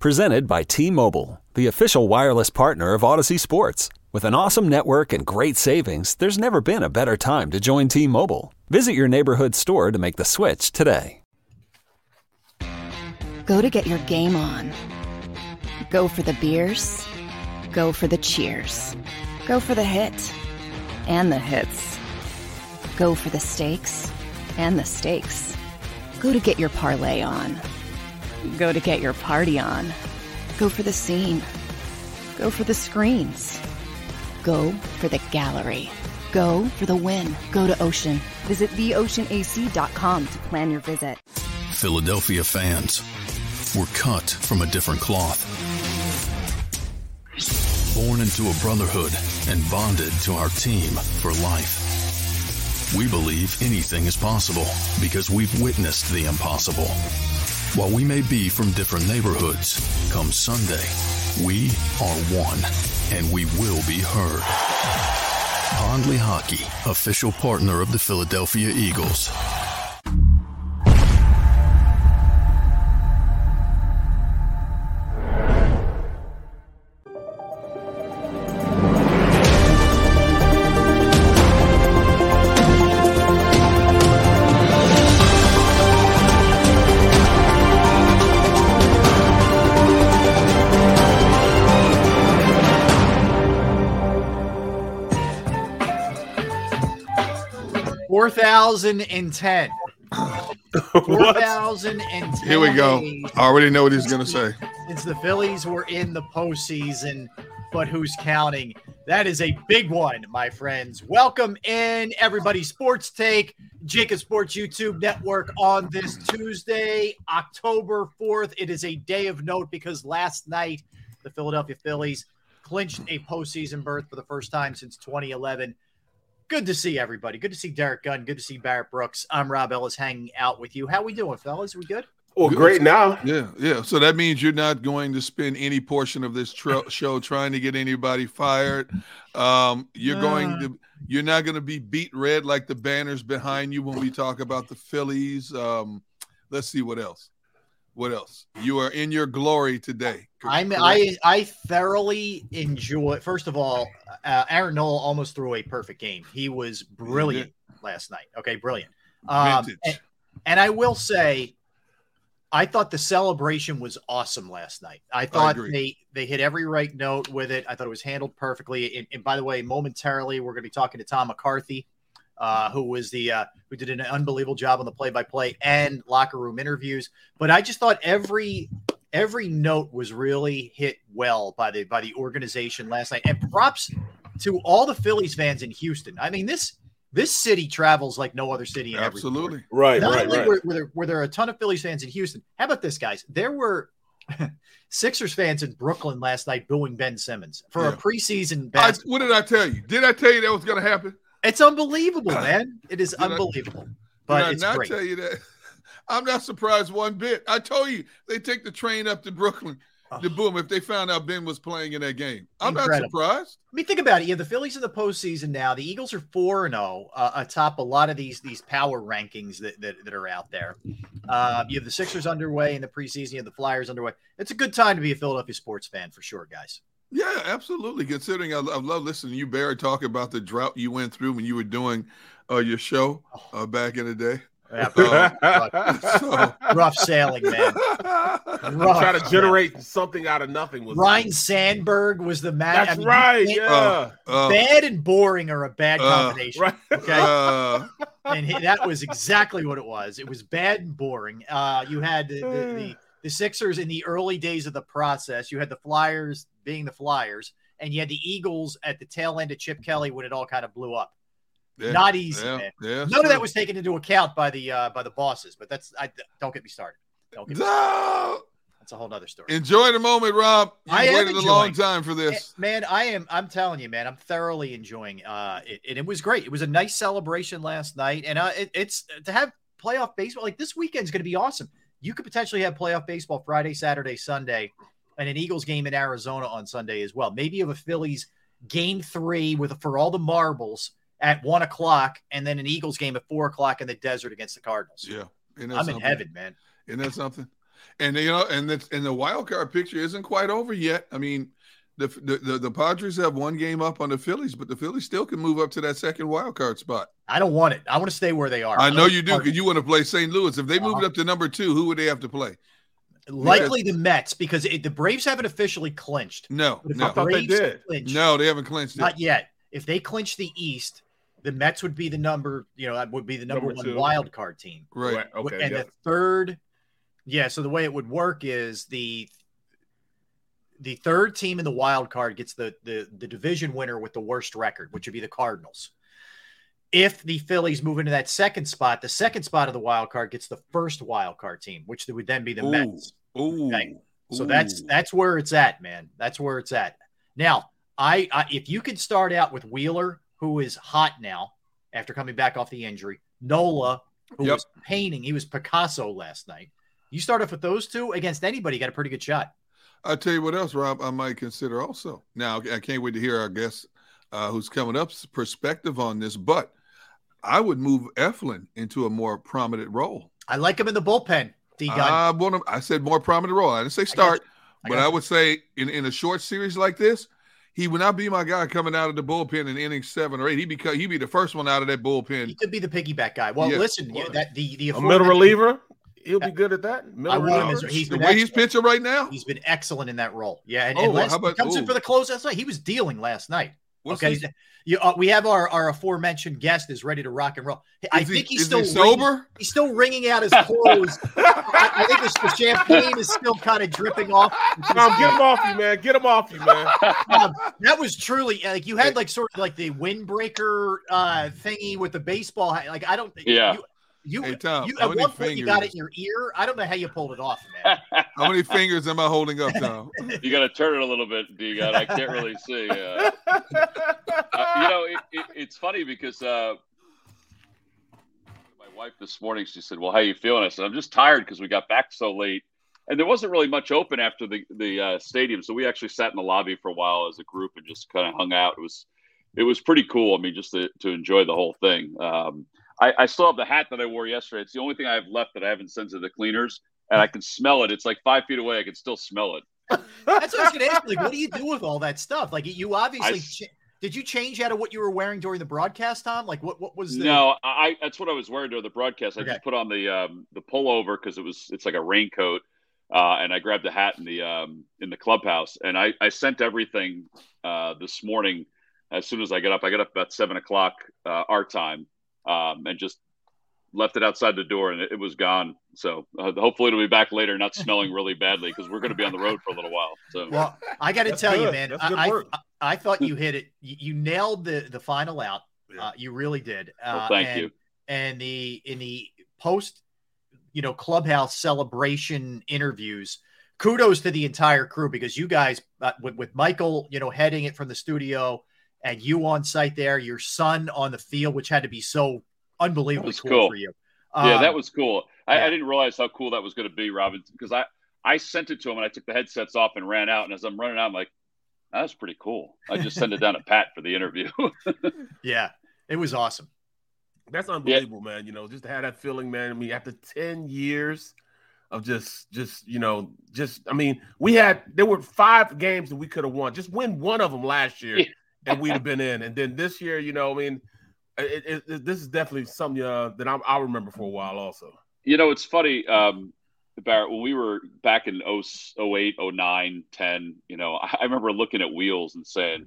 Presented by T Mobile, the official wireless partner of Audacy Sports. With an awesome network and great savings, there's never been a better time to join T Mobile. Visit your neighborhood store to make the switch today. Go to get your game on. Go for the beers. Go for the cheers. Go for the hit and the hits. Go for the stakes and the stakes. Go to get your parlay on Go to get your party on. Go for the scene. Go for the screens. Go for the gallery. Go for the win. Go to Ocean. Visit theoceanac.com to plan your visit. Philadelphia fans, were cut from a different cloth. Born into a brotherhood and bonded to our team for life. We believe anything is possible because we've witnessed the impossible. While we may be from different neighborhoods, come Sunday, we are one and we will be heard. Pondley Hockey, official partner of the Philadelphia Eagles. 4010. 4010. Here we go. I already know what he's going to say. It's the Phillies were in the postseason, but who's counting? That is a big one, my friends. Welcome in, everybody. Sports Take, JAKIB Sports YouTube Network on this Tuesday, October 4th. It is a day of note because last night the Philadelphia Phillies clinched a postseason berth for the first time since 2011 Good to see everybody. Good to see Derrick Gunn. Good to see Barrett Brooks. I'm Rob Ellis hanging out with you. How we doing, fellas? We good? Well, good. great now. Yeah, yeah. So that means you're not going to spend any portion of this tr- show trying to get anybody fired. Um, you're uh, going to. You're not going to be beat red like the banners behind you when we talk about the Phillies. Um, let's see what else. What else? You are in your glory today. I'm I I thoroughly enjoy. First of all, uh, Aaron Nola almost threw a perfect game. He was brilliant last night. Okay, brilliant. Um, and, and, I will say, I thought the celebration was awesome last night. I thought I they they hit every right note with it. I thought it was handled perfectly. And, and by the way, momentarily we're going to be talking to Tom McCarthy uh, who was the uh, who did an unbelievable job on the play-by-play and locker room interviews. But I just thought every every note was really hit well by the by the organization last night. And props to all the Phillies fans in Houston. I mean this this city travels like no other city in absolutely right. Not right, only right. Were, were, there, were there a ton of Phillies fans in Houston. How about this, guys? There were. Sixers fans in Brooklyn last night booing Ben Simmons for yeah. a preseason. I, what did I tell you? Did I tell you that was going to happen? It's unbelievable, man. It is did unbelievable. I, but I it's not great. tell you that. I'm not surprised one bit. I told you they take the train up to Brooklyn to boom if they found out Ben was playing in that game. I'm Incredible. not surprised. I mean, think about it. You have the Phillies in the postseason now. The Eagles are four and zero oh, uh, atop a lot of these these power rankings that that, that are out there. Uh, you have the Sixers underway in the preseason. You have the Flyers underway. It's a good time to be a Philadelphia sports fan for sure, guys. Yeah, absolutely. Considering I, I love listening to you, Barry, talk about the drought you went through when you were doing uh, your show uh, back in the day. rough, rough, sailing, man. Rough. Try to generate something out of nothing. Was Ryne Sandberg was the man. That's I mean, right. Yeah. Uh, uh, bad and boring are a bad uh, combination. Right. Okay. Uh. and he, that was exactly what it was. It was bad and boring. Uh, you had the, the, the the Sixers in the early days of the process. You had the Flyers being the Flyers, and you had the Eagles at the tail end of Chip Kelly when it all kind of blew up. Yeah, Not easy, yeah, man. Yeah, None true. of that was taken into account by the uh, by the bosses, but that's I don't get me started. Don't get me started. That's a whole other story. Enjoy the moment, Rob. You I waited a long time for this. Man, I am I'm telling you, man, I'm thoroughly enjoying uh it, and it was great. It was a nice celebration last night. And uh it, it's to have playoff baseball like this weekend's gonna be awesome. You could potentially have playoff baseball Friday, Saturday, Sunday, and an Eagles game in Arizona on Sunday as well. Maybe you have a Phillies game three with for all the marbles at one o'clock, and then an Eagles game at four o'clock in the desert against the Cardinals. Yeah, I'm something? in heaven, man. Isn't that something? And you know, and the and the wild card picture isn't quite over yet. I mean, the, the the, the Padres have one game up on the Phillies, but the Phillies still can move up to that second wild card spot. I don't want it. I want to stay where they are. I know you do because you want to play St. Louis. If they uh-huh. moved up to number two, who would they have to play? Likely the Mets because it, the Braves haven't officially clinched. No, no. The they did. Clinch, no, they haven't clinched. Not it. yet. If they clinch the East, the Mets would be the number. You know, that would be the number, number one two. wild card team. Right. right. Okay. And the third, yeah. So the way it would work is the the third team in the wild card gets the the the division winner with the worst record, which would be the Cardinals. If the Phillies move into that second spot, the second spot of the wild card gets the first wild card team, which would then be the Ooh. Mets. Ooh. Okay. So Ooh. that's that's where it's at, man. That's where it's at. Now, I, I if you could start out with Wheeler, who is hot now after coming back off the injury, Nola, who yep. was painting, he was Picasso last night. You start off with those two against anybody, you got a pretty good shot. I'll tell you what else, Rob, I might consider also. Now, I can't wait to hear our guest uh, who's coming up's perspective on this, but I would move Eflin into a more prominent role. I like him in the bullpen. I want him. I said more prominent role. I didn't say start, I I but I would say in, in a short series like this, he would not be my guy coming out of the bullpen in inning seven or eight. He'd be he'd be the first one out of that bullpen. He could be the piggyback guy. Well, yeah. listen, that the the a middle reliever. He'll be good at that. Middle reliever. He's the way he's pitching right now. He's been excellent in that role. Yeah, and, oh, and last, how about, comes ooh. in for the close last night. He was dealing last night. What's okay, you, uh, we have our, our aforementioned guest is ready to rock and roll. Is I think he's still he sober. Ringing, he's still wringing out his clothes. I, I, think the champagne is still kind of dripping off. No, get him off you, man. Get him off you, man. Um, that was truly like you had like sort of like the windbreaker uh, thingy with the baseball. Like I don't. Yeah. You, you, hey, Tom, you at one point fingers? you got it in your ear. I don't know how you pulled it off, man. how many fingers am I holding up, Tom? you got to turn it a little bit, D. God, I can't really see. Uh, uh, you know, it, it, it's funny because uh, my wife this morning she said, "Well, how you feeling?" I said, "I'm just tired because we got back so late." And there wasn't really much open after the the uh, stadium, so we actually sat in the lobby for a while as a group and just kind of hung out. It was it was pretty cool. I mean, just to, to enjoy the whole thing. Um, I, I still have the hat that I wore yesterday. It's the only thing I have left that I haven't sent to the cleaners, and I can smell it. It's like five feet away. I can still smell it. That's what I was going to ask. Like, what do you do with all that stuff? Like, you obviously. I, ch- did you change out of what you were wearing during the broadcast, Tom? Like, what what was the? No, I that's what I was wearing during the broadcast. I okay. just put on the um, the pullover because it was it's like a raincoat, uh, and I grabbed the hat in the um, in the clubhouse, and I I sent everything uh, this morning as soon as I got up. I got up about seven o'clock uh, our time, um, and just left it outside the door and it, it was gone. So uh, hopefully it'll be back later, not smelling really badly because we're going to be on the road for a little while. So well, I got to tell good. you, man, I, I, I, thought you hit it. You, you nailed the the final out. Yeah. Uh, you really did. Uh, well, thank and, you. And the in the post, you know, clubhouse celebration interviews. Kudos to the entire crew because you guys, uh, with, with Michael, you know, heading it from the studio, and you on site there, your son on the field, which had to be so unbelievably cool, cool, for you. Um, yeah, that was cool. I, yeah. I, didn't realize how cool that was going to be, Robin, because I I sent it to him and I took the headsets off and ran out. And as I'm running out, I'm like, that was pretty cool. I just sent it down to Pat for the interview. yeah, it was awesome. That's unbelievable, yeah. man. You know, just to have that feeling, man. I mean, after 10 years of just, just, you know, just, I mean, we had, there were five games that we could have won. Just win one of them last year. Yeah and we'd have been in. And then this year, you know, I mean, it, it, it, this is definitely something uh, that i will remember for a while. Also, you know, it's funny, um, Barrett. When we were back in 08, 09, 10, you know, I, I remember looking at wheels and saying,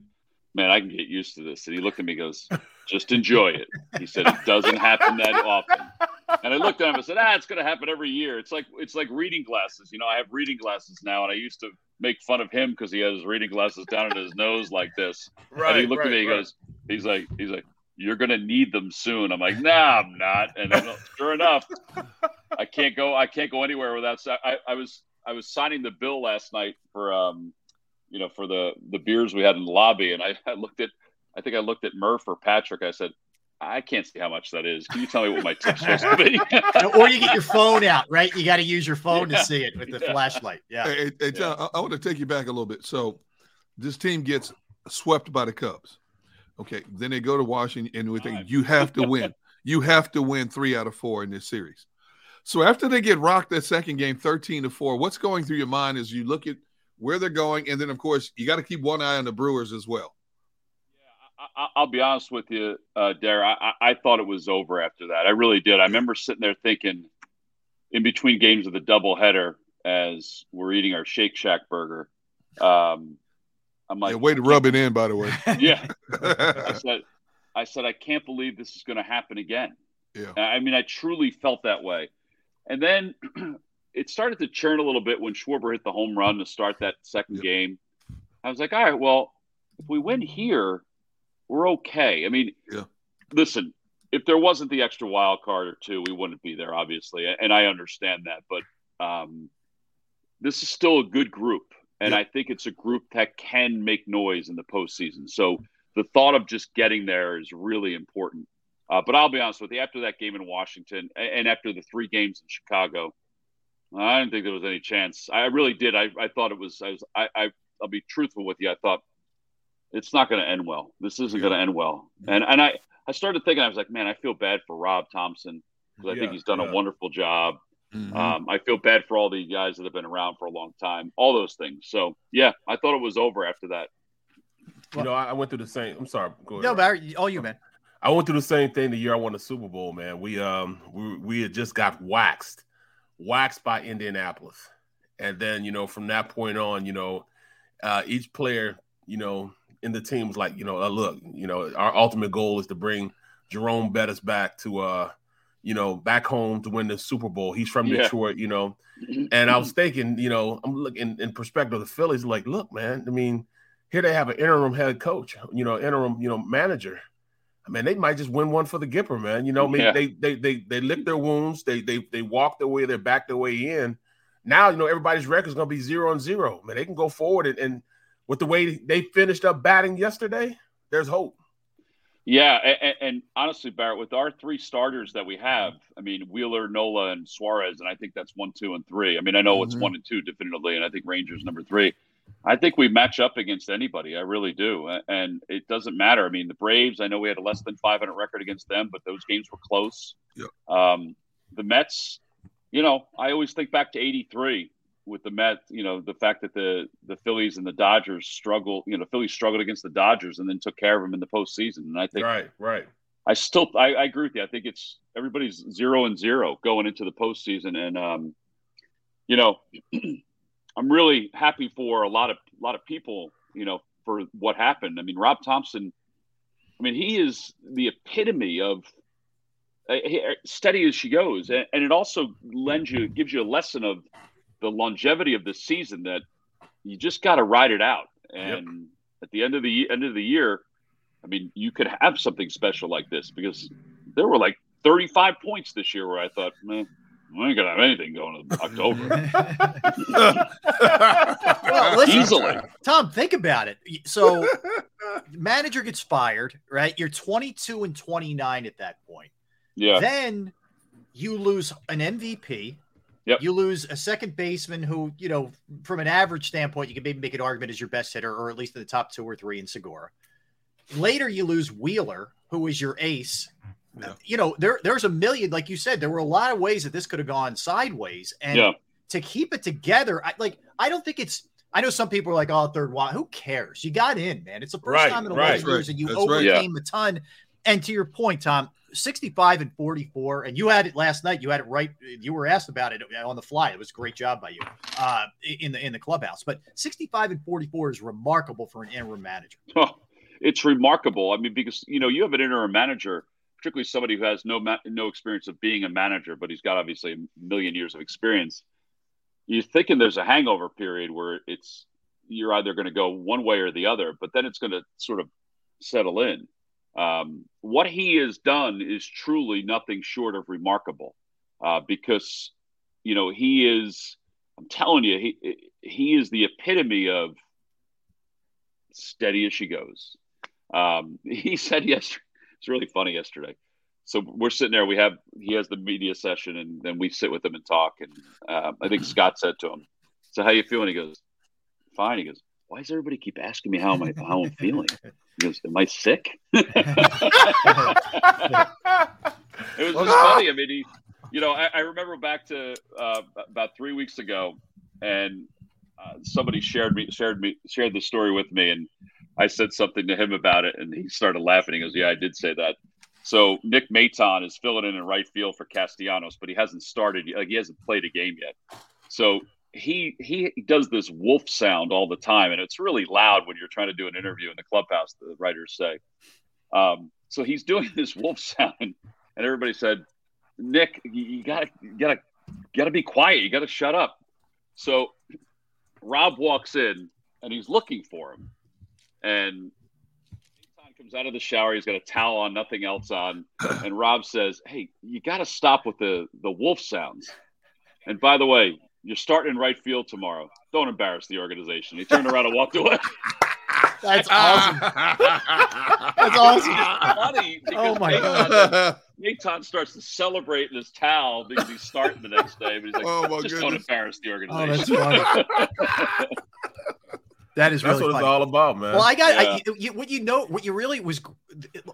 "Man, I can get used to this." And he looked at me, and goes, "Just enjoy it." He said, "It doesn't happen that often." And I looked at him and said, "Ah, it's going to happen every year. It's like it's like reading glasses. You know, I have reading glasses now, and I used to." make fun of him because he has his reading glasses down in his nose like this. Right. And he looked right, at me. And he right. goes, "He's like, he's like, you're gonna need them soon." I'm like, "Nah, I'm not." And then, sure enough, I can't go. I can't go anywhere without. I, I was I was signing the bill last night for um, you know, for the the beers we had in the lobby, and I, I looked at. I think I looked at Murph or Patrick. I said, I can't see how much that is. Can you tell me what my tip's supposed to be? or you get your phone out, right? You got to use your phone yeah. to see it with the yeah. flashlight. Yeah. Hey, hey John, yeah. I, I want to take you back a little bit. So this team gets swept by the Cubs. Okay. Then they go to Washington and we think you have to win. you have to win three out of four in this series. So after they get rocked that second game, 13 to 4, what's going through your mind as you look at where they're going? And then, of course, you got to keep one eye on the Brewers as well. I, will be honest with you, uh, Dare. I, I thought it was over after that. I really did. I remember sitting there thinking, in between games of the doubleheader, as we're eating our Shake Shack burger. Um, I'm like, yeah, way to rub it in, by the way. yeah, I said, I said, I can't believe this is going to happen again. Yeah, I mean, I truly felt that way. And then it started to churn a little bit when Schwarber hit the home run to start that second yep. game. I was like, all right, well, if we win here, we're okay. I mean, yeah. listen, if there wasn't the extra wild card or two, we wouldn't be there, obviously, and I understand that. But um, this is still a good group, and yeah. I think it's a group that can make noise in the postseason. So the thought of just getting there is really important. Uh, but I'll be honest with you, after that game in Washington and after the three games in Chicago, I didn't think there was any chance. I really did. I, I thought it was. I was. I, I. I'll be truthful with you. I thought it's not going to end well. This isn't yeah. going to end well. And and I I started thinking I was like, man, I feel bad for Rob Thompson because I yeah, think he's done yeah. a wonderful job. Mm-hmm. Um, I feel bad for all the guys that have been around for a long time. All those things. So yeah, I thought it was over after that. You know, I went through the same. I'm sorry. Go ahead. No, Barry, all you, man. I went through the same thing the year I won the Super Bowl. Man, we um we we had just got waxed, waxed by Indianapolis, and then you know from that point on, you know, uh, each player, you know, in the team was like, you know, uh, look, you know, our ultimate goal is to bring Jerome Bettis back to, uh, you know, back home to win the Super Bowl. He's from yeah. Detroit, you know. And I was thinking, you know, I'm looking in perspective, the Phillies, like, look, man, I mean, here they have an interim head coach, you know, interim, you know, manager. I mean, they might just win one for the Gipper, man. You know, I mean, yeah. they they they they lick their wounds, they they they walk their way, they back their way in. Now, you know, everybody's record is gonna be zero and zero. Man, they can go forward and, and with the way they finished up batting yesterday, there's hope. Yeah, and, and, honestly, Barrett, with our three starters that we have, I mean Wheeler, Nola, and Suarez, and I think that's one, two, and three. I mean, I know mm-hmm. it's one and two definitively, and I think Rangers number three. I think we match up against anybody. I really do, and it doesn't matter. I mean, the Braves. I know we had a less than 500 record against them, but those games were close. Yeah. Um, the Mets. You know, I always think back to '83 with the Mets, you know, the fact that the the Phillies and the Dodgers struggle, you know, Phillies struggled against the Dodgers and then took care of them in the postseason. And I think right, right. I still I, I agree with you. I think it's everybody's zero and zero going into the postseason, and um, you know, I'm really happy for a lot of a lot of people, you know, for what happened. I mean, Rob Thompson. I mean, he is the epitome of uh, steady as she goes, and, and it also lends you gives you a lesson of the longevity of the season that you just got to ride it out. And yep. at the end of the end of the year, I mean, you could have something special like this because there were like 35 points this year where I thought, man, we ain't gonna have anything going to October. well, listen, Easily, Tom, think about it. So, manager gets fired, right? You're 22 and 29 at that point. Yeah. Then you lose an MVP, Yep. You lose a second baseman who, you know, from an average standpoint, you can maybe make an argument as your best hitter, or at least in the top two or three in Segura. Later, you lose Wheeler, who is your ace. Yeah. You know, there there's a million, like you said, there were a lot of ways that this could have gone sideways. And yeah. to keep it together, I like I don't think it's I know some people are like, oh, third one. Who cares? You got in, man. It's the first right, time in a right, lot of years, and you That's overcame right. a ton. and to your point, Tom, 65 and 44, and you had it last night. You had it right. You were asked about it on the fly. It was a great job by you uh, in the in the clubhouse. But 65 and 44 is remarkable for an interim manager. Oh, it's remarkable. I mean, because you know you have an interim manager, particularly somebody who has no ma- no experience of being a manager, but he's got obviously a million years of experience. You're thinking there's a hangover period where it's you're either going to go one way or the other, but then it's going to sort of settle in. Um, what he has done is truly nothing short of remarkable, uh, because you know he is. I'm telling you, he he is the epitome of steady as she goes. Um, he said yesterday. It's really funny yesterday. So we're sitting there. We have he has the media session, and then we sit with him and talk. And uh, I think Scott said to him, "So how you feeling?" He goes, "Fine." He goes, "Why does everybody keep asking me how am I how I'm feeling?" He goes, "Am I sick?" it was just funny. I mean, he, you know, I, I remember back to uh, about three weeks ago, and uh, somebody shared me shared me shared the story with me, and I said something to him about it, and he started laughing. He goes, "Yeah, I did say that." So Nick Maton is filling in in right field for Castellanos, but he hasn't started. Like he hasn't played a game yet. So he he does this wolf sound all the time, and it's really loud when you're trying to do an interview in the clubhouse. The writers say. Um, so he's doing this wolf sound, and everybody said, "Nick, you gotta you gotta gotta be quiet. You gotta shut up." So Rob walks in, and he's looking for him, and comes out of the shower. He's got a towel on, nothing else on, and Rob says, "Hey, you got to stop with the the wolf sounds." And by the way, you're starting in right field tomorrow. Don't embarrass the organization. He turned around and walked away. That's awesome. That's awesome. funny oh my god. Maton starts to celebrate in his towel because he's starting the next day, but he's like, oh, just goodness. don't embarrass the oh, organization. Oh, that's funny. That is that's really what funny. it's all about, man. Well, I got yeah. I, you, what you know, what you really was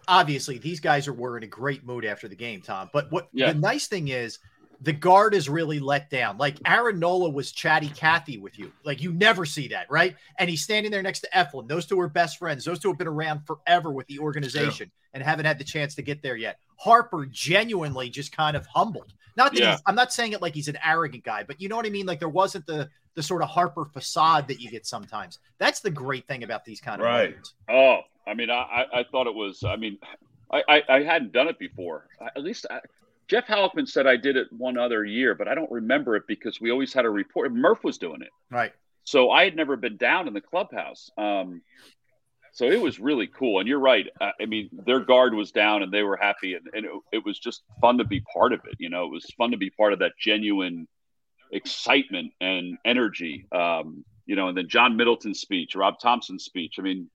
obviously these guys are were in a great mood after the game, Tom. But what yeah. the nice thing is, the guard is really let down. Like Aaron Nola was chatty Cathy with you. Like you never see that, right? And he's standing there next to Eflin. Those two are best friends. Those two have been around forever with the organization yeah. and haven't had the chance to get there yet. Harper genuinely just kind of humbled. Not that yeah. I'm not saying it like he's an arrogant guy, but you know what I mean? Like there wasn't the the sort of Harper facade that you get sometimes. That's the great thing about these kind of right. Moments. Oh, I mean, I I thought it was. I mean, I I, I hadn't done it before. At least I, Jeff Hallockman said I did it one other year, but I don't remember it because we always had a report. Murph was doing it. Right. So I had never been down in the clubhouse. Um, so it was really cool. And you're right. I mean, their guard was down and they were happy. And, and it, it, was just fun to be part of it. You know, it was fun to be part of that genuine excitement and energy. Um, you know, and then John Middleton's speech, Rob Thompson's speech. I mean,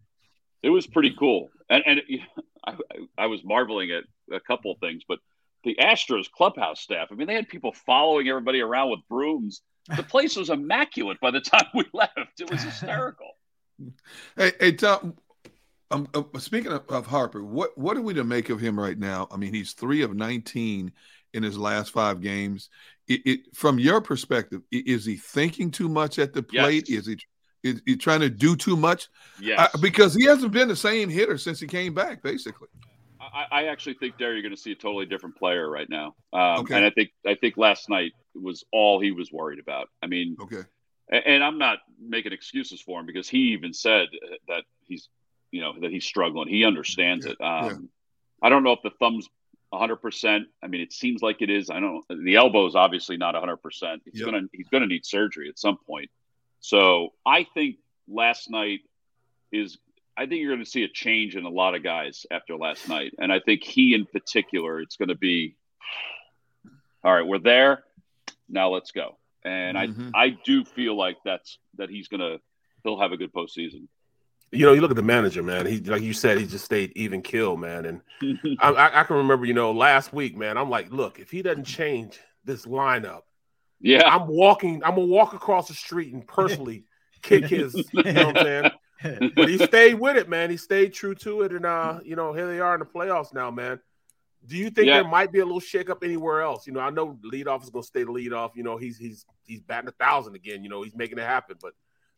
it was pretty cool. And, and it, I, I was marveling at a couple of things, but the Astros clubhouse staff. I mean, they had people following everybody around with brooms. The place was immaculate by the time we left. It was hysterical. Hey, hey, Tom. Um, uh, speaking of, of, Harper, what what are we to make of him right now? I mean, he's three of nineteen in his last five games. It, it, from your perspective, is he thinking too much at the plate? Yes. Is he is he trying to do too much? Yes, uh, because he hasn't been the same hitter since he came back, basically. I, I actually think there you're going to see a totally different player right now. Um, okay. And I think I think last night was all he was worried about. I mean, okay. And, and I'm not making excuses for him because he even said that he's, you know, that he's struggling. He understands yeah. it. Um, yeah. I don't know if the thumb's 100%. I mean, it seems like it is. I don't. The elbow is obviously not 100%. He's yep. gonna he's gonna need surgery at some point. So I think last night is I think you're going to see a change in a lot of guys after last night, and I think he in particular, it's going to be all right. We're there now. Let's go. And mm-hmm. I I do feel like that's that he's gonna he'll have a good postseason. You know, you look at the manager, man. He like you said, he just stayed even kill, man. And I, I, I can remember, you know, last week, man. I'm like, look, if he doesn't change this lineup, yeah, I'm walking. I'm gonna walk across the street and personally kick his. You know what I'm saying? but he stayed with it, man. He stayed true to it, and uh, you know, here they are in the playoffs now, man. Do you think yeah. there might be a little shakeup anywhere else? You know, I know leadoff is going to stay the leadoff. You know, he's he's he's batting a thousand again. You know, he's making it happen. But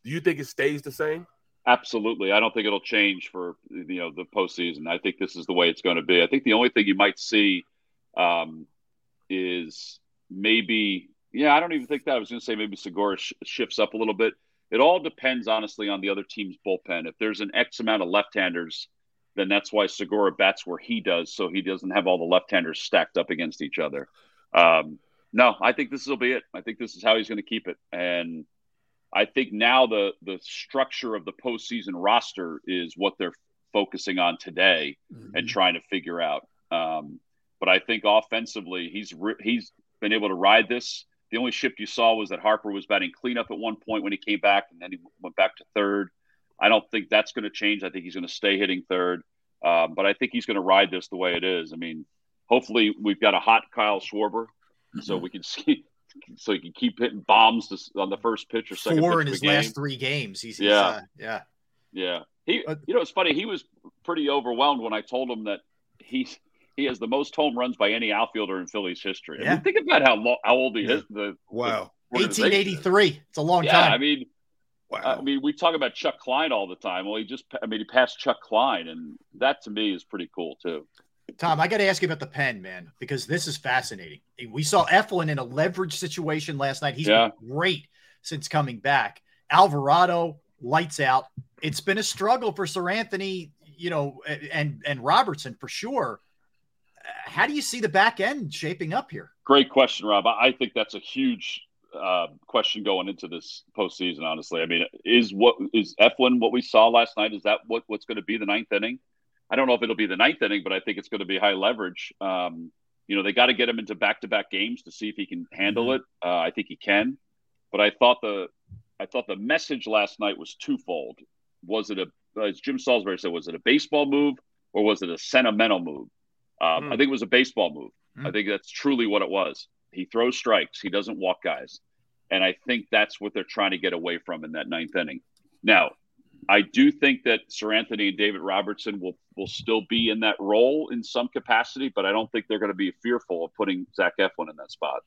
do you think it stays the same? Absolutely, I don't think it'll change for you know the postseason. I think this is the way it's going to be. I think the only thing you might see um, is maybe yeah. I don't even think that I was going to say maybe Segura sh- shifts up a little bit. It all depends honestly on the other team's bullpen. If there's an X amount of left-handers, then that's why Segura bats where he does, so he doesn't have all the left-handers stacked up against each other. Um, no, I think this will be it. I think this is how he's going to keep it, and I think now the the structure of the postseason roster is what they're focusing on today mm-hmm. and trying to figure out. Um, but I think offensively, he's he's been able to ride this. The only shift you saw was that Harper was batting cleanup at one point when he came back, and then he went back to third. I don't think that's going to change. I think he's going to stay hitting third, um, but I think he's going to ride this the way it is. I mean, hopefully we've got a hot Kyle Schwarber, so mm-hmm. we can see so he can keep hitting bombs on the first pitch or second. Four in his game. last three games. He's, yeah, uh, yeah, yeah. He, you know, it's funny. He was pretty overwhelmed when I told him that he's he has the most home runs by any outfielder in Phillies history. Yeah. I mean, think about how lo- how old he is. The wow, the 1883. It's a long yeah, time. I mean, wow. I mean, we talk about Chuck Klein all the time. Well, he just, I mean, he passed Chuck Klein, and that to me is pretty cool too. Tom, I got to ask you about the pen, man, because this is fascinating. We saw Eflin in a leverage situation last night. He's yeah. been great since coming back. Alvarado lights out. It's been a struggle for Seranthony, you know, and and Robertson for sure. How do you see the back end shaping up here? Great question, Rob. I think that's a huge uh, question going into this postseason. Honestly, I mean, is what is Eflin what we saw last night? Is that what what's going to be the ninth inning? I don't know if it'll be the ninth inning, but I think it's going to be high leverage. Um, you know, they got to get him into back-to-back games to see if he can handle mm-hmm. it. Uh, I think he can, but I thought the I thought the message last night was twofold. Was it a as Jim Salisbury said, was it a baseball move or was it a sentimental move? Um, mm. I think it was a baseball move. Mm. I think that's truly what it was. He throws strikes. He doesn't walk guys, and I think that's what they're trying to get away from in that ninth inning. Now, I do think that Seranthony and David Robertson will will still be in that role in some capacity, but I don't think they're going to be fearful of putting Zach Eflin in that spot.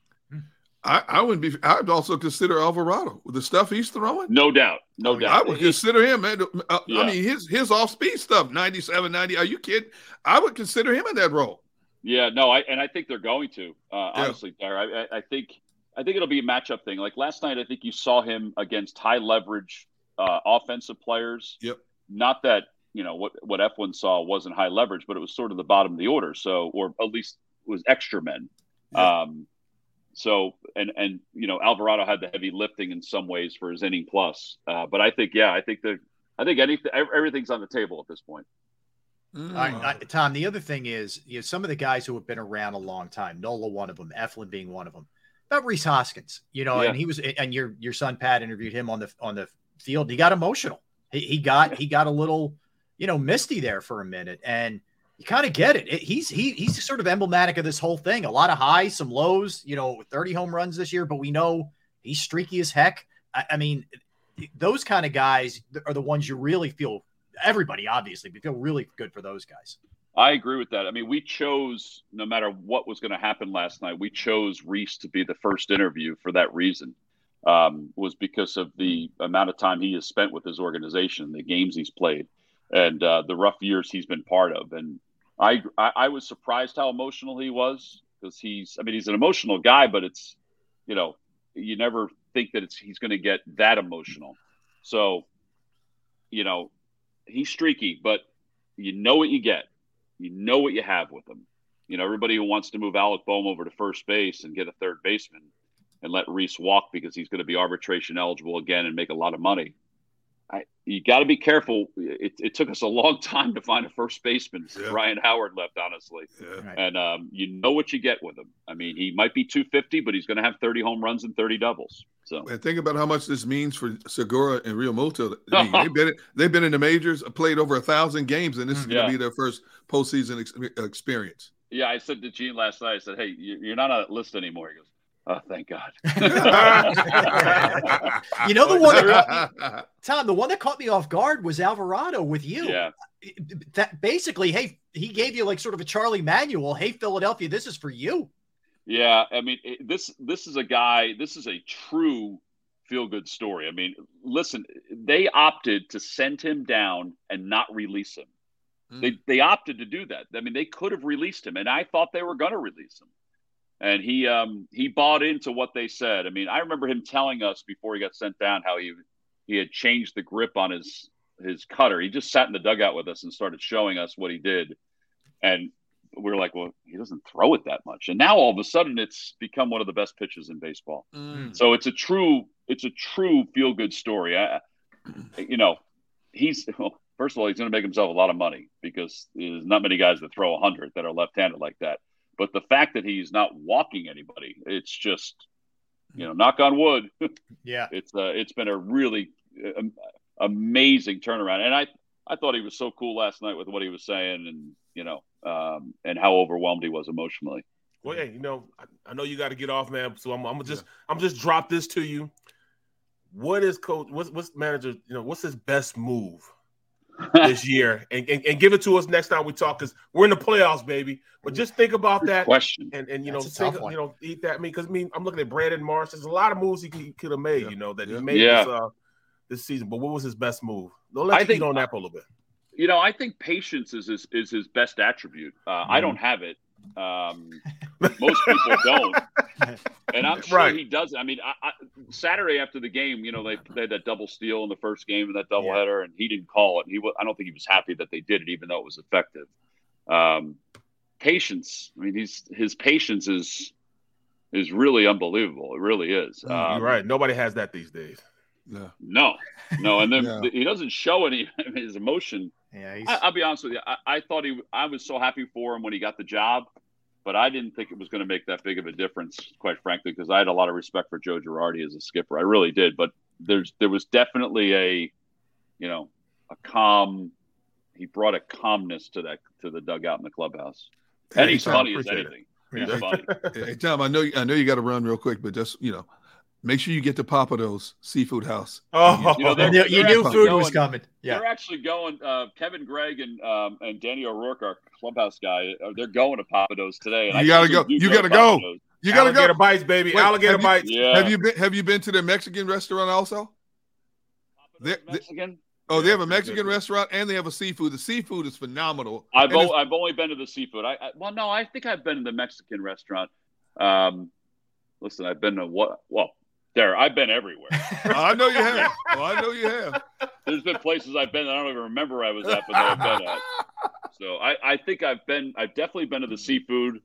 I, I wouldn't be. I'd also consider Alvarado with the stuff he's throwing. No doubt, no I doubt. I would consider him. Man, uh, yeah. I mean, his his off speed stuff, 97, 90. Are you kidding? I would consider him in that role. Yeah, no, I and I think they're going to. Uh, yeah. Honestly, Dar, I, I think I think it'll be a matchup thing. Like last night, I think you saw him against high leverage uh, offensive players. Yep. Not that you know what what Eflin saw wasn't high leverage, but it was sort of the bottom of the order. So, or at least was extra men. Yep. Um, so and and you know Alvarado had the heavy lifting in some ways for his inning plus. Uh, but I think yeah, I think the I think anything everything's on the table at this point. Mm. I, Tom, the other thing is, you know, some of the guys who have been around a long time, Nola, one of them, Eflin being one of them. About Rhys Hoskins, you know, yeah. and he was, and your your son Pat interviewed him on the on the field. He got emotional. He, he got he got a little, you know, misty there for a minute, and you kind of get it. it. He's he he's sort of emblematic of this whole thing. A lot of highs, some lows. You know, 30 home runs this year, but we know he's streaky as heck. I, I mean, those kind of guys are the ones you really feel. Everybody, obviously, we feel really good for those guys. I agree with that. I mean, we chose no matter what was going to happen last night, we chose Rhys to be the first interview for that reason um, was because of the amount of time he has spent with his organization, the games he's played, and uh, the rough years he's been part of. And I, I, was surprised how emotional he was because he's, I mean, he's an emotional guy, but it's, you know, you never think that it's he's going to get that emotional. So, you know, he's streaky, but you know what you get. You know what you have with him. You know, everybody who wants to move Alec Bohm over to first base and get a third baseman – and let Rhys walk because he's going to be arbitration eligible again and make a lot of money. I, you got to be careful. It, it, took us a long time to find a first baseman. Yeah. Ryan Howard left, honestly, yeah. and um, you know what you get with him. I mean, he might be 250, but he's going to have 30 home runs and 30 doubles. So, and think about how much this means for Segura and Realmuto. I mean, they've been they've been in the majors, played over a thousand games, and this is going to yeah. be their first postseason ex- experience. Yeah, I said to Gene last night. I said, "Hey, you're not on a list anymore." He goes, Oh, thank God. you know the one that me, Tom, the one that caught me off guard was Alvarado with you. Yeah. That basically, hey, he gave you like sort of a Charlie Manuel. Hey, Philadelphia, this is for you. Yeah, I mean, it, this this is a guy. This is a true feel good story. I mean, listen, they opted to send him down and not release him. Mm. They they opted to do that. I mean, they could have released him, and I thought they were going to release him. And he um he bought into what they said. I mean, I remember him telling us before he got sent down how he he had changed the grip on his his cutter. He just sat in the dugout with us and started showing us what he did. And we were like, well, he doesn't throw it that much. And now all of a sudden it's become one of the best pitches in baseball. Mm. So it's a true, it's a true feel good story. I, you know, he's, well, first of all, he's going to make himself a lot of money because there's not many guys that throw 100 that are left handed like that. But the fact that he's not walking anybody, it's just, you know, knock on wood. yeah. It's, uh, it's been a really um, amazing turnaround. And I, I thought he was so cool last night with what he was saying and, you know, um, and how overwhelmed he was emotionally. Well, yeah, you know, I, I know you got to get off, man. So I'm, I'm gonna just, yeah. I'm just drop this to you. What is coach? What's, what's manager? You know, what's his best move this year? And, and, and give it to us next time we talk, because we're in the playoffs, baby. But just think about that question, and and you know, think, you know, eat that. I mean, because I mean, I'm looking at Brandon Marsh. There's a lot of moves he, he could have made. Yeah. You know, that yeah. he made yeah. this, uh, this season. But what was his best move? Don't let I think, on that for a little bit. You know, I think patience is his, is his best attribute. Uh, mm. I mm-hmm. don't have it. Um, most people don't, and I'm sure right. he does. I mean, I, I, Saturday after the game, you know, they, they had that double steal in the first game and that doubleheader, yeah. and he didn't call it. He, I don't think he was happy that they did it, even though it was effective. Um, patience. I mean, he's his patience is is really unbelievable. It really is. Um, You're right. Nobody has that these days. No, no, no. And then yeah. he doesn't show any his emotion yeah, I, will be honest with you. I, I, thought he. I was so happy for him when he got the job, but I didn't think it was going to make that big of a difference, quite frankly, because I had a lot of respect for Joe Girardi as a skipper. I really did. But there's there was definitely a, you know, a calm. He brought a calmness to that to the dugout in the clubhouse, and he's funny as anything. He's yeah. funny. Hey Tom, I know I know you got to run real quick, but just you know, Make sure you get to Pappadeaux Seafood House. Oh, you, know, you, you knew food going, was coming. Yeah, they're actually going. Uh, Kevin Gregg and um, and Danny O'Rourke, our clubhouse guy, uh, they're going to Pappadeaux today. And you gotta go. You gotta go. You gotta Alligator go. bites, baby. Wait, Alligator have bites. You, yeah. Have you been? Have you been to the Mexican restaurant also? Mexican. Oh, they have a Mexican restaurant and they have a seafood. The seafood is phenomenal. I've o- I've only been to the seafood. I, I, well, no, I think I've been to the Mexican restaurant. Um, listen, I've been to what? Well, there, I've been everywhere. I know you have. Oh, I know you have. There's been places I've been that I don't even remember where I was at, but that I've been at. So I, I think I've been. I've definitely been to the seafood.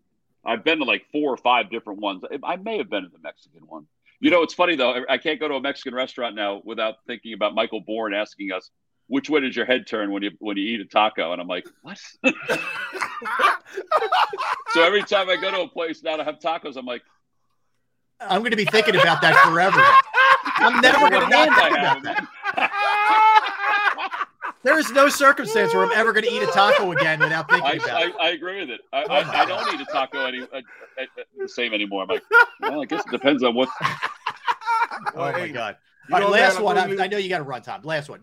I've been to like four or five different ones. I may have been to the Mexican one. You know, it's funny though. I can't go to a Mexican restaurant now without thinking about Michael Bourne asking us, "Which way does your head turn when you when you eat a taco?" And I'm like, "What?" so every time I go to a place now to have tacos, I'm like, I'm going to be thinking about that forever. I'm never going to think about that. There is no circumstance where I'm ever going to eat a taco again without thinking I, about I, it. I agree with it. I, oh I, I don't eat a taco any uh, uh, uh, the same anymore. I'm like, well, I guess it depends on what. oh my god! All right, last one. I, I know you got to run, Tom. Last one.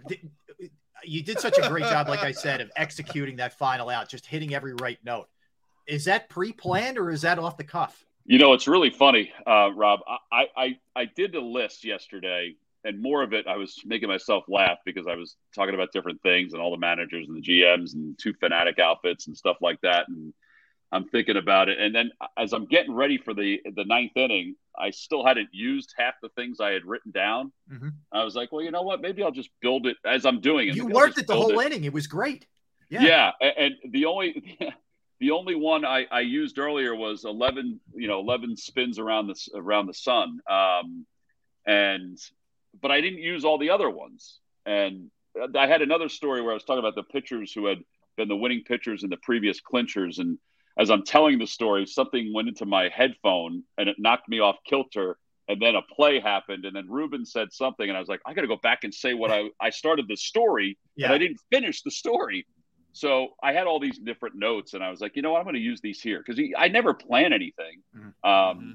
You did such a great job, like I said, of executing that final out, just hitting every right note. Is that pre-planned or is that off the cuff? You know, it's really funny, uh, Rob. I, I I did the list yesterday, and more of it, I was making myself laugh because I was talking about different things and all the managers and the GMs and two fanatic outfits and stuff like that. And I'm thinking about it, and then as I'm getting ready for the the ninth inning, I still hadn't used half the things I had written down. Mm-hmm. I was like, well, you know what? Maybe I'll just build it as I'm doing it. You worked it the whole it. inning. It was great. Yeah. yeah, and the only The only one I, I used earlier was 11, you know, 11 spins around the, around the sun. Um, and, but I didn't use all the other ones. And I had another story where I was talking about the pitchers who had been the winning pitchers in the previous clinchers. And as I'm telling the story, something went into my headphone and it knocked me off kilter. And then a play happened, and then Ruben said something, and I was like, I got to go back and say what I I started the story, yeah. and I didn't finish the story. So I had all these different notes, and I was like, you know what, I'm going to use these here because I never plan anything. Mm-hmm. Um, mm-hmm.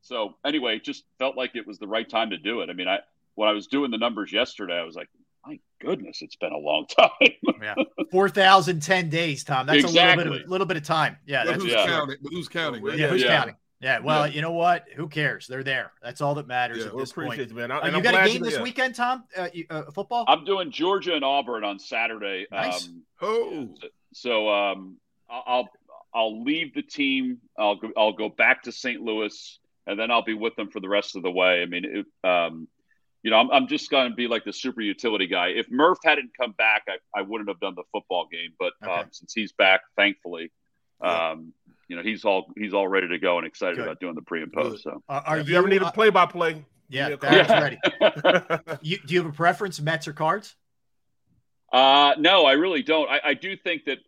so anyway, it just felt like it was the right time to do it. I mean, I when I was doing the numbers yesterday, I was like, my goodness, it's been a long time. yeah, four thousand ten days, Tom. That's exactly. a little bit of a little bit of time. Yeah, but who's yeah. counting? But who's counting? Right? Yeah, who's yeah. counting? Yeah, well, yeah. you know what? Who cares? They're there. That's all that matters yeah, at this point. You, man. I, uh, you got a game this weekend, Tom? Uh, you, uh, football? I'm doing Georgia and Auburn on Saturday. Nice. Um, oh, so um, I'll I'll leave the team. I'll go, I'll go back to St. Louis, and then I'll be with them for the rest of the way. I mean, it, um, you know, I'm, I'm just going to be like the super utility guy. If Murph hadn't come back, I, I wouldn't have done the football game. But okay. um, since he's back, thankfully, um, you know, he's all he's all ready to go and excited Good. about doing the pre and post. So, uh, are if you, you ever need a play by play? Yeah, that's ready. you, do you have a preference, Mets or Cards? Uh, no, I really don't. I, I, do think that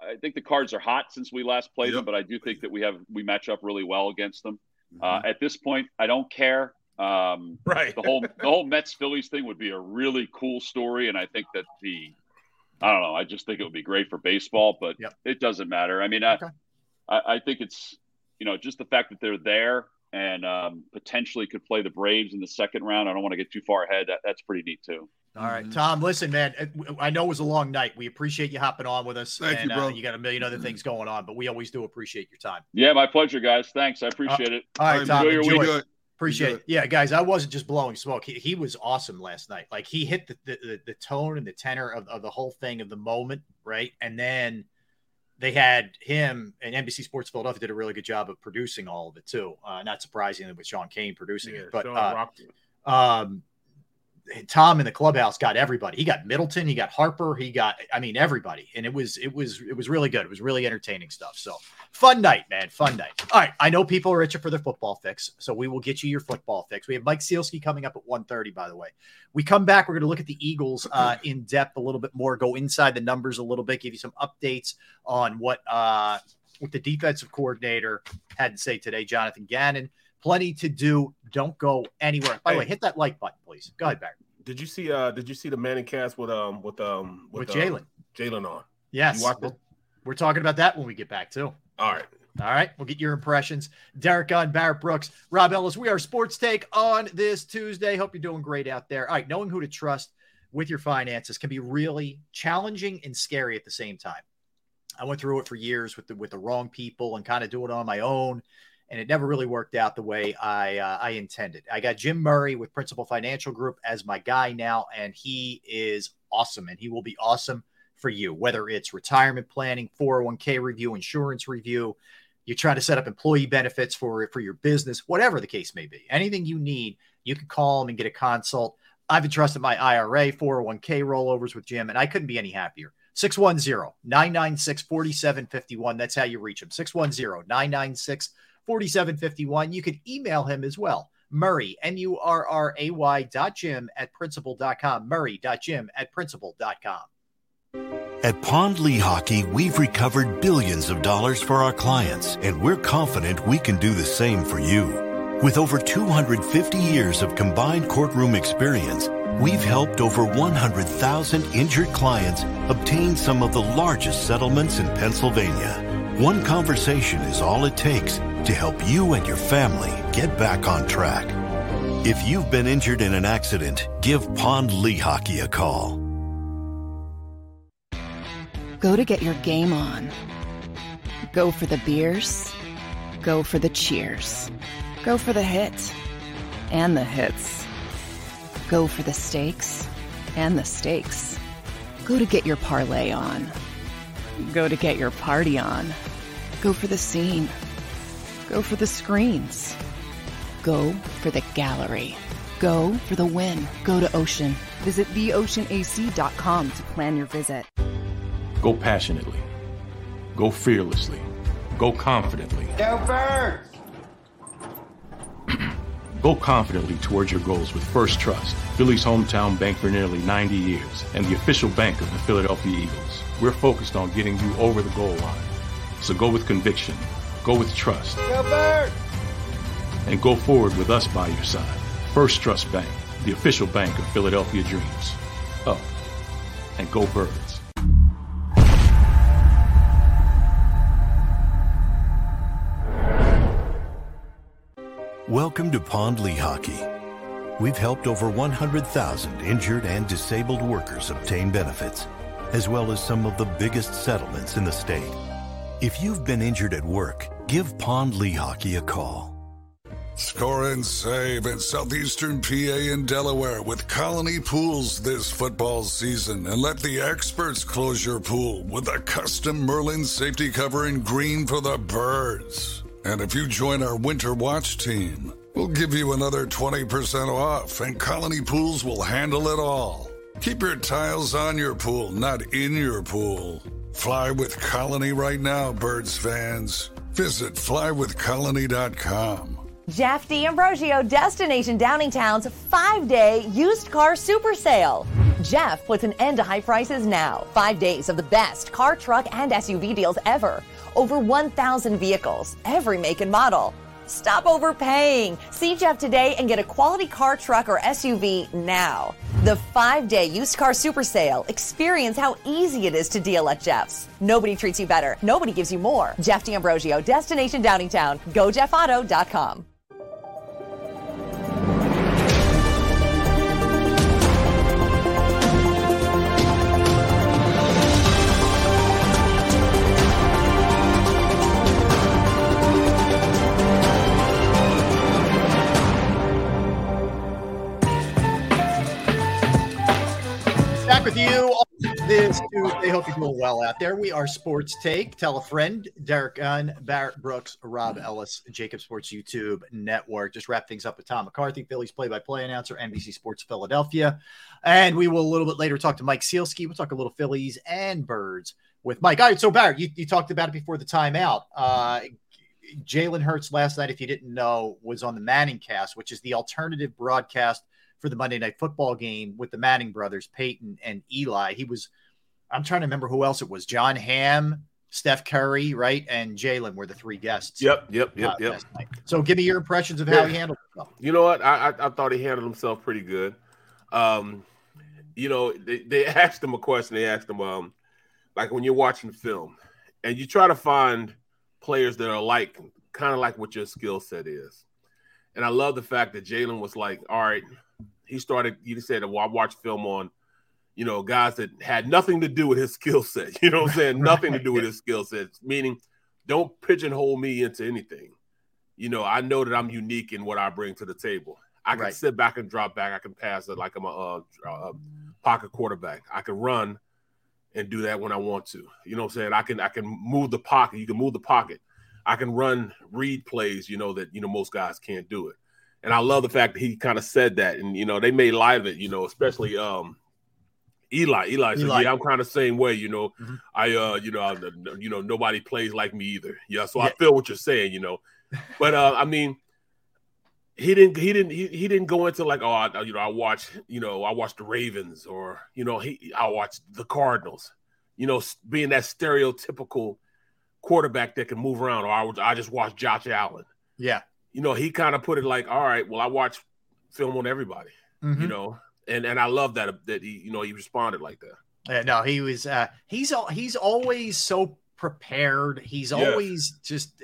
I think the Cards are hot since we last played yep. them, but I do think that we have we match up really well against them. Uh, mm-hmm. Uh, at this point, I don't care. Um, right. The whole the whole Mets Phillies thing would be a really cool story, and I think that the I don't know. I just think it would be great for baseball, but yep. it doesn't matter. I mean, okay. I, I think it's you know just the fact that they're there and um, potentially could play the Braves in the second round. I don't want to get too far ahead. That, that's pretty neat too. All right, mm-hmm. Tom. Listen, man. I know it was a long night. We appreciate you hopping on with us. Thank and, you, bro. Uh, you got a million other things going on, but we always do appreciate your time. Yeah, my pleasure, guys. Thanks. I appreciate uh, it. All right, Tom. Enjoy your enjoy week. Appreciate it. Yeah, guys, I wasn't just blowing smoke. He, he was awesome last night. Like he hit the, the, the tone and the tenor of, of the whole thing of the moment, right? And then they had him and NBC Sports Philadelphia did a really good job of producing all of it too. Uh, not surprisingly with Sean Kane producing yeah, it, but uh, um, Tom in the clubhouse got everybody. He got Middleton, he got Harper, he got I mean everybody, and it was it was it was really good. It was really entertaining stuff. So fun night, man, fun night. All right, I know people are itching for their football fix, so we will get you your football fix. We have Mike Sielski coming up at 1.30, by the way. We come back, we're going to look at the Eagles uh, in depth a little bit more, go inside the numbers a little bit, give you some updates on what uh, what the defensive coordinator had to say today, Jonathan Gannon plenty to do. Don't go anywhere. By the way, hit that like button, please. Go ahead, Barry. Did you see? uh Did you see the Manning cast with um with um with, with Jalen? Jalen on. Yes. We'll, we're talking about that when we get back too. All right. All right, we'll get your impressions. Derrick Gunn, Barrett Brooks, Rob Ellis. We are Sports Take on this Tuesday. Hope you're doing great out there. All right, knowing who to trust with your finances can be really challenging and scary at the same time. I went through it for years with the with the wrong people and kind of doing it on my own and it never really worked out the way I uh, I intended. I got Jim Murray with Principal Financial Group as my guy now, and he is awesome, and he will be awesome for you. Whether it's retirement planning, 401k review, insurance review, you're trying to set up employee benefits for for your business, whatever the case may be, anything you need, you can call him and get a consult. I've entrusted my IRA, 401k rollovers with Jim, and I couldn't be any happier. 610 996 4751. That's how you reach him. 610 996 4751. You can email him as well. Murray, M U R R A Y dot Jim at principal.com. Murray dot Jim at principal.com. At Pond Lehocky, we've recovered billions of dollars for our clients, and we're confident we can do the same for you. With over 250 years of combined courtroom experience, we've helped over 100,000 injured clients obtain some of the largest settlements in Pennsylvania. One conversation is all it takes to help you and your family get back on track. If you've been injured in an accident, give Pond Lehocky a call. Go to get your game on. Go for the beers. Go for the cheers. Go for the hit and the hits. Go for the stakes and the stakes. Go to get your parlay on. Go to get your party on. Go for the scene Go for the screens. Go for the gallery. Go for the win. Go to Ocean. Visit theoceanac.com to plan your visit. Go passionately. Go fearlessly. Go confidently. Go first! Go confidently towards your goals with First Trust, Philly's hometown bank for nearly 90 years, and the official bank of the Philadelphia Eagles. We're focused on getting you over the goal line. So go with conviction Go with trust. And go forward with us by your side. First Trust Bank, the official bank of Philadelphia Dreams. Oh, and go birds. Welcome to Pond Lehocky. We've helped over 100,000 injured and disabled workers obtain benefits, as well as some of the biggest settlements in the state. If you've been injured at work, give Pond Lehocky a call. Score and save in southeastern PA and Delaware with Colony Pools this football season and let the experts close your pool with a custom Merlin safety cover in green for the birds. And if you join our Winter Watch team, we'll give you another 20% off and Colony Pools will handle it all. Keep your tiles on your pool, not in your pool. Fly with Colony right now, birds fans. Visit flywithcolony.com. Jeff D'Ambrosio, Destination Downingtown's five day used car super sale. Jeff puts an end to high prices now. Five days of the best car, truck, and SUV deals ever. Over 1,000 vehicles, every make and model. Stop overpaying. See Jeff today and get a quality car, truck, or SUV now. The five day used car super sale. Experience how easy it is to deal at Jeff's. Nobody treats you better. Nobody gives you more. Jeff D'Ambrosio, Destination Downingtown. GoJeffAuto.com. this Tuesday. Hope you're doing well out there. We are Sports Take. Tell a friend. Derrick Gunn, Barrett Brooks, Rob Ellis, JAKIB Sports YouTube Network. Just wrap things up with Tom McCarthy, Phillies play-by-play announcer, NBC Sports Philadelphia. And we will a little bit later talk to Mike Sielski. We'll talk a little Phillies and birds with Mike. All right, so Barrett, you, you talked about it before the timeout. Uh, Jalen Hurts last night, if you didn't know, was on the Manning cast, which is the alternative broadcast for the Monday night football game with the Manning brothers, Peyton and Eli. He was, I'm trying to remember who else it was. Jon Hamm, Steph Curry, right? And Jalen were the three guests. Yep, yep, yep, uh, yep. So give me your impressions of how he handled himself. You know what? I, I, I thought he handled himself pretty good. Um, you know, they, they asked him a question. They asked him, um, like when you're watching film and you try to find players that are like kind of like what your skill set is. And I love the fact that Jalen was like, all right, he started, he said, well, I watched film on, you know, guys that had nothing to do with his skill set. You know what I'm saying? Nothing to do with his skill set, meaning don't pigeonhole me into anything. You know, I know that I'm unique in what I bring to the table. I can Right. sit back and drop back. I can pass it like I'm a, uh uh pocket quarterback. I can run and do that when I want to. You know what I'm saying? I can I can move the pocket. You can move the pocket. I can run read plays, you know, that you know most guys can't do it. And I love the fact that he kind of said that. And you know, they made of it, you know, especially um Eli. Eli said, Eli. Yeah, I'm kind of same way, you know. Mhm. I uh, you know, I, you know, nobody plays like me either. Yeah, so I feel what you're saying, you know. But uh, I mean, he didn't he didn't he, he didn't go into like oh I, you know I watch you know I watch the Ravens or you know he I watch the Cardinals you know being that stereotypical quarterback that can move around or I, I just watch Josh Allen Yeah. You know he kind of put it like all right well I watch film on everybody Mhm. you know and and I love that that he you know he responded like that Yeah, no, he was. Uh, he's he's always so prepared. He's Yes. always just.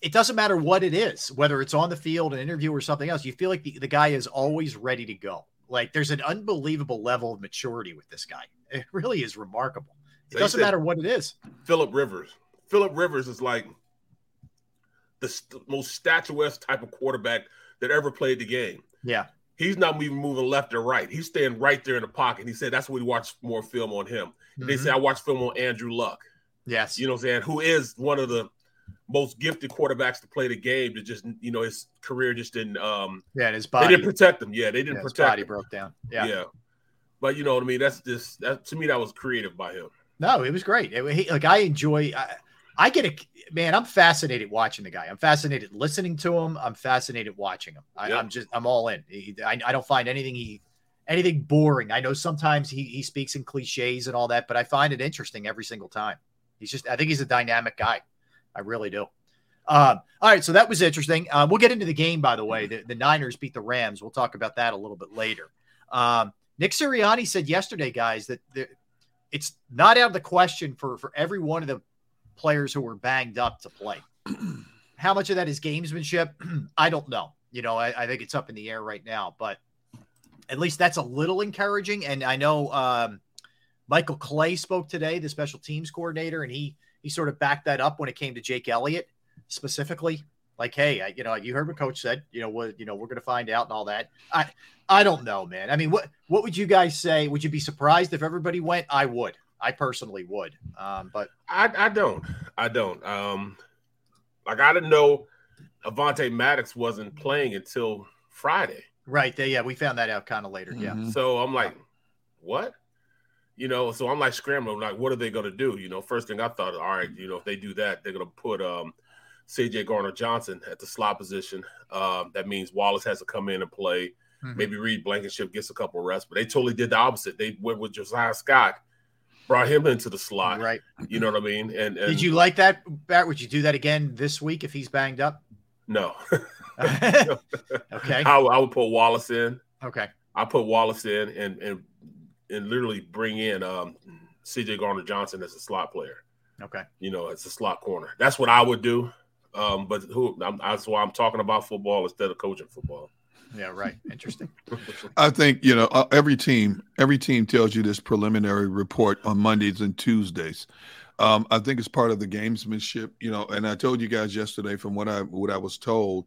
It doesn't matter what it is, whether it's on the field, an interview, or something else. You feel like the, the guy is always ready to go. Like there's an unbelievable level of maturity with this guy. It really is remarkable. It They doesn't matter what it is. Philip Rivers Philip Rivers is like the st- most statuesque type of quarterback that ever played the game Yeah, He's not even moving left or right. He's staying right there in the pocket. He said that's what he watched more film on him. They Mhm. say I watched film on Andrew Luck. yes, You know what I'm saying? Who is one of the most gifted quarterbacks to play the game. to just you know his career just didn't. um yeah. And his They body, didn't protect him. Yeah, they didn't yeah, his protect body him. broke down. Yeah. Yeah. But you know what I mean? That's just that to me that was creative by him. No, it was great. It- he- like I enjoy. I, I get a man. I'm fascinated watching the guy. I'm fascinated listening to him. I'm fascinated watching him. I. I'm just. I'm all in. He, I, I don't find anything he anything boring. I know sometimes he he speaks in cliches and all that, but I find it interesting every single time. He's just. I think he's a dynamic guy. I really do. Um, all right, so that was interesting. Um, we'll get into the game, by the way. The, the Niners beat the Rams. We'll talk about that a little bit later. Um, Nick Sirianni said yesterday, guys, that the, it's not out of the question for for every one of the players who were banged up to play. How much of that is gamesmanship? I don't know. You know, I, I think it's up in the air right now, but at least that's a little encouraging. And I know um, Michael Clay spoke today, the special teams coordinator, and he he sort of backed that up when it came to Jake Elliott. specifically? Like, hey, I, you know, you heard what coach said. You know what? You know, we're going to find out and all that. I, I don't know, man. I mean, what what would you guys say? Would you be surprised if everybody went? I would. I personally would. Um, but I, I don't. I don't. Um, like I didn't know Avonte Maddox wasn't playing until Friday. Right. They, yeah, we found that out kind of later. Mm-hmm. Yeah. So I'm like, what? You know, so I'm like scrambling, like, what are they going to do? You know, first thing I thought, all right, you know, if they do that, they're going to put um, CJ Gardner Johnson at the slot position. Um, that means Wallace has to come in and play. Mm-hmm. Maybe Reed Blankenship gets a couple of rests, but they totally did the opposite. They went with Josiah Scott, brought him into the slot. Right. You know what I mean? And, and did you like that, Barrett? Would you do that again this week if he's banged up? No. okay. I, I, would put Wallace in. Okay. I put Wallace in and and and literally bring in um, CJ Gardner Johnson as a slot player. Okay. You know, as a slot corner. That's what I would do. Um, but who? I'm, that's why I'm talking about football instead of coaching football. Yeah, right. Interesting. I think you know uh, every team. Every team tells you this preliminary report on Mondays and Tuesdays. Um, I think it's part of the gamesmanship, you know. And I told you guys yesterday, from what I what I was told,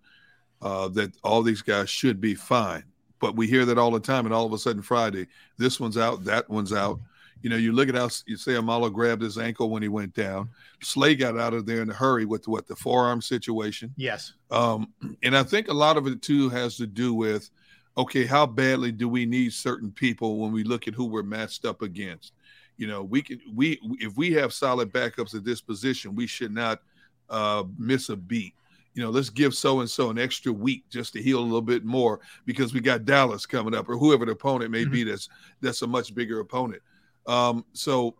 uh, that all these guys should be fine. But we hear that all the time, and all of a sudden Friday, this one's out, that one's out. You know, you look at how you say Amala grabbed his ankle when he went down. Slay got out of there in a hurry with what the forearm situation. Yes. Um, and I think a lot of it too has to do with, okay, how badly do we need certain people when we look at who we're matched up against? You know, we can we if we have solid backups at this position, we should not uh, miss a beat you know, let's give so and so an extra week just to heal a little bit more because we got Dallas coming up or whoever the opponent may mm-hmm. be. That's that's a much bigger opponent. Um, so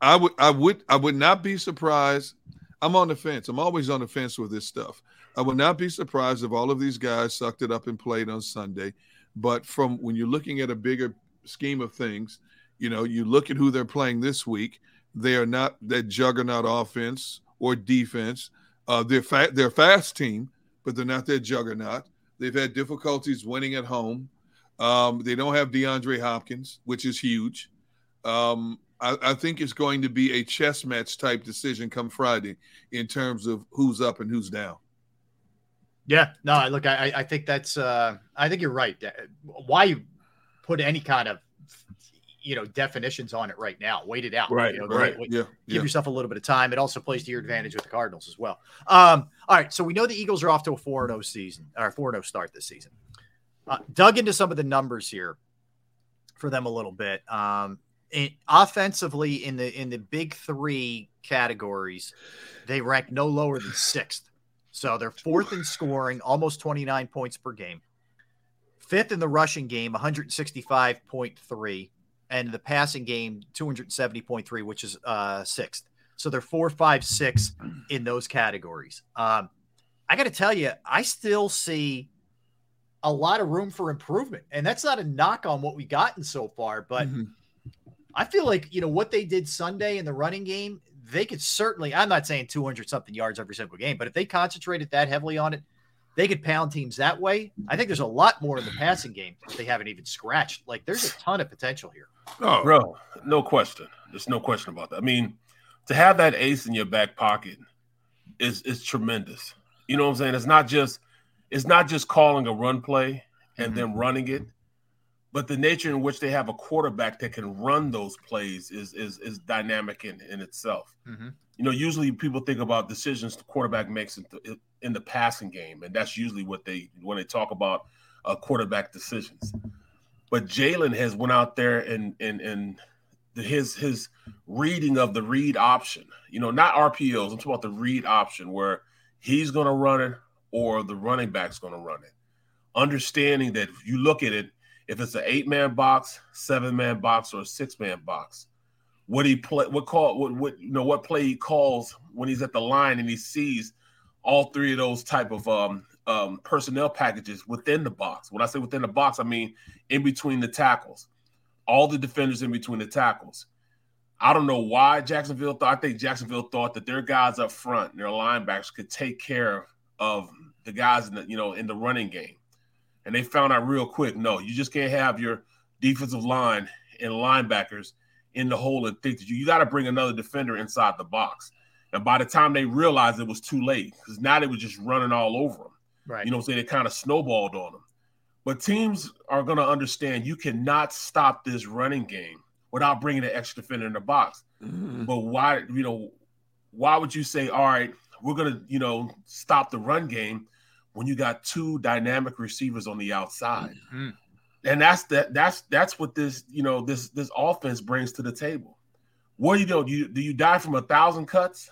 I would I would I would not be surprised. I'm on the fence. I'm always on the fence with this stuff. I would not be surprised if all of these guys sucked it up and played on Sunday. But from when you're looking at a bigger scheme of things, you know, you look at who they're playing this week. They are not that juggernaut offense or defense uh, they're fa- they're fast team, but they're not that juggernaut. They've had difficulties winning at home. Um, they don't have DeAndre Hopkins, which is huge. Um, I, I, think it's going to be a chess match type decision come Friday in terms of who's up and who's down. Yeah, no, look, I, I think that's, uh, I think you're right. Why put any kind of you know definitions on it right now. Wait it out. Right. You know, right. Wait, yeah. Give yeah. yourself a little bit of time. It also plays to your advantage with the Cardinals as well. Um, all right. So we know the Eagles are off to a 4 0 season or 4 0 start this season. Uh, dug into some of the numbers here for them a little bit. Um, in, offensively, in the in the big three categories, they rank no lower than sixth. So they're fourth in scoring, almost 29 points per game. Fifth in the rushing game, 165.3 and the passing game 270.3, which is uh, sixth. So they're four, five, six in those categories. Um, I got to tell you, I still see a lot of room for improvement, and that's not a knock on what we've gotten so far, but mm-hmm. I feel like you know what they did Sunday in the running game. They could certainly. I'm not saying 200 something yards every single game, but if they concentrated that heavily on it, they could pound teams that way. I think there's a lot more in the passing game that they haven't even scratched. Like there's a ton of potential here. Oh, bro, no question. There's no question about that. I mean, to have that ace in your back pocket is is tremendous. You know what I'm saying? It's not just it's not just calling a run play and mm-hmm. then running it, but the nature in which they have a quarterback that can run those plays is is is dynamic in in itself. Mm-hmm. You know, usually people think about decisions the quarterback makes in the, in the passing game, and that's usually what they when they talk about uh, quarterback decisions. But Jalen has went out there and and and his his reading of the read option. You know, not RPOs. I'm talking about the read option where he's going to run it or the running back's going to run it. Understanding that if you look at it, if it's an eight man box, seven man box, or a six man box, what he play, what call, what, what you know, what play he calls when he's at the line and he sees all three of those type of um, um, personnel packages within the box. When I say within the box, I mean in between the tackles, all the defenders in between the tackles. I don't know why Jacksonville thought. I think Jacksonville thought that their guys up front, their linebackers, could take care of the guys in the you know in the running game, and they found out real quick. No, you just can't have your defensive line and linebackers in the hole and think that you, you got to bring another defender inside the box. And by the time they realized it was too late, because now they were just running all over them. Right. You know what I'm saying? They kind of snowballed on them. But teams are going to understand you cannot stop this running game without bringing an extra defender in the box. Mm-hmm. But why, you know, why would you say, all right, we're going to, you know, stop the run game when you got two dynamic receivers on the outside? Mm-hmm. And that's that that's that's what this, you know, this this offense brings to the table. What do you do? Do you, do you die from a thousand cuts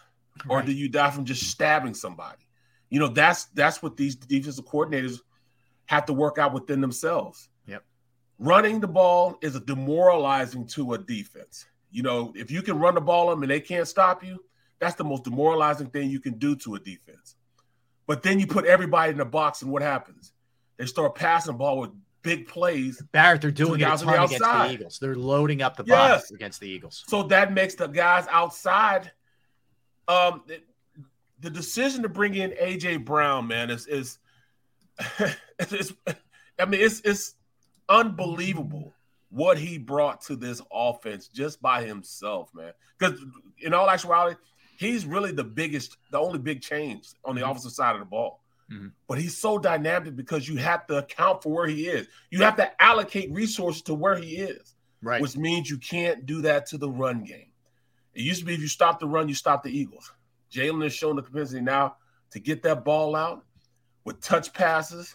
or right. do you die from just stabbing somebody? You know, that's that's what these defensive coordinators have to work out within themselves. Yep. Running the ball is a demoralizing to a defense. You know, if you can run the ball them and they can't stop you, that's the most demoralizing thing you can do to a defense. But then you put everybody in the box, and what happens? They start passing the ball with big plays. Barrett, they're doing it a ton the against the Eagles. They're loading up the box against the Eagles. So that makes the guys outside. Um, the decision to bring in AJ Brown, man, is is it's, I mean, it's it's unbelievable what he brought to this offense just by himself, man. Because in all actuality, he's really the biggest, the only big change on the mm-hmm. offensive side of the ball. Mm-hmm. But he's so dynamic because you have to account for where he is. You have to allocate resources to where he is, right? Which means you can't do that to the run game. It used to be if you stop the run, you stop the Eagles. Jalen has shown the capacity now to get that ball out with touch passes,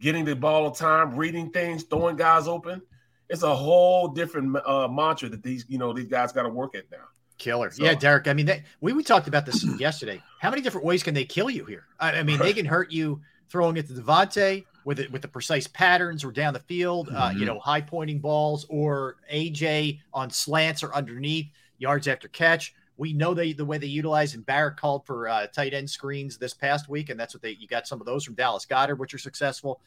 getting the ball on time, reading things, throwing guys open. It's a whole different uh, mantra that these you know these guys got to work at now. Killer, so, yeah, Derrick. I mean, they, we we talked about this yesterday. How many different ways can they kill you here? I, I mean, they can hurt you throwing it to DeVonta with it with the precise patterns or down the field, mm-hmm. uh, you mm-hmm. know, high pointing balls, or AJ on slants or underneath yards after catch. We know they the way they utilize and Barrett called for uh, tight end screens this past week, and that's what they you got some of those from Dallas Goedert, which are successful.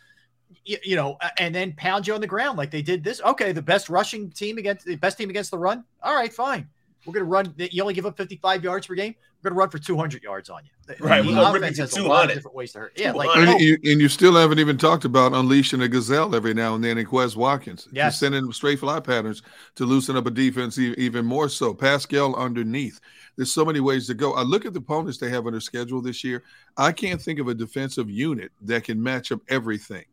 You, you, know, and then pound you on the ground like they did this. Okay, the best rushing team against the best team against the run. All right, fine. We're going to run. You only give up 55 yards per game. We're going to run for 200 yards on you. Right. The offense has a lot of different ways to hurt. Yeah. Like, and, oh. you, and you still haven't even talked about unleashing a gazelle every now and then in Quez Watkins. Yeah. Sending straight fly patterns to loosen up a defense even more so. Pascal underneath. There's so many ways to go. I look at the opponents they have on their schedule this year. I can't think of a defensive unit that can match up everything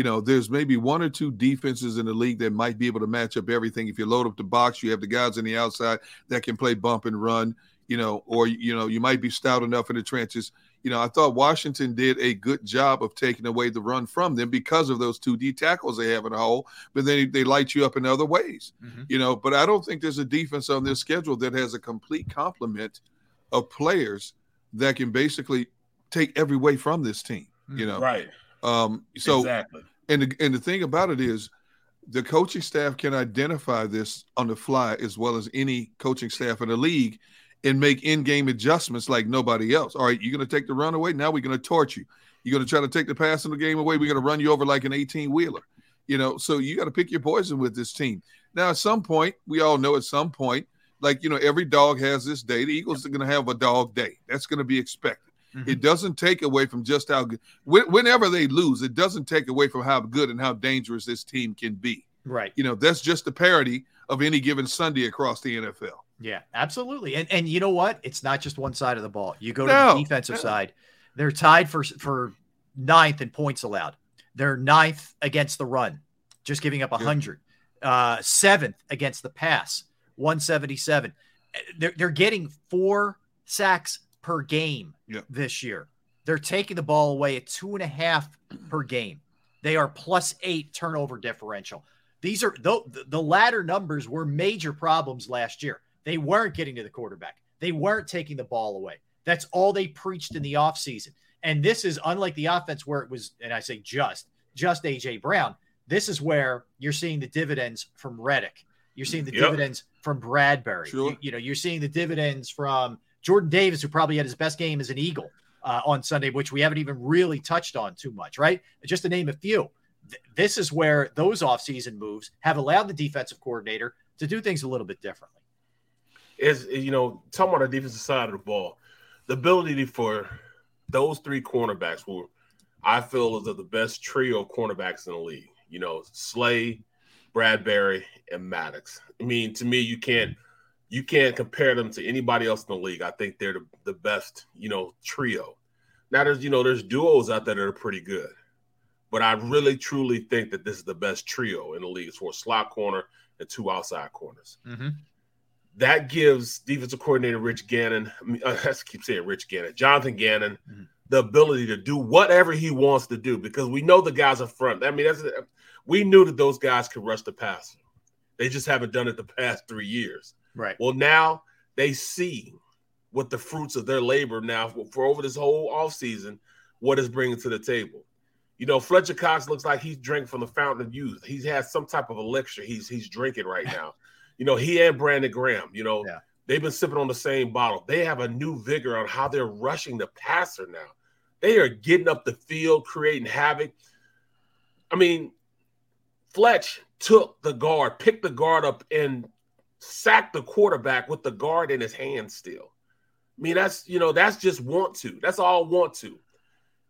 you know, there's maybe one or two defenses in the league that might be able to match up everything. If you load up the box, you have the guys on the outside that can play bump and run, you know, or, you know, you might be stout enough in the trenches. You know, I thought Washington did a good job of taking away the run from them because of those two D tackles they have in the hole, but then they light you up in other ways, mm-hmm. you know. But I don't think there's a defense on this schedule that has a complete complement of players that can basically take every way from this team, you know. Right. Um, so exactly. And the, and the thing about it is, the coaching staff can identify this on the fly as well as any coaching staff in the league and make in-game adjustments like nobody else. All right, you're going to take the run away. Now we're going to torch you. You're going to try to take the pass in the game away. We're going to run you over like an 18 wheeler. You know, so you got to pick your poison with this team. Now, at some point, we all know at some point, like you know, every dog has this day. The Eagles are going to have a dog day. That's going to be expected. Mm-hmm. It doesn't take away from just how good. Whenever they lose, it doesn't take away from how good and how dangerous this team can be. Right. You know, that's just the parity of any given Sunday across the NFL. Yeah, absolutely. And and you know what? It's not just one side of the ball. You go to no, the defensive no. side. They're tied for for ninth in points allowed. They're ninth against the run, just giving up 100. Uh, seventh against the pass, 177. They're, they're getting four sacks per game this year. They're taking the ball away at two and a half per game. They are plus eight turnover differential. These are the, the latter numbers were major problems last year. They weren't getting to the quarterback. They weren't taking the ball away. That's all they preached in the offseason. And this is unlike the offense where it was, and I say just, just AJ Brown. This is where you're seeing the dividends from Reddick. You're seeing the yep. dividends from Bradberry. Sure. You, you know, you're seeing the dividends from Jordan Davis, who probably had his best game as an Eagle uh, on Sunday, which we haven't even really touched on too much, right? Just to name a few. Th- this is where those offseason moves have allowed the defensive coordinator to do things a little bit differently. Is you know, talking about the defensive side of the ball, the ability for those three cornerbacks were, I feel, is of the best trio of cornerbacks in the league. You know, Slay, Bradberry, and Maddox. I mean, to me, you can't you can't compare them to anybody else in the league. I think they're the, the best, you know, trio. Now there's, you know, there's duos out there that are pretty good. But I really truly think that this is the best trio in the league for a slot corner and two outside corners. Mm-hmm. That gives defensive coordinator Rich Gannon, I, mean, I keep saying Rich Gannon, Jonathan Gannon, mm-hmm. the ability to do whatever he wants to do because we know the guys up front. I mean, that's we knew that those guys could rush the passer. They just haven't done it the past three years. Right. Well, now they see what the fruits of their labor now for, for over this whole offseason, what is bringing to the table. You know, Fletcher Cox looks like he's drinking from the fountain of youth. He has some type of elixir he's he's drinking right now. you know, he and Brandon Graham, you know, yeah. they've been sipping on the same bottle. They have a new vigor on how they're rushing the passer now. They are getting up the field, creating havoc. I mean, Fletch took the guard, picked the guard up, and sacked the quarterback with the guard in his hand still. I mean, that's you know, that's just want to. That's all want to.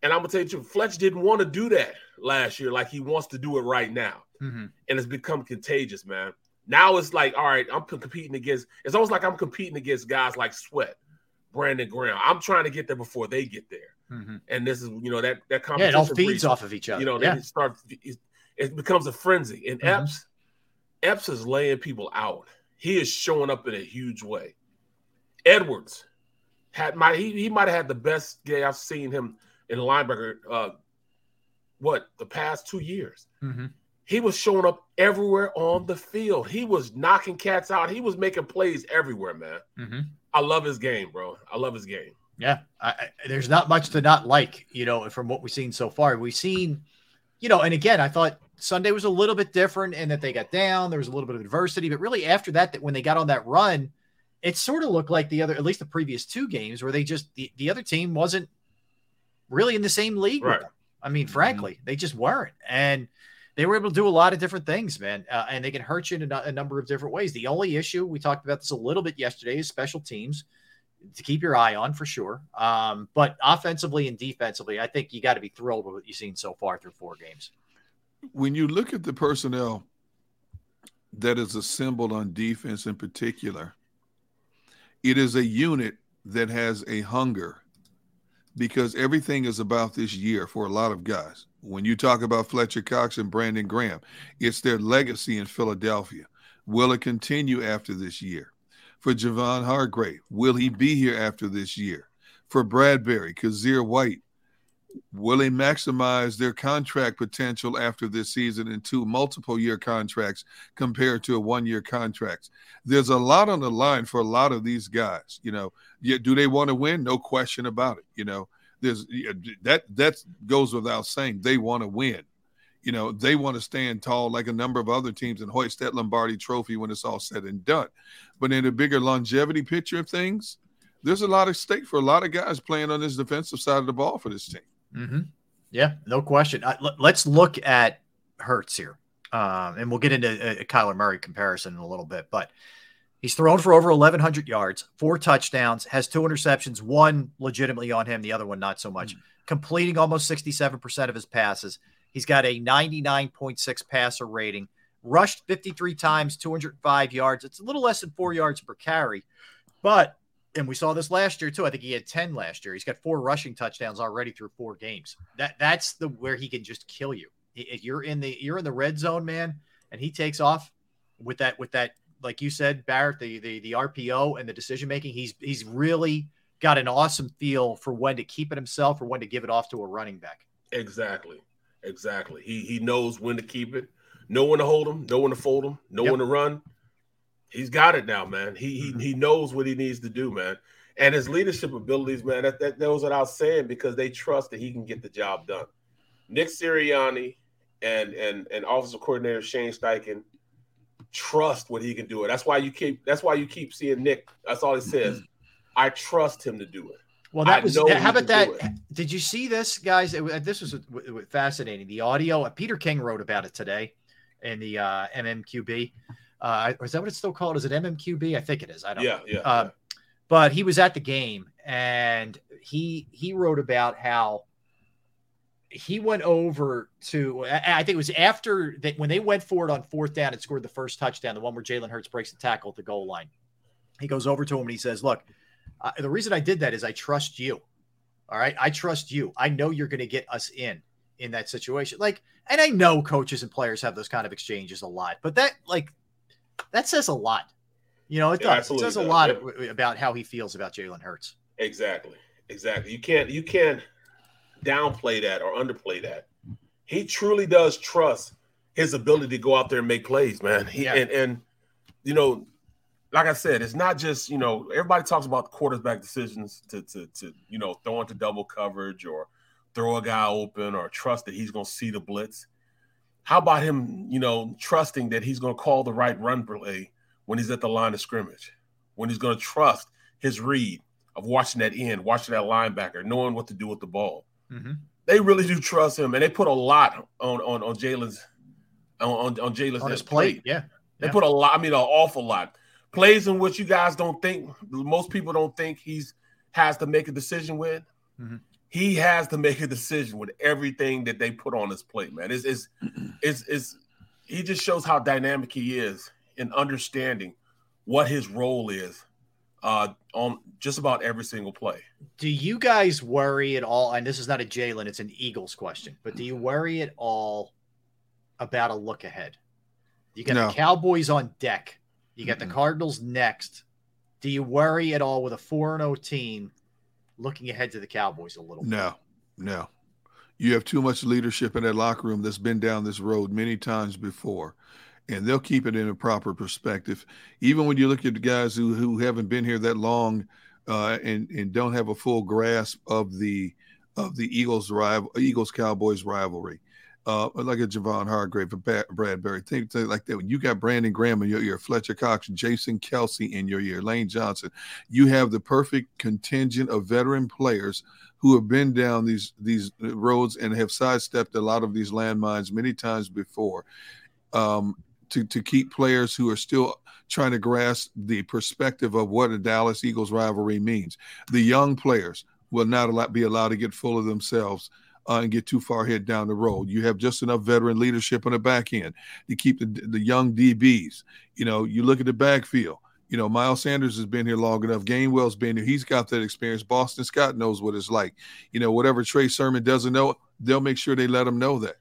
And I'm gonna tell you, Fletch didn't want to do that last year, like he wants to do it right now. Mm-hmm. And it's become contagious, man. Now it's like, all right, I'm competing against. It's almost like I'm competing against guys like Sweat, Brandon Graham. I'm trying to get there before they get there. Mm-hmm. And this is, you know, that that competition. Yeah, it all feeds breeds, off of each other. You know, yeah. it starts. It becomes a frenzy. And Mm-hmm. Epps, Epps is laying people out. He is showing up in a huge way. Edwards had my he, he might have had the best game I've seen him in linebacker. Uh, what the past two years? Mm-hmm. He was showing up everywhere on the field. He was knocking cats out. He was making plays everywhere, man. Mm-hmm. I love his game, bro. I love his game. Yeah, I, I, there's not much to not like, you know, from what we've seen so far. We've seen, you know, and again, I thought Sunday was a little bit different in that they got down. There was a little bit of adversity, but really after that, that when they got on that run, it sort of looked like the other, at least the previous two games, where they just the, the other team wasn't really in the same league right. with them. I mean, frankly, mm-hmm. they just weren't, and they were able to do a lot of different things, man. Uh, and they can hurt you in a, a, number of different ways. The only issue we talked about this a little bit yesterday is special teams to keep your eye on for sure. Um, but offensively and defensively, I think you got to be thrilled with what you've seen so far through four games when you look at the personnel that is assembled on defense in particular, it is a unit that has a hunger because everything is about this year for a lot of guys. When you talk about Fletcher Cox and Brandon Graham, it's their legacy in Philadelphia. Will it continue after this year? For Javon Hargrave, will he be here after this year? For Bradberry, Kyzir White, will they maximize their contract potential after this season into multiple year contracts compared to a one year contracts there's a lot on the line for a lot of these guys you know. Do they want to win? No question about it you know. There's that that goes without saying they want to win. You know they want to stand tall like a number of other teams and hoist that lombardi trophy when it's all said and done. But in a bigger longevity picture of things there's a lot of stake for a lot of guys playing on this defensive side of the ball for this team Mm-hmm. Yeah, no question. Uh, l- let's look at Hurts here, um, and we'll get into a, a Kyler Murray comparison in a little bit. But he's thrown for over 1,100 yards, four touchdowns, has two interceptions, one legitimately on him, the other one not so much. Mm-hmm. Completing almost 67% of his passes. He's got a 99.6 passer rating, rushed 53 times, 205 yards. It's a little less than four yards per carry, but and we saw this last year too. I think he had 10 last year. He's got four rushing touchdowns already through four games. That that's the where he can just kill you. If you're in the you're in the red zone, man, and he takes off with that with that like you said, Barrett, the the the RPO and the decision making, he's he's really got an awesome feel for when to keep it himself or when to give it off to a running back. Exactly. Exactly. He he knows when to keep it, know when to hold him, know when to fold him, know yep. when to run he's got it now, man. He, he mm-hmm. he knows what he needs to do, man. And his leadership abilities, man, that, that I was saying because they trust that he can get the job done. Nick Sirianni and and and offensive coordinator Shane Steichen trust what he can do. It. That's why you keep that's why you keep seeing Nick. That's all he says. Mm-hmm. I trust him to do it. Well, that I was that, how about that? Did you see this, guys? It, this was fascinating. The audio. Uh, Peter King wrote about it today in the uh, MMQB. Uh, is that what it's still called? Is it MMQB? I think it is. I don't yeah, know. Yeah, uh, yeah. But he was at the game and he he wrote about how he went over to I think it was after that when they went for it on fourth down and scored the first touchdown, the one where Jalen Hurts breaks the tackle at the goal line. He goes over to him and he says, "Look, uh, the reason I did that is I trust you. All right, I trust you. I know you're going to get us in in that situation. Like, and I know coaches and players have those kind of exchanges a lot, but that like that says a lot. You know, it Yeah, does. It says a lot does. of- about how he feels about Jalen Hurts. Exactly. Exactly. You can't you can't downplay that or underplay that. He truly does trust his ability to go out there and make plays, man. He Yeah. and and you know, like I said, it's not just you know everybody talks about quarterback decisions to to to you know throw into double coverage or throw a guy open or trust that he's going to see the blitz. How about him, you know, trusting that he's going to call the right run play when he's at the line of scrimmage, when he's going to trust his read of watching that end, watching that linebacker, knowing what to do with the ball. Mhm. They really do trust him, and they put a lot on on on Jalen's on on, Jalen's On his plate, yeah. They Yeah. put a lot. I mean, an awful lot. Plays in which you guys don't think most people don't think he's has to make a decision with. Mhm. He has to make a decision with everything that they put on his plate, man. It's it's it's, it's he just shows how dynamic he is in understanding what his role is uh on just about every single play. Do you guys worry at all? And this is not a Jalen, it's an Eagles question, but do you worry at all about a look ahead? You got No. the Cowboys on deck, you got the Cardinals next. Do you worry at all with a 4 0 team looking ahead to the Cowboys a little bit? No, no. You have too much leadership in that locker room that's been down this road many times before, and they'll keep it in a proper perspective. Even when you look at the guys who who haven't been here that long uh, and and don't have a full grasp of the of the Eagles rival Eagles Cowboys rivalry. Uh, like a Javon Hargrave, a Bradberry, think like that. When you got Brandon Graham in your ear, Fletcher Cox, Jason Kelce in your ear, Lane Johnson, you have the perfect contingent of veteran players who have been down these these roads and have sidestepped a lot of these landmines many times before. Um, to to keep players who are still trying to grasp the perspective of what a Dallas Eagles rivalry means. The young players will not be allowed to get full of themselves uh, and get too far ahead down the road. You have just enough veteran leadership on the back end to keep the the young DBs. You know, you look at the backfield. You know, Miles Sanders has been here long enough. Gainwell's been here. He's got that experience. Boston Scott knows what it's like. You know, whatever Trey Sermon doesn't know, they'll make sure they let him know that.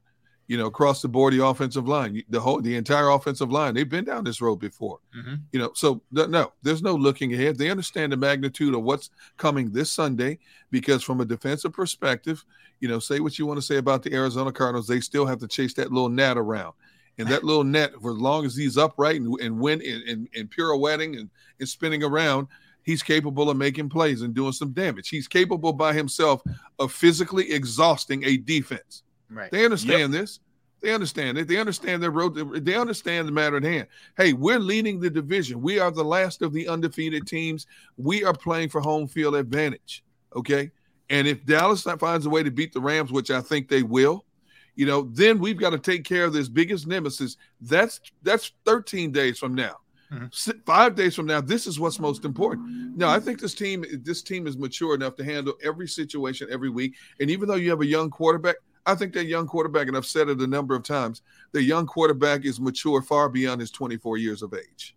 You know, across the board, the offensive line, the whole, the entire offensive line, they've been down this road before. Mhm. You know, so th- no, there's no looking ahead. They understand the magnitude of what's coming this Sunday because, from a defensive perspective, you know, say what you want to say about the Arizona Cardinals, they still have to chase that little gnat around. And that little net, for as long as he's upright and, and win and, and, and pirouetting and, and spinning around, he's capable of making plays and doing some damage. He's capable by himself of physically exhausting a defense. Right. They understand this. They understand it. They understand their road. They understand the matter at hand. Hey, we're leading the division. We are the last of the undefeated teams. We are playing for home field advantage. Okay. And if Dallas finds a way to beat the Rams, which I think they will, you know, then we've got to take care of this biggest nemesis. That's that's 13 days from now. Mm-hmm. Si- Five days from now, this is what's most important. Now, I think this team this team is mature enough to handle every situation every week. And even though you have a young quarterback, I think that young quarterback, and I've said it a number of times, the young quarterback is mature far beyond his 24 years of age.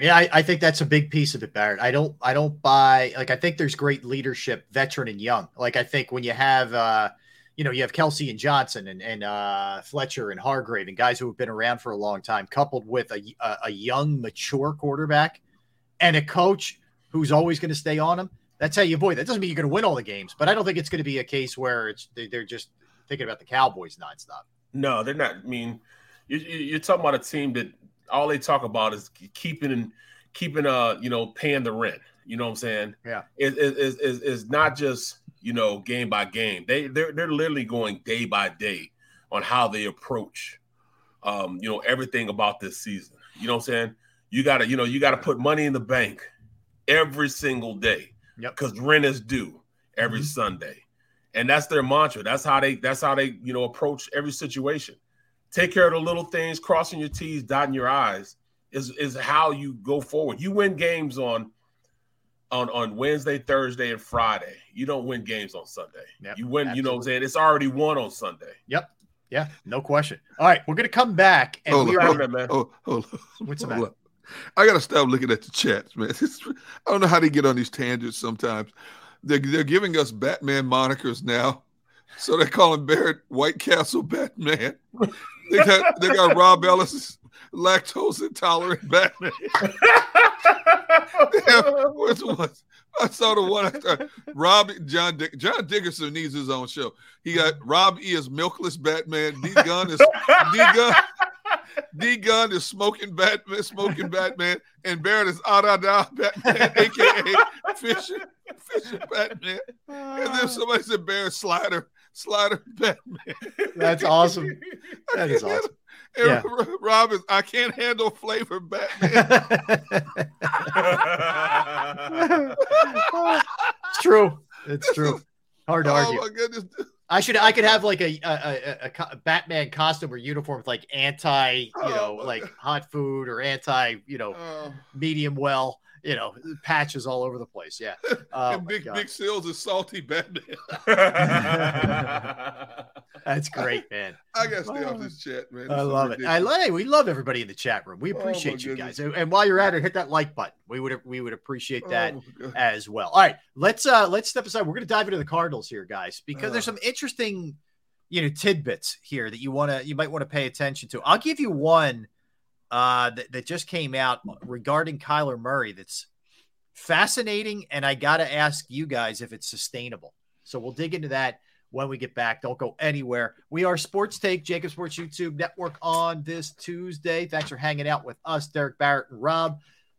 Yeah, I, I think that's a big piece of it, Barrett. I don't I don't buy like I think there's great leadership, veteran and young. Like I think when you have uh you know, you have Kelce and Johnson and, and uh, Fletcher and Hargrave and guys who have been around for a long time, coupled with a, a, a young, mature quarterback and a coach who's always going to stay on him. That's how you avoid that. Doesn't mean you're going to win all the games, but I don't think it's going to be a case where it's they- they're just thinking about the Cowboys nonstop. No, they're not. I mean, you, you're talking about a team that all they talk about is keeping and keeping uh you know paying the rent. You know what I'm saying? Yeah. It is is is is not just you know game by game. They they're they're literally going day by day on how they approach um you know everything about this season. You know what I'm saying? You gotta you know you gotta put money in the bank every single day. Yep. Because rent is due every Sunday and that's their mantra. That's how they that's how they you know approach every situation. Take care of the little things, crossing your T's, dotting your I's is is how you go forward. You win games on on on Wednesday, Thursday, and Friday. You don't win games on Sunday. Yep, you win, you know what I'm saying? It's already won on Sunday. Yep. Yeah, no question. All right, we're going to come back and Hold we on, are Hold on, man. Oh, hold on. What's Hold matter? on. I gotta stop looking at the chats, man. I don't know how they get on these tangents sometimes. They're, they're giving us Batman monikers now. So they call him Barrett White Castle Batman. They got they got Rob Ellis lactose intolerant Batman. yeah, what's one? I saw the one. I Rob John Dick, John Dickerson needs his own show. He got Rob E is milkless Batman. D Gun is D Gun. D Gun is smoking Batman, smoking Batman, and Barrett is Ada Da Batman, aka Fisher, Fisher Batman. And then ah. somebody said Barrett Slider, Slider Batman. That's awesome. That is awesome. And yeah. Rob is I can't handle flavor Batman. it's true. It's true. Hard to oh, argue. Oh my goodness. I should I could have like a a, a, a Batman costume or uniform with like anti, you know, oh, like hot food or anti, you know, oh. medium well, you know, patches all over the place. Yeah. Oh, and Big God. Big Seals is salty Batman. That's great, man. I gotta stay off this chat, man. This I love it. I love we love everybody in the chat room. We oh, appreciate oh, you guys. And, and, while you're at it, hit that like button. We would we would appreciate that oh, as well. All right, let's uh let's step aside. We're gonna dive into the Cardinals here, guys, because uh. there's some interesting, you know, tidbits here that you wanna you might want to pay attention to. I'll give you one uh that, that just came out regarding Kyler Murray that's fascinating, and I gotta ask you guys if it's sustainable. So we'll dig into that when we get back. Don't go anywhere. We are Sports Take, JAKIB Sports YouTube Network on this Tuesday. Thanks for hanging out with us, Derrick Barrett and Rob.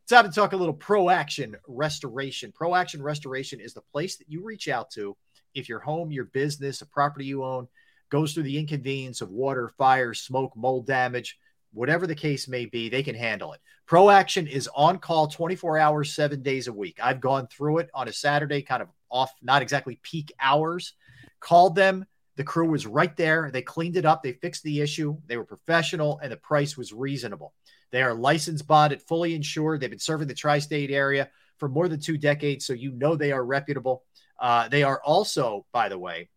Time to talk a little Pro Action Restoration. Pro Action Restoration is the place that you reach out to if your home, your business, a property you own goes through the inconvenience of water, fire, smoke, mold damage, whatever the case may be, they can handle it. Pro Action is on call 24 hours, seven days a week. I've gone through it on a Saturday, kind of off, not exactly peak hours called them. The crew was right there. They cleaned it up. They fixed the issue. They were professional and the price was reasonable. They are licensed, bonded, fully insured. They've been serving the tri state area for more than two decades. So you know they are reputable. Uh, they are also, by the way,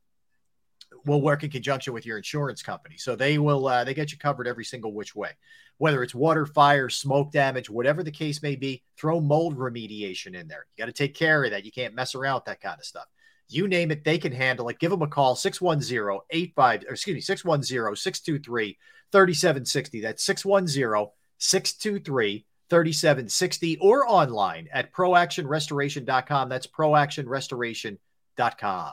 will work in conjunction with your insurance company. So they will, uh, they get you covered every single which way. Whether it's water, fire, smoke damage, whatever the case may be, throw mold remediation in there. You got to take care of that. You can't mess around with that kind of stuff. You name it, they can handle it. Give them a call 610 85, excuse me, 610 623 3760. That's 610 623 3760 or online at proactionrestoration.com. That's proactionrestoration.com.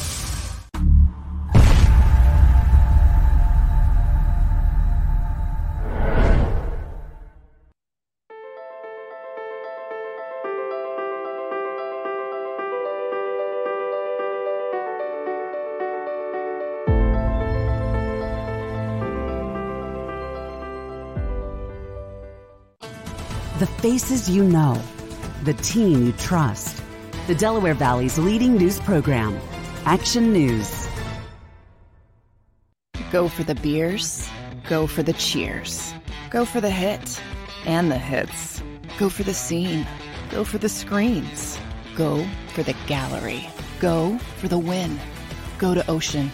Faces you know, the team you trust. the Delaware Valley's leading news program, Action News. Go for the beers, go for the cheers, go for the hit and the hits, go for the scene, go for the screens, go for the gallery, go for the win, go to Ocean.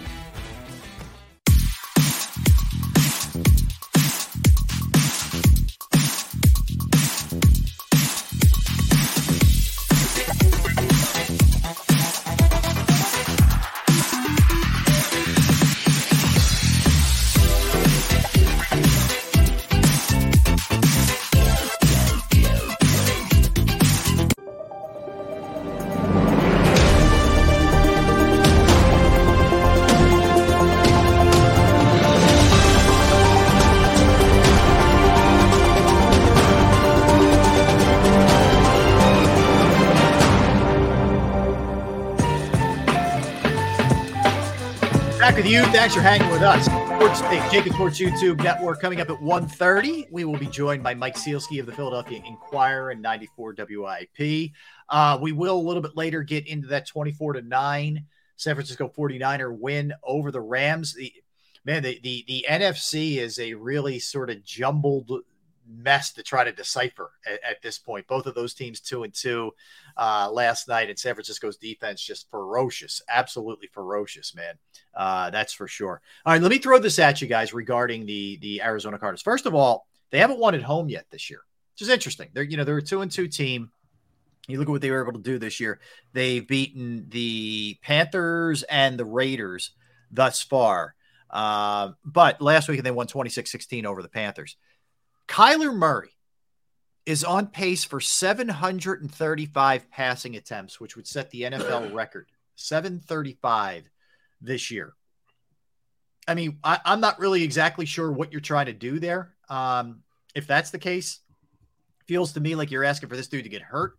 Thanks for hanging with us. Sports JAKIB Sports YouTube Network coming up at 1.30. We will be joined by Mike Sielski of the Philadelphia Inquirer and 94 WIP. Uh, we will a little bit later get into that 24 to 9 San Francisco 49er win over the Rams. The man, the, the the NFC is a really sort of jumbled mess to try to decipher at, at, this point. Both of those teams two and two uh, last night, and San Francisco's defense just ferocious, absolutely ferocious, man. Uh, that's for sure. All right, let me throw this at you guys regarding the the Arizona Cardinals. First of all, they haven't won at home yet this year, which is interesting. They're you know they're a two and two team. You look at what they were able to do this year. They've beaten the Panthers and the Raiders thus far. Uh, but last week they won 26 16 over the Panthers. Kyler Murray is on pace for 735 passing attempts, which would set the NFL record 735 this year. I mean, I, am not really exactly sure what you're trying to do there. Um, if that's the case, feels to me like you're asking for this dude to get hurt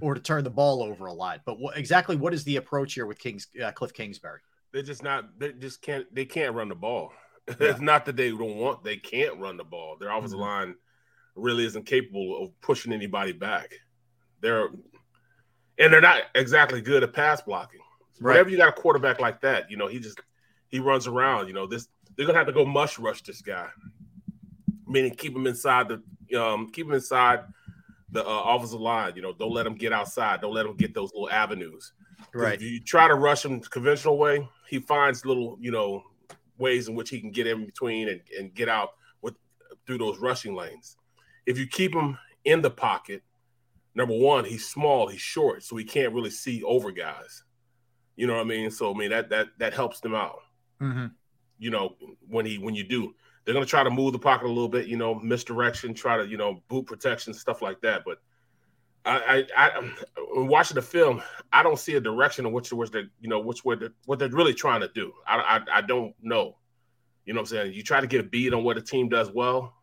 or to turn the ball over a lot. But what, exactly what is the approach here with Kings uh, Cliff Kingsbury? They're just not. They just can't. They can't run the ball. Yeah. it's not that they don't want, they can't run the ball. Their offensive mm-hmm. line really isn't capable of pushing anybody back. They're and they're not exactly good at pass blocking. Right. Whenever you got a quarterback like that, you know, he just he runs around, you know, this they're gonna have to go mush rush this guy. Meaning keep him inside the um keep him inside the uh, offensive line, you know, don't let him get outside, don't let him get those little avenues. Right. If you try to rush him conventional way, he finds little, you know, ways in which he can get in between and, and get out with through those rushing lanes. If you keep him in the pocket, number one, he's small, he's short, so he can't really see over guys. You know what I mean? So I mean that that that helps them out. Mm-hmm. You know when he when you do, they're gonna try to move the pocket a little bit. You know, misdirection, try to you know boot protection, stuff like that. But I, I, I um, watching the film, I don't see a direction in which which they you know which way they, what they're really trying to do. I, I I don't know. You know what I'm saying? You try to get a beat on what a team does well.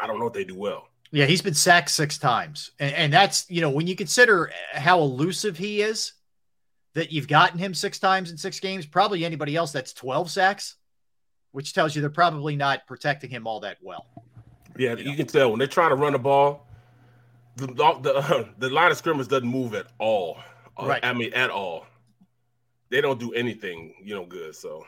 I don't know what they do well. Yeah, he's been sacked six times, and, and that's you know when you consider how elusive he is, that you've gotten him six times in six games. Probably anybody else that's twelve sacks, which tells you they're probably not protecting him all that well. Yeah, you, you know? can tell when they're trying to run the ball the the, the line of scrimmage doesn't move at all. Uh. I mean, at all. They don't do anything, you know, good. So,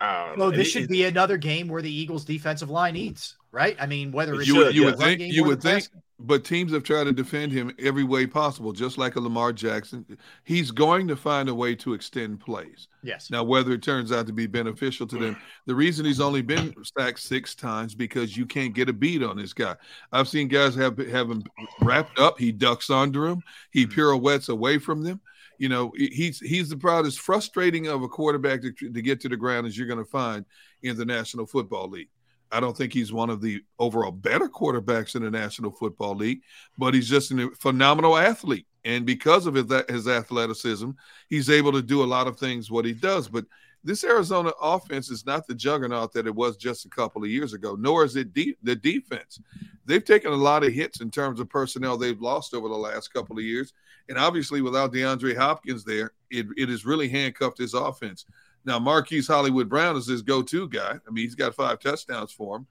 um, well, this it, should be another game where the Eagles' defensive line eats, right? I mean, whether it's you, would, you would think you would think, but teams have tried to defend him every way possible, just like a Lamar Jackson. He's going to find a way to extend plays. Yes. Now, whether it turns out to be beneficial to them, the reason he's only been sacked six times because you can't get a beat on this guy. I've seen guys have have him wrapped up. He ducks under him. He mm-hmm. pirouettes away from them. You know, he's he's the proud as frustrating of a quarterback to, to get to the ground as you're going to find in the National Football League. I don't think he's one of the overall better quarterbacks in the National Football League, but he's just a phenomenal athlete. And because of his, his athleticism, he's able to do a lot of things what he does. But this Arizona offense is not the juggernaut that it was just a couple of years ago, nor is it de- the defense. They've taken a lot of hits in terms of personnel they've lost over the last couple of years. And obviously, without DeAndre Hopkins there, it, it has really handcuffed his offense. Now, Marquise Hollywood Brown is his go-to guy. I mean, he's got five touchdowns for him,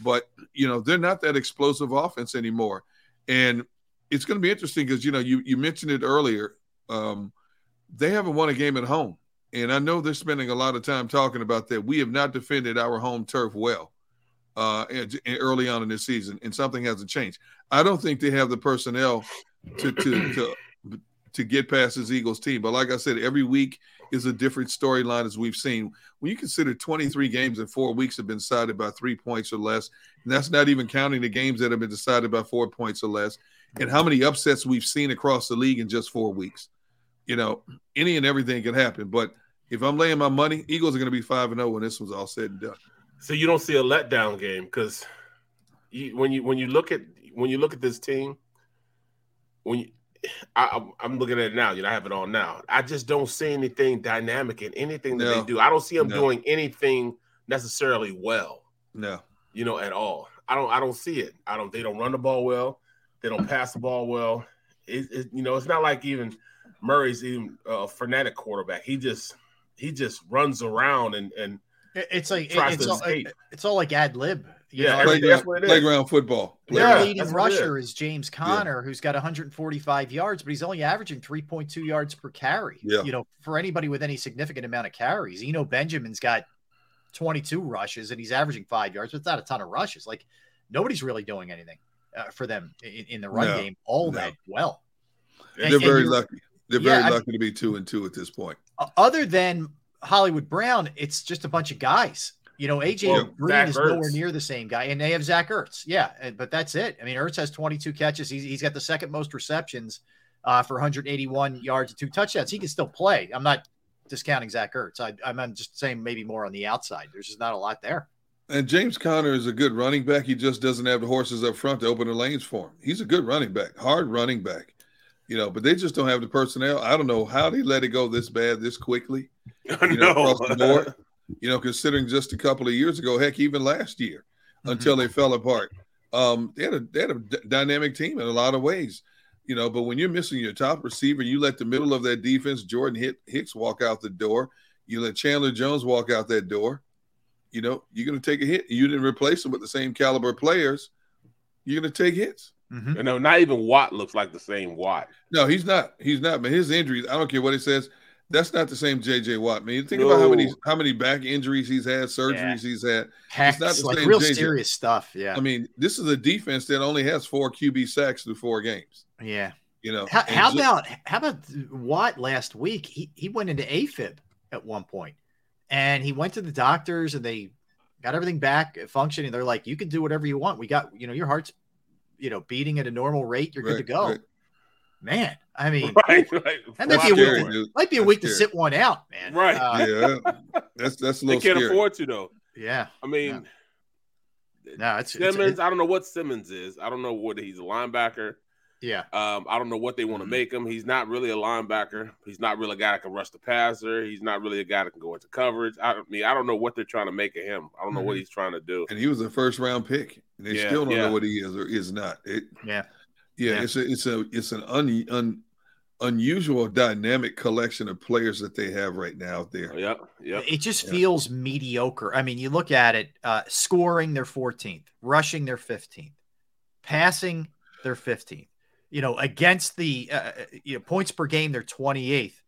but you know they're not that explosive offense anymore. And it's going to be interesting because you know you you mentioned it earlier. Um, they haven't won a game at home, and I know they're spending a lot of time talking about that. We have not defended our home turf well uh, early on in this season, and something hasn't changed. I don't think they have the personnel to to to to get past this Eagles team. But like I said, every week is a different storyline as we've seen. When you consider 23 games in four weeks have been decided by three points or less, and that's not even counting the games that have been decided by four points or less, and how many upsets we've seen across the league in just four weeks. You know, any and everything can happen. But if I'm laying my money, Eagles are going to be five and zero oh when this was all said and done. So you don't see a letdown game because when you when you look at when you look at this team, when you, I, am looking at it now. You know, I have it on now. I just don't see anything dynamic in anything that no. they do. I don't see them no. doing anything necessarily well. No, you know, at all. I don't. I don't see it. I don't. They don't run the ball well. They don't pass the ball well. It, it, you know, it's not like even Murray's even a frenetic quarterback. He just he just runs around and and it's like it's all, it's all like ad lib. Yeah, know? playground, playground football. Their yeah, leading rusher is. is. James Conner, yeah. who's got 145 yards, but he's only averaging 3.2 yards per carry. Yeah. You know, for anybody with any significant amount of carries, Eno Benjamin's got 22 rushes and he's averaging five yards, but it's not a ton of rushes. Like nobody's really doing anything uh, for them in, in, the run no, game all no. that well. And, they're very lucky. They're yeah, very lucky I, to be two and two at this point. Other than Hollywood Brown, it's just a bunch of guys. You know, AJ well, Green is Ertz. nowhere near the same guy, and they have Zach Ertz. Yeah, but that's it. I mean, Ertz has 22 catches. He's, he's got the second most receptions uh, for 181 yards and two touchdowns. He can still play. I'm not discounting Zach Ertz. I, I'm just saying maybe more on the outside. There's just not a lot there. And James Conner is a good running back. He just doesn't have the horses up front to open the lanes for him. He's a good running back, hard running back you know, but they just don't have the personnel. I don't know how they let it go this bad this quickly. You know, across the board. You know, considering just a couple of years ago, heck, even last year, mm-hmm. until they fell apart. Um, they had a they had a d- dynamic team in a lot of ways, you know. But when you're missing your top receiver, you let the middle of that defense, Jordan Hicks, walk out the door. You let Chandler Jones walk out that door. You know, you're going to take a hit. You didn't replace them with the same caliber players. You're going to take hits. Mm-hmm. You know, not even Watt looks like the same Watt. No, he's not. He's not. But his injuries, I don't care what it says. That's not the same JJ Watt. man. think no. about how many how many back injuries he's had, surgeries yeah. he's had. Hacks, it's not the like same real JJ. serious stuff. Yeah. I mean, this is a defense that only has four QB sacks through four games. Yeah. You know. How, how just, about how about Watt last week? He he went into AFib at one point, and he went to the doctors, and they got everything back functioning. They're like, you can do whatever you want. We got you know your heart's you know beating at a normal rate, you're right, good to go. Right. Man, I mean, right, right. that might be, a week, might be a week to sit one out, man. Right? Uh, yeah, that's that's a little. They can't scary. afford to though. Yeah, I mean, yeah. no, it's Simmons. It's, it's, I don't know what Simmons is. I don't know what he's a linebacker. Yeah. Um, I don't know what they want to mm-hmm. make him. He's not really a linebacker. He's not really a guy that can rush the passer. He's not really a guy that can go into coverage. I mean, I don't know what they're trying to make of him. I don't know mm-hmm. what he's trying to do. And he was a first round pick. And they yeah, still don't yeah. know what he is or is not. It, yeah. Yeah. Yeah, it's a it's a it's an un, un unusual dynamic collection of players that they have right now out there. Yeah, yeah. It just yeah. feels mediocre. I mean, you look at it, uh, scoring they're 14th, rushing they're 15th, passing they're 15th you know, against the uh, uh, you know, points per game, they're 28th.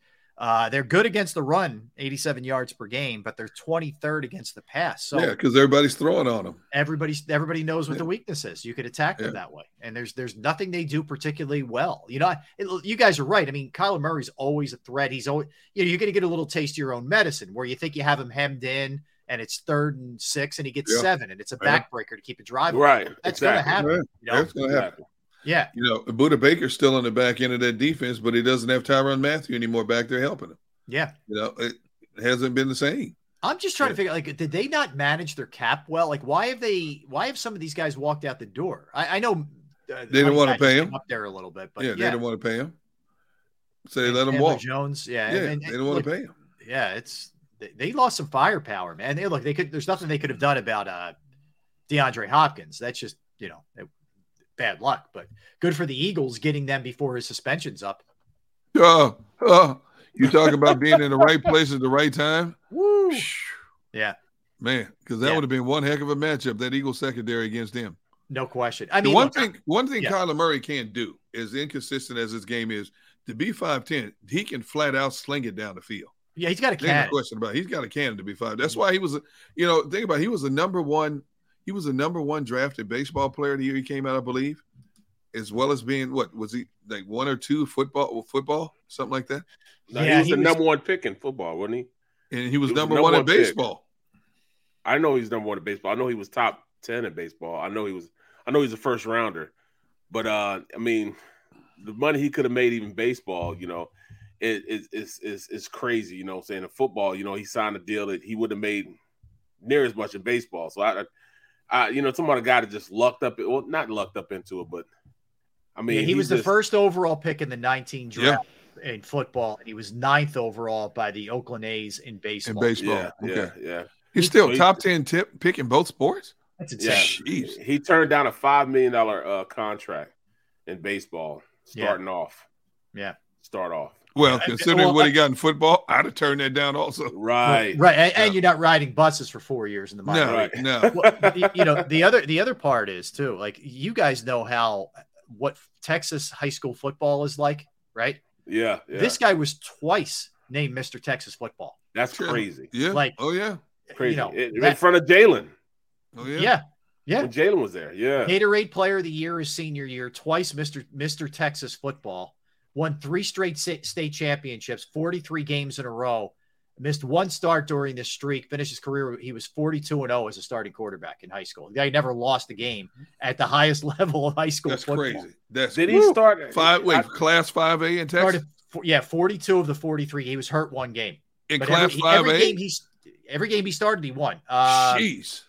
Uh, they're good against the run, 87 yards per game, but they're 23rd against the pass. So yeah, because everybody's throwing on them. Everybody's everybody knows what yeah. the weakness is. You could attack them yeah. that way, and there's there's nothing they do particularly well. You know, it, you guys are right. I mean, Kyler Murray's always a threat. He's always you know you're going to get a little taste of your own medicine where you think you have him hemmed in, and it's third and six, and he gets yeah. seven, and it's a backbreaker to keep a drive. Right, that's exactly. going to happen. You know? That's going to happen. Yeah. You know, Budda Baker's still on the back end of that defense, but he doesn't have Tyrann Mathieu anymore back there helping him. Yeah. You know, it hasn't been the same. I'm just trying yeah. to figure like did they not manage their cap well? Like why have they why have some of these guys walked out the door? I, I know uh, they didn't want to pay him up there a little bit, but yeah, yeah. they didn't want to pay him. So they and, let him walk. Jones, yeah, yeah, and, and, they didn't want to pay him. Yeah, it's they, they, lost some firepower, man. They look, they could. There's nothing they could have done about uh DeAndre Hopkins. That's just you know bad luck, but good for the Eagles getting them before his suspension's up. Uh, you talk about being in the right place at the right time. Woo. Yeah. Man, because that yeah. would have been one heck of a matchup, that Eagle secondary against them. No question. I mean, the one look, thing one thing yeah. Kyler Murray can't do, as inconsistent as his game is, to be five ten, he can flat out sling it down the field. Yeah, he's got a cannon. no question about it. He's got a cannon to be five. That's why he was, you know, think about it. he was the number one. He was the number one drafted baseball player the year he came out, I believe, as well as being what was he like one or two football, football, something like that. No, he was the number one pick in football, wasn't he? And he was, He was number, the one number in one pick. baseball. I know he's number one in baseball. I know he was top ten in baseball. I know he was. I know he's a first rounder. But uh, I mean, the money he could have made even baseball, you know, it is is is is crazy. You know, I'm saying in football, you know, he signed a deal that he would have made near as much in baseball. So I, I, you know, talking about a guy that just lucked up. Well, not lucked up into it, but I mean, Yeah, he he's was the first overall pick in the 19 draft in football, and he was ninth overall by the Oakland A's in baseball. In baseball. baseball, Yeah, okay. yeah, yeah. He's still he- top ten tip pick in both sports. That's Yeah, Jeez. he turned down a five million dollar uh, contract in baseball, Yeah. starting off. Yeah, start off. Well, I- considering well, what he got in football, I'd have turned that down also. Right, right, and, and you're not riding buses for four years in the minor No, league. no. Well, you know the other the other part is too like you guys know how what Texas high school football is like, right? Yeah, yeah. This guy was twice named Mr. Texas Football. That's crazy. Yeah. Like, oh yeah. Crazy. You know, in, in that- front of Jalen. Oh yeah, yeah. When Jalen was there. Yeah. Gatorade Player of the Year his senior year, twice Mr. Mr. Texas Football, won three straight state championships, 43 games in a row, missed one start during this streak, finished his career. He was 42 and 0 as a starting quarterback in high school. The guy never lost a game at the highest level of high school That's football. crazy. That's Did he Woo. start five? Wait, I- class five A in Texas. Started, yeah, 42 of the 43. He was hurt one game. In But class every, 5A? every game he's every game he started, he won. Uh, Jeez.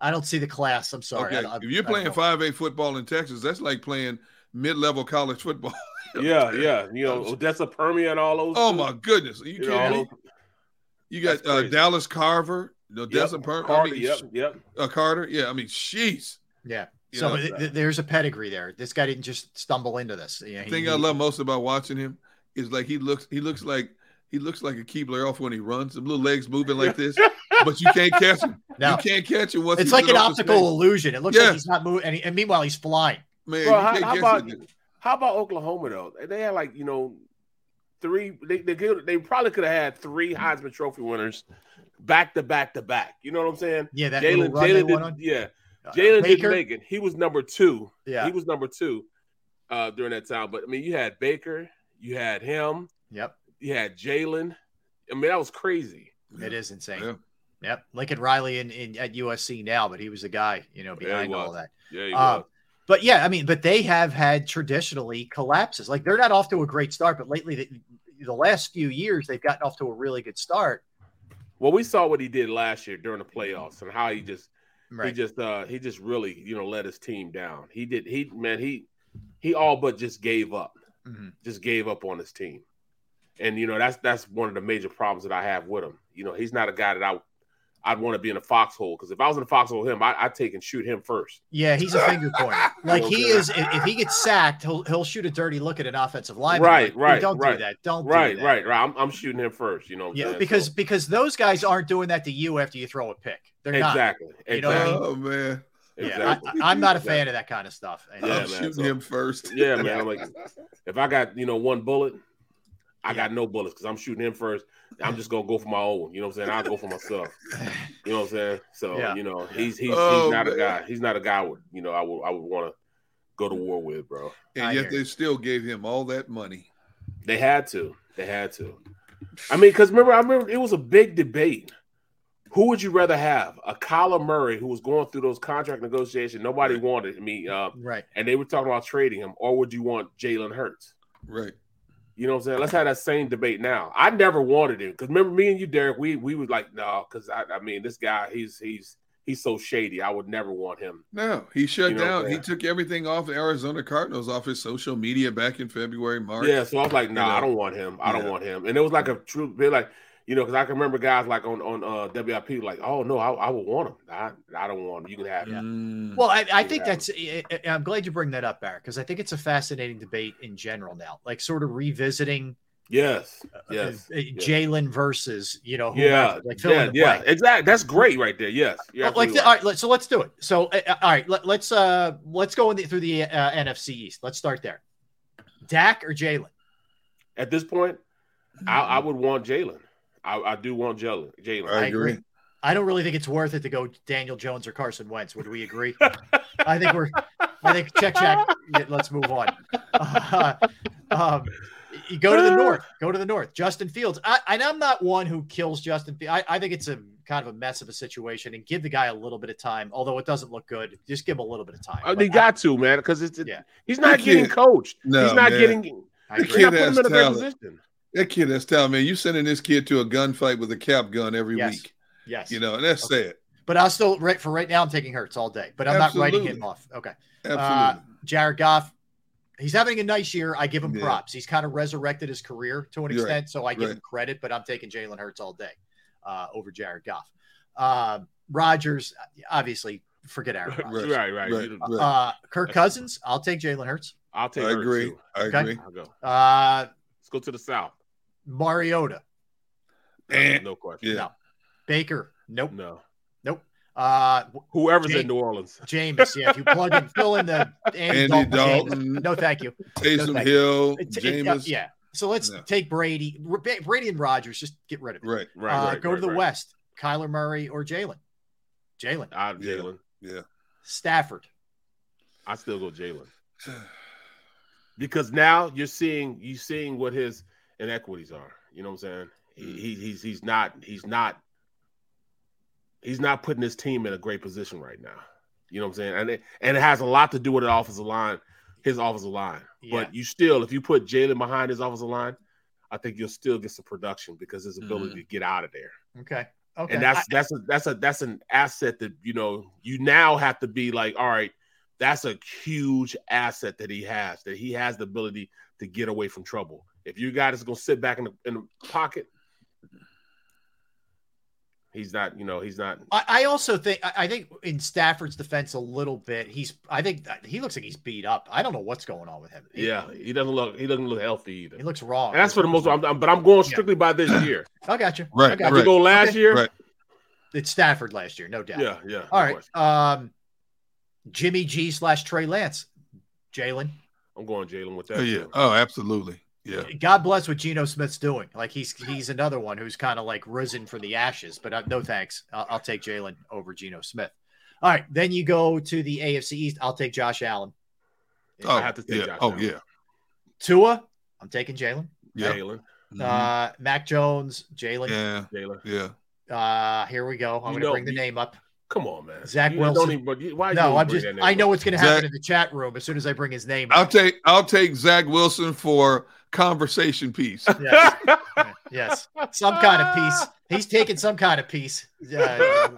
I don't see the class. I'm sorry. Okay. I- I- if you're playing five A football in Texas, that's like playing mid-level college football. Yeah, yeah. You know, Odessa Permian and all those. Oh dudes. my goodness! Are you You kidding know, me? You got uh. Dallas Carter, the Yep, Desert Per- I Carter, mean, yep, yep. uh, Carter. Yeah, I mean, jeez. Yeah. You So th- th- there's a pedigree there. This guy didn't just stumble into this. You know, The he- thing I love most about watching him is like he looks. He looks like he looks like a Keebler elf when he runs. The little legs moving like this, but you can't catch him. No. You can't catch him once. It's he's like an optical illusion. It looks Yeah. like he's not moving, and, he- and meanwhile he's flying. Man, Bro, how, how about how about Oklahoma though? They had like you know three. They they, could, they probably could have had three Heisman Trophy winners back to back to back. You know what I'm saying? Yeah, that Jalen little run they Jalen did, on? yeah. Uh, Jalen Baker? didn't make it. He was number two. Yeah. he was number two uh, during that time. But I mean, you had Baker, you had him, Yep, you had Jalen. I mean, that was crazy. it is insane. Yeah. Yep, Lincoln Riley in, in at USC now, but he was the guy, you know, Yeah, behind all that. Yeah, he was. But yeah, I mean, but they have had traditionally collapses. Like they're not off to a great start, but lately, the, the last few years, they've gotten off to a really good start. Well, we saw what he did last year during the playoffs and how he just he just uh he just really you know let his team down. He did he man he he all but just gave up, Mhm. just gave up on his team, and you know that's that's one of the major problems that I have with him. You know he's not a guy that I I'd want to be in a foxhole because if I was in a foxhole with him, I, I'd take and shoot him first. Yeah, he's a finger pointer. Like he is. If, if he gets sacked, he'll he'll shoot a dirty look at an offensive lineman. right, Like, right, Don't right. do that. Don't right, do that. right, right. I'm, I'm shooting him first. You know, what I'm Yeah, saying? because So- because those guys aren't doing that to you after you throw a pick. They're exactly, not. You know what I mean? Oh man, Yeah, Exactly. I, am not a fan of that kind of stuff. And, Yeah, I'm man, shooting so- him first. Yeah, man. I'm like, if I got you know one bullet, I got no bullets because I'm shooting him first. I'm just gonna go for my own. You know what I'm saying? I'll go for myself. You know what I'm saying? So Yeah. you know, he's he's Oh, he's not a guy. He's not a guy. I would you know I would I would want to go to war with, bro. and I yet hear they still gave him all that money. They had to. They had to. I mean, because remember, I remember it was a big debate. Who would you rather have? A Kyler Murray who was going through those contract negotiations, nobody wanted. I mean, uh, right. and they were talking about trading him, or would you want Jalen Hurts? Right. You know what I'm saying? Let's have that same debate now. I never wanted him because remember me and you, Derrick. We we was like, no, because I, I mean, this guy, he's he's he's so shady. I would never want him. No, he shut You know down. He took everything off the Arizona Cardinals off his social media back in February, March. Yeah, so I was like, no, You I don't want him. I don't want him. And it was like a true, they're like, you know, because I can remember guys like on on uh, WIP like, oh no, I, I would want him. I I don't want him. You can have him. Mm. Well, I, I think that's. I- I- I'm glad you bring that up, Barrett, because I think it's a fascinating debate in general now. Like sort of revisiting Yes, yes. Uh, Jalen versus you know, yeah, like yeah, yeah, exactly. That's great right there. Yes, Yeah. like right. all right. So let's do it. So uh, all right, let, us uh let's go the, through the uh, NFC East. Let's start there. Dak or Jalen? At this point, I, I would want Jalen. I, I, do want Jalen. Jalen. I agree. I don't really think it's worth it to go Daniel Jones or Carson Wentz. Would we agree? I think we're. I think check check. Let's move on. Uh, um, you go to the north. Go to the north. Justin Fields. I, and I'm not one who kills Justin. I, I think it's a kind of a mess of a situation, and give the guy a little bit of time. Although it doesn't look good, just give him a little bit of time. Oh, they got to man, because it's yeah. He's not getting coached. No, he's not man. getting. The kid has talent. That kid has talent, man. You sending this kid to a gunfight with a cap gun every yes. week. Yes. You know, and that's okay. sad. But I'll still right for right now. I'm taking Hurts all day, but I'm Absolutely. not writing him off. Okay. Absolutely. Uh, Jared Goff, he's having a nice year. I give him yeah. props. He's kind of resurrected his career to an extent, right. so I give right. him credit. But I'm taking Jalen Hurts all day uh, over Jared Goff. Uh, Rodgers, obviously, forget Aaron Rodgers. right, right, right. Uh, Kirk Cousins, I'll take Jalen Hurts. I'll take. I agree. I okay. agree. I'll go. Uh, Let's go to the south. Mariota. And, no question. Yeah. No. Baker. Nope. No. Nope. Uh, Whoever's James, in New Orleans. James, yeah. If you plug in, fill in the Andy, Andy Dalton. Dalton no, thank you. Taysom no, Hill. You. James. yeah. So let's no. take Brady. Brady and Rodgers. Just get rid of it. Right. Right. Uh, right go right, to the right. West. Kyler Murray or Jalen. Jalen. I'm Jalen. Yeah. yeah. Stafford. I still go Jalen. because now you're seeing you seeing what his inequities are. You know what I'm saying? He, he's he's not he's not he's not putting his team in a great position right now. You know what I'm saying? And it, and it has a lot to do with the offensive line, his offensive line. Yeah. But you still, if you put Jalen behind his offensive line, I think you'll still get some production because his ability mm-hmm. to get out of there. Okay. Okay. And that's I, that's a that's a that's an asset that you know you now have to be like, all right, that's a huge asset that he has. That he has the ability to get away from trouble. If you guy is gonna sit back in the, in the pocket, he's not. You know, he's not. I, I also think I think in Stafford's defense a little bit. He's. I think he looks like he's beat up. I don't know what's going on with him. He, yeah, he doesn't look. He doesn't look healthy either. He looks wrong. And that's for the most. I'm, but I'm going strictly yeah. by this year. I got you. Right. I got right. You go last okay. year. Right. It's Stafford last year, no doubt. Yeah, yeah. All right. Um, Jimmy G slash Trey Lance, Jalen. I'm going Jalen with that. Oh, yeah. Oh, absolutely. Yeah. God bless what Geno Smith's doing. Like he's he's another one who's kind of like risen from the ashes. But uh, no thanks. I'll, I'll take Jalen over Geno Smith. All right. Then you go to the AFC East. I'll take Josh Allen. Oh, I have to take yeah. Josh oh Allen. yeah. Tua. I'm taking Jalen. Yeah. Jalen. Uh, mm-hmm. Mac Jones. Jalen. Yeah. Jalen. Yeah. Uh, here we go. I'm going to bring the name up. Come on, man. Zach you Wilson. Even, why no, I'm just. I know what's going to happen Zach, in the chat room as soon as I bring his name. I'll up. take. I'll take Zach Wilson for conversation piece. Yes. yes. Some kind of piece. He's taking some kind of piece. Uh,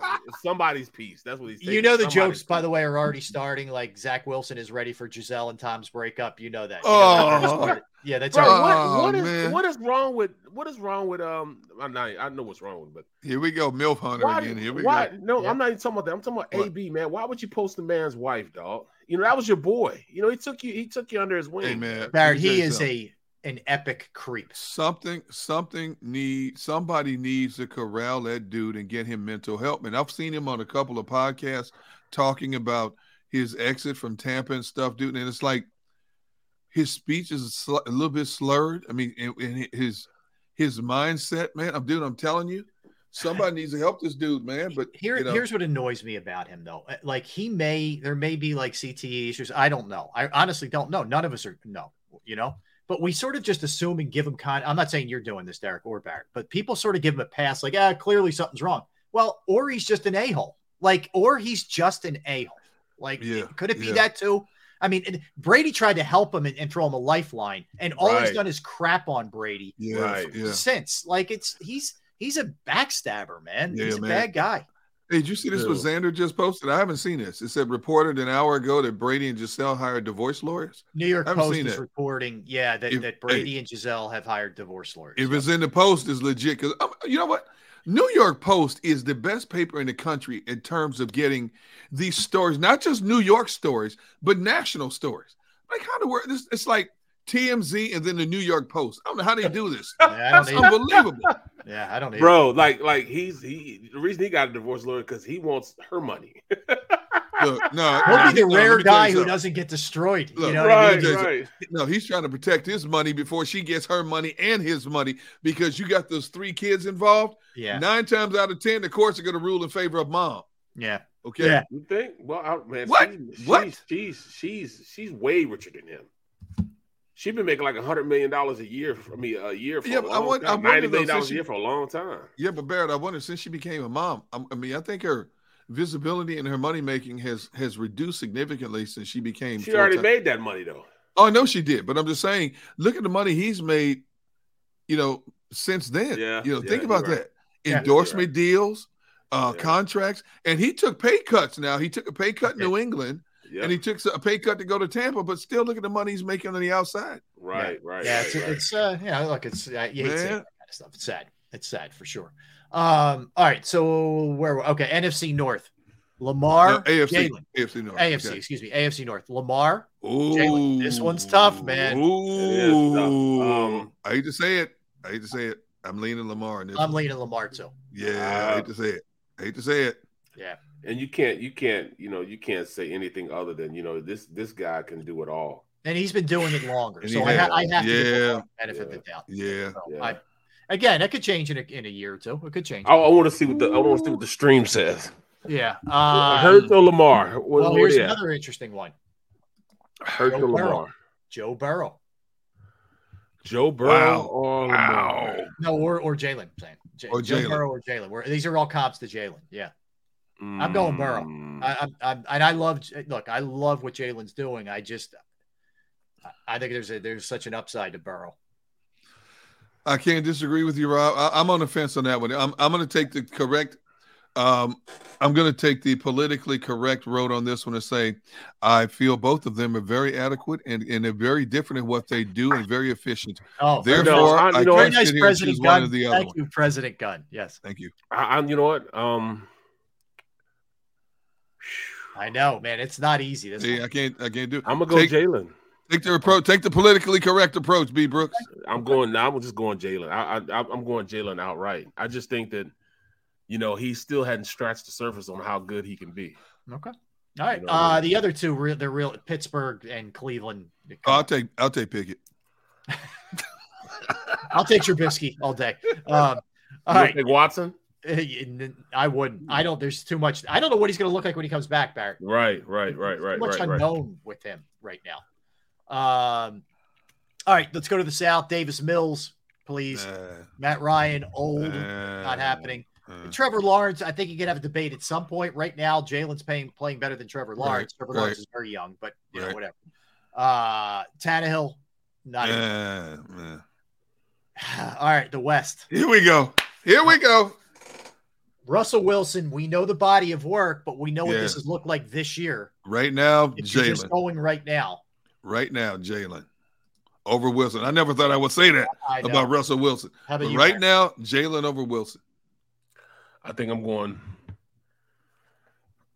Somebody's piece. That's what he's. Taking. You know the Somebody's jokes, piece. by the way, are already starting. Like Zach Wilson is ready for Gisele and Tom's breakup. You know that. You oh. know that yeah, that's Bro, already. what, what is man. what is wrong with what is wrong with um? I'm not, I know what's wrong with, but Here we go, milf hunter why? again. Here we why? go. No, Yeah. I'm not even talking about that. I'm talking about What? AB, man. Why would you post the man's wife, dog? You know that was your boy. You know he took you. He took you under his wing. Hey man, Barrett, let me tell he is something. a an epic creep. something something need somebody needs to corral that dude and get him mental help and i've seen him on a couple of podcasts talking about his exit from tampa and stuff dude and it's like his speech is sl- a little bit slurred i mean and, and his his mindset man i'm dude i'm telling you somebody needs to help this dude man but Here, you know, here's what annoys me about him, though. Uh, Like he may, there may be like CTE issues. I don't know. I honestly don't know. None of us are no, you know. But we sort of just assume and give him kind. I'm not saying you're doing this, Derrick or Barrett, but people sort of give him a pass, like, ah, clearly something's wrong. Well, or he's just an a hole, like, or he's just an a hole. Like, Yeah, could it be yeah. that too? I mean, Brady tried to help him and, and throw him a lifeline, and all he's done is crap on Brady yeah, Right. since. Like, it's he's he's a backstabber, man. He's a man. bad guy. Hey, did you see this? What Xander just posted? I haven't seen this. It said reported an hour ago that Brady and Gisele hired divorce lawyers. New York Post is that. reporting, yeah, that, If- that Brady and Gisele have hired divorce lawyers. If it's in the Post, it's legit. Because um, you know what, New York Post is the best paper in the country in terms of getting these stories, not just New York stories, but national stories. Like how the word this? It's like TMZ, and then the New York Post. I don't know how they do this. That's unbelievable. Yeah, I don't. Bro, like, like he's he. The reason he got a divorce lawyer because he wants her money. Look, no, He'll be the no, rare me guy who something. doesn't get destroyed. Look, you know what I mean? right. No, he's trying to protect his money before she gets her money and his money because you got those three kids involved. Yeah. Nine times out of ten, the courts are going to rule in favor of mom. Yeah. Okay. Yeah. You think? Well, I, man, What? She's, What? She's, she's she's she's way richer than him. She's been making like a hundred million dollars a year. For, me a year for Yeah, a long I want- I time. wonder Ninety million dollars a year for a long time. Yeah, but Barrett, I wonder since she became a mom. I, I mean, I think her visibility and her money making has has reduced significantly since she became. She already full-time. made that money though. Oh, I know she did, but I'm just saying, look at the money he's made. You know, since then. Yeah, You know, yeah, think about you're that. Yeah, Endorsement deals, uh, contracts, and he took pay cuts. Now he took a pay cut in New England, Yeah. and he took a pay cut to go to Tampa. But still, look at the money he's making on the outside. Right, right. Yeah, right, it's right. it's uh, yeah. Look, it's uh, you hate Man. that kind of stuff. It's sad. It's sad for sure. Um. All right. So where? Okay. NFC North. Lamar. No, AFC, Jalen. AFC North. AFC. okay. Excuse me. AFC North. Lamar. Ooh, Jalen. This one's tough, man. Ooh, Um, I hate to say it. I hate to say it. I'm leaning Lamar in this. I'm one. leaning Lamar too. Yeah, I hate to say it. I hate to say it. Yeah. And you can't you can't you know you can't say anything other than you know this this guy can do it all. And he's been doing it longer, so he I, ha- I have to give Yeah. Lamar the benefit of the doubt. Yeah. So Yeah. I, again, that could change in a, in a year or two. It could change. I, I want to see what the I want to see what the stream says. Yeah. Uh, Um, Hurts or Lamar? What, well, here's they at? another interesting one. Hurts Joe or Burrow. Lamar? Joe Burrow. Joe Burrow or Lamar? No, or or Jalen. I'm saying J- Or Joe Jalen. Burrow or Jalen. We're- These are all comps to Jalen. Yeah, I'm going Burrow. Mm. I, I'm, I'm, and I love. Look, I love what Jalen's doing. I just, I- I think there's a there's such an upside to Burrow. I can't disagree with you, Rob. I, I'm on the fence on that one. I'm I'm going to take the correct. Um, I'm going to take the politically correct road on this one and say I feel both of them are very adequate and, and they're very different in what they do and very efficient. Oh, Therefore, I- I, you know, very can't nice, sit here and choose President one Gunn. or the other Thank one. you, President Gunn. Yes, Thank you. I, I'm. You know what? Um, I know, man. It's not easy. This See. I can't I can't do. it. I'm gonna go take, Jalen. Take the approach. Take the politically correct approach, B. Brooks. I'm going. Now, I'm just going Jalen. I, I I'm going Jalen outright. I just think that, you know, he still hadn't scratched the surface on how good he can be. Okay. All right. You know, Uh, the other two, real, they're real. Pittsburgh and Cleveland. Oh, I'll take I'll take Pickett. I'll take Trubisky all day. Um, all You right. take Watson. I wouldn't. I don't. There's too much. I don't know what he's going to look like when he comes back, Barrett. Right, right, right, right, Too much right, right. unknown with him right now. Um. All right, let's go to the South. Davis Mills, please. Uh, Matt Ryan, old, uh, not happening. uh, Trevor Lawrence, I think you could have a debate at some point. Right now, Jalen's playing playing better than Trevor Lawrence. Trevor Lawrence is very young, but you know whatever. Uh, Tannehill, not. even- uh, uh. All right, the West. Here we go. Here we go. Russell Wilson, we know the body of work, but we know what this has looked like this year. Right now, If you're just Jalen. going right now. Right now, Jalen. Over Wilson. I never thought I would say that about Russell Wilson. How about But you, right Barry? now, Jalen over Wilson. I think I'm going.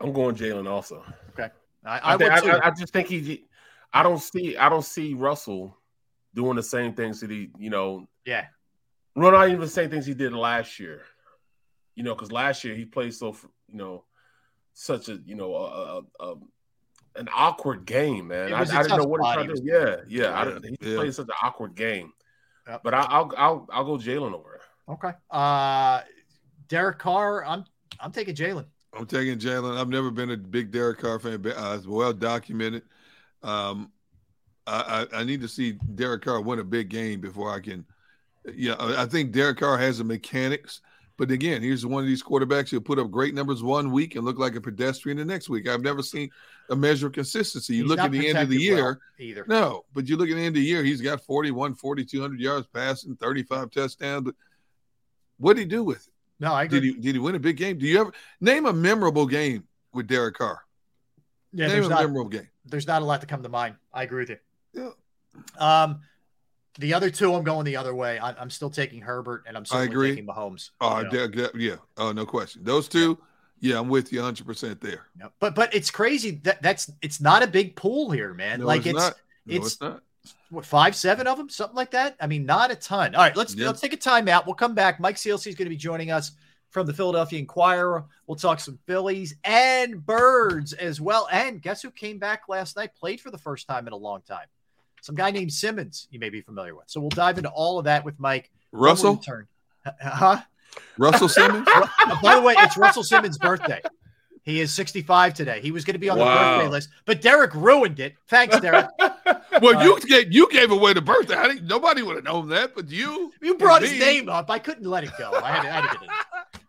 I'm going Jalen also. Okay. I, I, I, think- would. I, I just think he. I don't see. I don't see Russell doing the same things that he. You know, yeah. well, not even the same things he did last year. You know, because last year he played so. You know, such a you know a, a, a an awkward game, man. I, I didn't know what he tried to do. Yeah, yeah. I Yeah, didn't, he yeah. played such an awkward game. Yep. But I, I'll I'll I'll go Jalen over it. Okay. Uh, Derek Carr, I'm I'm taking Jalen. I'm taking Jalen. I've never been a big Derek Carr fan, but uh, it's well documented. Um, I, I, I need to see Derek Carr win a big game before I can. Yeah, I I think Derek Carr has the mechanics, but again, here's one of these quarterbacks who'll put up great numbers one week and look like a pedestrian the next week. I've never seen a measure of consistency. You He's look at the end of the protected well year, either. no, but you look at the end of the year, he's got 41, 4,200 yards passing, 35 touchdowns. But what did he do with it? No, I agree. Did he did he win a big game? Do you ever name a memorable game with Derek Carr? yeah, name there's a not, memorable game. there's not a lot to come to mind. I agree with you. Yeah. Um, the other two, I'm going the other way. I, I'm still taking Herbert, and I'm agree. taking Mahomes. Oh, you know. Derek- yeah. Oh, no question. Those two, yeah, I'm with you 100 percent there. Yep. But but it's crazy that that's it's not a big pool here, man. No, like it's it's. No, it's, it's not. what five, seven of them, something like that. I mean, not a ton. All right, let's yep. let's take a timeout. We'll come back. Mike Sielski is going to be joining us from the Philadelphia Inquirer. We'll talk some Phillies and birds as well. And guess who came back last night? Played for the first time in a long time. Some guy named Simmons, you may be familiar with. So we'll dive into all of that with Mike. Russell? Turn. Huh? Russell Simmons? By the way, it's Russell Simmons' birthday. He is 65 today. He was going to be on wow. the birthday list, but Derrick ruined it. Thanks, Derrick. well, uh, you gave you gave away the birthday. I think nobody would have known that, but you you brought his me. name up. I couldn't let it go. I had to, I had to get it.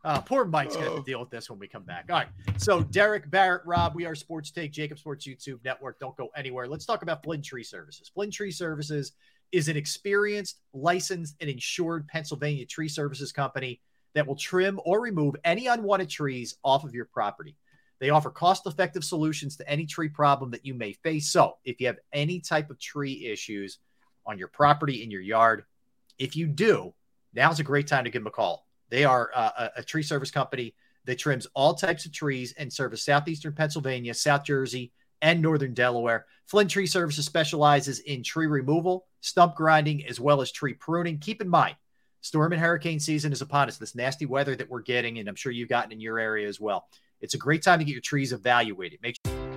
Uh, poor Mike's going to oh. deal with this when we come back. All right. So Derrick Barrett, Rob, we are Sports Take, JAKIB Sports YouTube Network. Don't go anywhere. Let's talk about Flynn Tree Services. Flynn Tree Services is an experienced, licensed, and insured Pennsylvania tree services company that will trim or remove any unwanted trees off of your property. They offer cost effective solutions to any tree problem that you may face. So, if you have any type of tree issues on your property, in your yard, if you do, now's a great time to give them a call. They are uh, a, tree service company that trims all types of trees and service southeastern Pennsylvania, South Jersey, and northern Delaware. Flynn Tree Services specializes in tree removal, stump grinding, as well as tree pruning. Keep in mind, storm and hurricane season is upon us. This nasty weather that we're getting, and I'm sure you've gotten in your area as well. It's a great time to get your trees evaluated. Make sure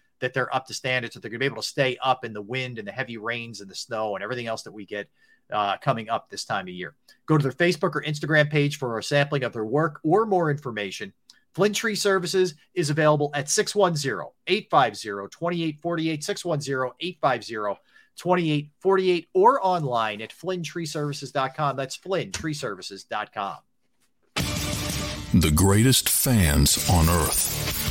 that they're up to standards, that they're going to be able to stay up in the wind and the heavy rains and the snow and everything else that we get uh, coming up this time of year. Go to their Facebook or Instagram page for a sampling of their work or more information. Flynn Tree Services is available at 610 850 2848, 610 850 2848, or online at flynntreeservices.com. That's flynntreeservices.com. The greatest fans on earth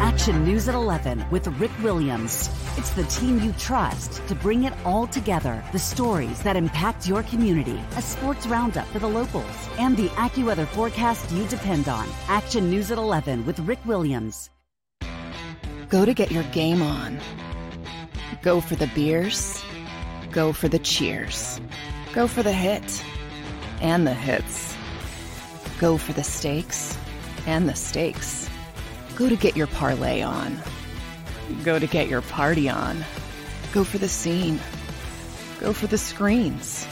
Action News at 11 with Rick Williams. It's the team you trust to bring it all together. The stories that impact your community, a sports roundup for the locals, and the AccuWeather forecast you depend on. Action News at 11 with Rick Williams. Go to get your game on. Go for the beers. Go for the cheers. Go for the hit and the hits. Go for the stakes and the stakes Go to get your parlay on. Go to get your party on. Go for the scene. Go for the screens.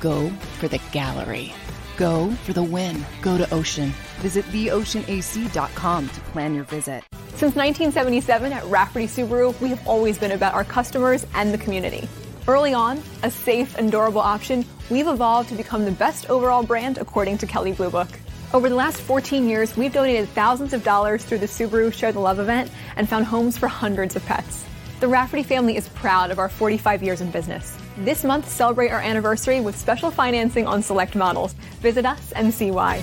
Go for the gallery. Go for the win. Go to Ocean. Visit theoceanac.com to plan your visit. Since 1977 at Rafferty Subaru, we have always been about our customers and the community. Early on, a safe and durable option, we've evolved to become the best overall brand according to Kelley Blue Book. Over the last 14 years, we've donated thousands of dollars through the Subaru Share the Love event and found homes for hundreds of pets. The Rafferty family is proud of our 45 years in business. This month, celebrate our anniversary with special financing on select models. Visit us and see why.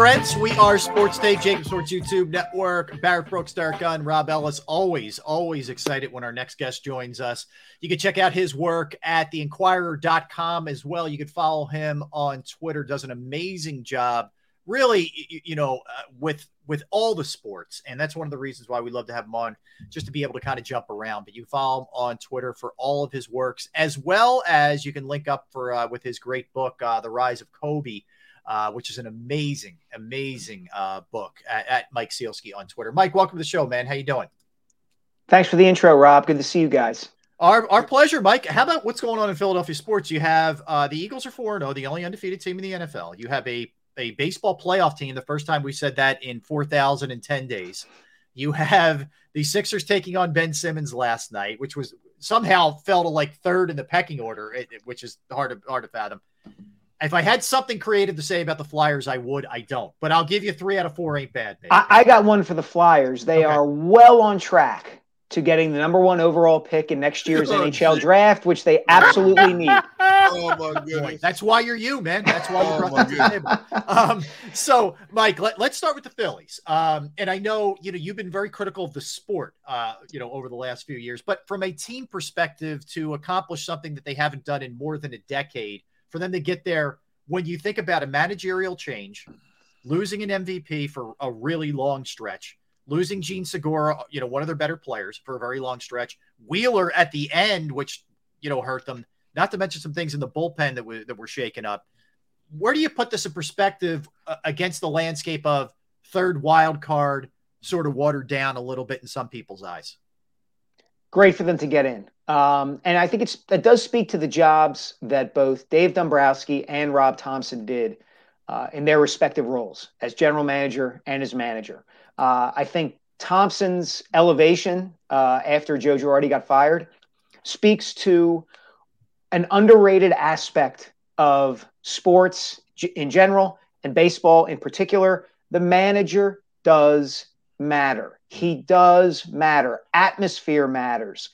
Friends. We are Sports Day, JAKIB Sports YouTube Network. Barrett Brooks, Derrick Gunn, Rob Ellis. Always, always excited when our next guest joins us. You can check out his work at theinquirer.com as well. You can follow him on Twitter. Does an amazing job, really, you know, uh, with with all the sports, and that's one of the reasons why we love to have him on, just to be able to kind of jump around. But you follow him on Twitter for all of his works, as well as you can link up for uh, with his great book, uh, The Rise of Kobe uh, which is an amazing, amazing uh, book at, at, Mike Sielski on Twitter. Mike, welcome to the show, man. How you doing? Thanks for the intro, Rob. Good to see you guys. Our, our pleasure, Mike. How about what's going on in Philadelphia sports? You have uh, the Eagles are 4 0, the only undefeated team in the NFL. You have a, a baseball playoff team, the first time we said that in 4,010 days. You have the Sixers taking on Ben Simmons last night, which was somehow fell to like third in the pecking order, which is hard to, hard to fathom. If I had something creative to say about the Flyers, I would. I don't, but I'll give you three out of four. Ain't bad. I, I, got one for the Flyers. They okay. are well on track to getting the number one overall pick in next year's oh, NHL geez. draft, which they absolutely need. oh my goodness! That's why you're you, man. That's why you oh, brought that the table. Um, so, Mike, let, us start with the Phillies. Um, and I know you know you've been very critical of the sport, uh, you know, over the last few years, but from a team perspective, to accomplish something that they haven't done in more than a decade for them to get there when you think about a managerial change, losing an MVP for a really long stretch, losing Jean Segura, you know, one of their better players for a very long stretch, Wheeler at the end, which, you know, hurt them, not to mention some things in the bullpen that, were that were shaken up. Where do you put this in perspective uh, against the landscape of third wild card, sort of watered down a little bit in some people's eyes? Great for them to get in. Um, and I think it's it does speak to the jobs that both Dave Dombrowski and Rob Thompson did uh, in their respective roles as general manager and as manager. Uh, I think Thompson's elevation uh, after Joe Girardi got fired speaks to an underrated aspect of sports in general and baseball in particular. The manager does matter. He does matter. Atmosphere matters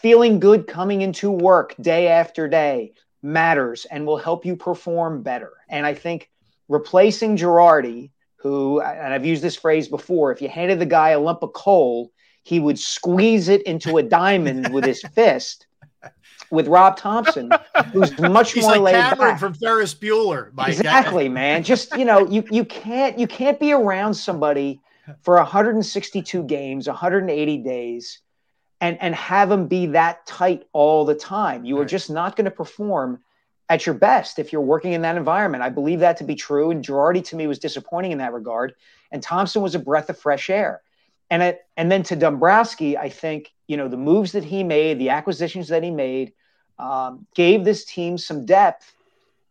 feeling good coming into work day after day matters and will help you perform better. And I think replacing Girardi, who, and I've used this phrase before, if you handed the guy a lump of coal, he would squeeze it into a diamond with his fist. With Rob Thompson, who's much He's more like laid Cameron back. from Ferris Bueller. Exactly, man. Just you know, you you can't you can't be around somebody for 162 games, 180 days, and and have them be that tight all the time. You right. are just not going to perform at your best if you're working in that environment. I believe that to be true. And Girardi to me was disappointing in that regard. And Thompson was a breath of fresh air. And it, and then to Dombrowski, I think you know the moves that he made, the acquisitions that he made, um, gave this team some depth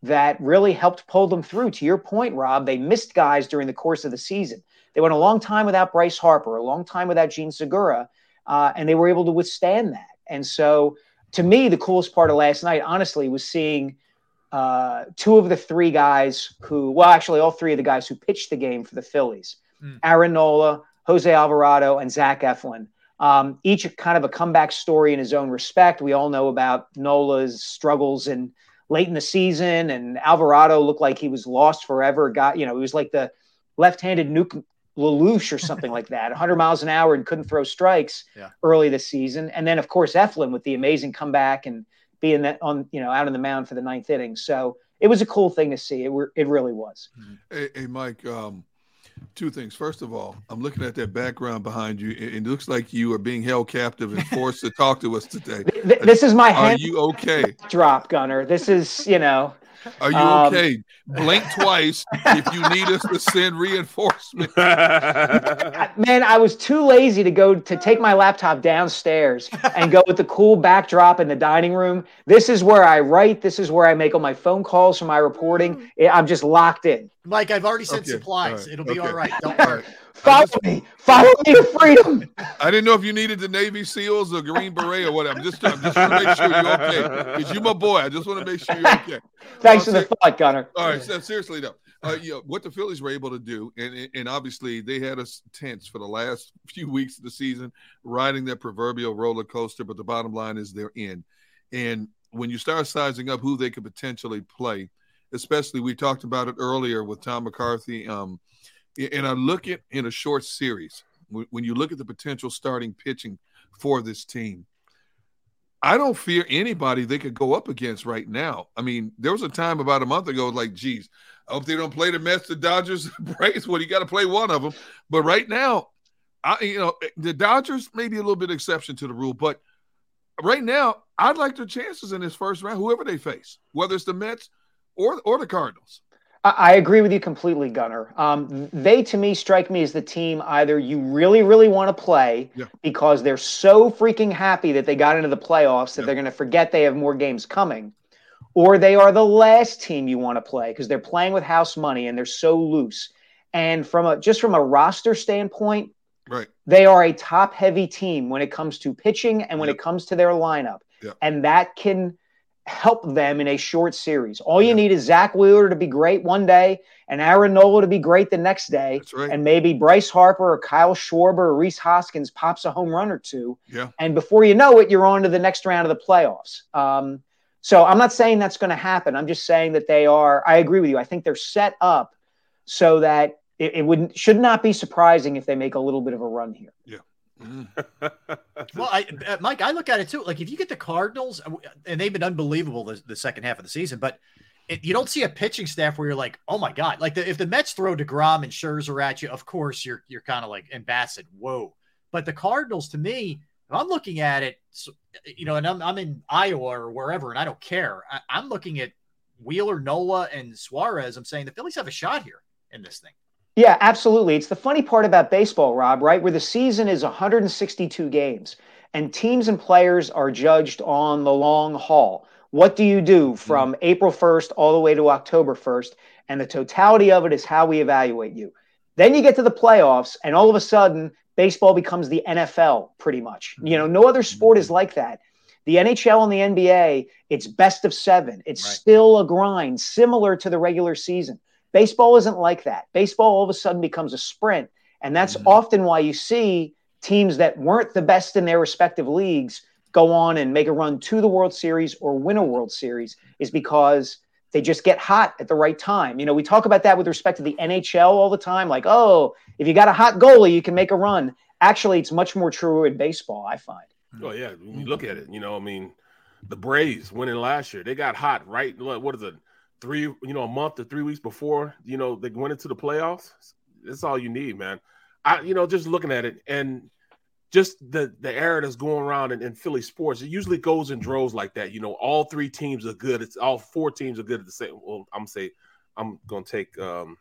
that really helped pull them through. To your point, Rob, they missed guys during the course of the season. They went a long time without Bryce Harper, a long time without Jean Segura, uh, and they were able to withstand that. And so, to me, the coolest part of last night, honestly, was seeing uh, two of the three guys who, well, actually, all three of the guys who pitched the game for the Phillies mm. Aaron Nola, Jose Alvarado, and Zach Eflin. Um, each kind of a comeback story in his own respect. We all know about Nola's struggles in late in the season, and Alvarado looked like he was lost forever. Got you know, he was like the left-handed nuke LaLoosh or something like that, 100 miles an hour and couldn't throw strikes yeah. early this season. And then, of course, Eflin with the amazing comeback and being that on you know out on the mound for the ninth inning. So it was a cool thing to see. It, it really was. Hey, hey Mike. Um, two things. First of all, I'm looking at that background behind you. It, looks like you are being held captive and forced to talk to us today. This is my. Are you okay? Drop, Gunner. This is you know. Are you um, okay? Blink twice if you need us to send reinforcements. Man, I was too lazy to go to take my laptop downstairs and go with the cool backdrop in the dining room. This is where I write. This is where I make all my phone calls for my reporting. I'm just locked in. Mike, I've already sent okay. supplies. Right. It'll be okay. all right. Don't worry. Follow just, me. Follow me to freedom. I didn't know if you needed the Navy SEALs or Green Beret or whatever. I'm just, I'm just to make sure you're okay. Because you're my boy. I just want to make sure you're okay. Thanks uh, for the thought, Gunner. All right. So seriously, though. Uh, you know, what the Phillies were able to do, and and obviously they had us tense for the last few weeks of the season, riding that proverbial roller coaster. But the bottom line is they're in, and when you start sizing up who they could potentially play, especially we talked about it earlier with Tom McCarthy. Um, and I look at in a short series when you look at the potential starting pitching for this team. I don't fear anybody they could go up against right now. I mean, there was a time about a month ago, like, geez, I hope they don't play the Mets, the Dodgers, Braves. Well, you got to play one of them. But right now, I you know eh, the Dodgers may be a little bit exception to the rule, but right now, I'd like their chances in this first round, whoever they face, whether it's the Mets or or the Cardinals. I agree with you completely, Gunner. Um, they, to me, strike me as the team either you really, really want to play yeah. because they're so freaking happy that they got into the playoffs that yeah. they're going to forget they have more games coming, or they are the last team you want to play because they're playing with house money and they're so loose. And from a just from a roster standpoint, right, they are a top-heavy team when it comes to pitching and when yep. it comes to their lineup, yep. and that can help them in a short series. All you need is Zack Wheeler to be great one day and Aaron Nola to be great the next day. Right. And maybe Bryce Harper or Kyle Schwarber or Rhys Hoskins pops a home run or two. Yeah. And before you know it, you're on to the next round of the playoffs. Um, so I'm not saying that's going to happen. I'm just saying that they are, I agree with you. I think they're set up so that it, it would should not be surprising if they make a little bit of a run here. Yeah. Mm. well, I, uh, Mike, I look at it too. Like if you get the Cardinals, uh, and they've been unbelievable the, the second half of the season, but it, you don't see a pitching staff where you're like, oh my god, like the, if the Mets throw deGrom and Scherzer at you, of course you're you're kind of like ambassador, whoa. But the Cardinals, to me, I'm looking at it, you know, and I'm I'm in Iowa or wherever, and I don't care. I, I'm looking at Wheeler, Nola, and Suarez. I'm saying the Phillies have a shot here in this thing. Yeah, absolutely. It's the funny part about baseball, Rob, right? Where the season is 162 games and teams and players are judged on the long haul. What do you do from mm-hmm. April 1st all the way to October 1st? And the totality of it is how we evaluate you. Then you get to the playoffs, and all of a sudden, baseball becomes the NFL pretty much. Mm-hmm. You know, no other sport is like that. The NHL and the NBA, it's best of seven. It's right. still a grind, similar to the regular season. Baseball isn't like that. Baseball all of a sudden becomes a sprint. And that's mm-hmm. often why you see teams that weren't the best in their respective leagues go on and make a run to the World Series or win a World Series is because they just get hot at the right time. You know, we talk about that with respect to the NHL all the time like, oh, if you got a hot goalie, you can make a run. Actually, it's much more true in baseball, I find. Oh, yeah. When you look at it, you know, I mean, the Braves winning last year, they got hot right. What is it? Three, you know, a month or three weeks before, you know, they went into the playoffs. That's all you need, man. I, you know, just looking at it and just the the era that's going around in, in Philly sports, it usually goes in droves like that. You know, all three teams are good. It's all four teams are good at the same. Well, I'm say I'm gonna take um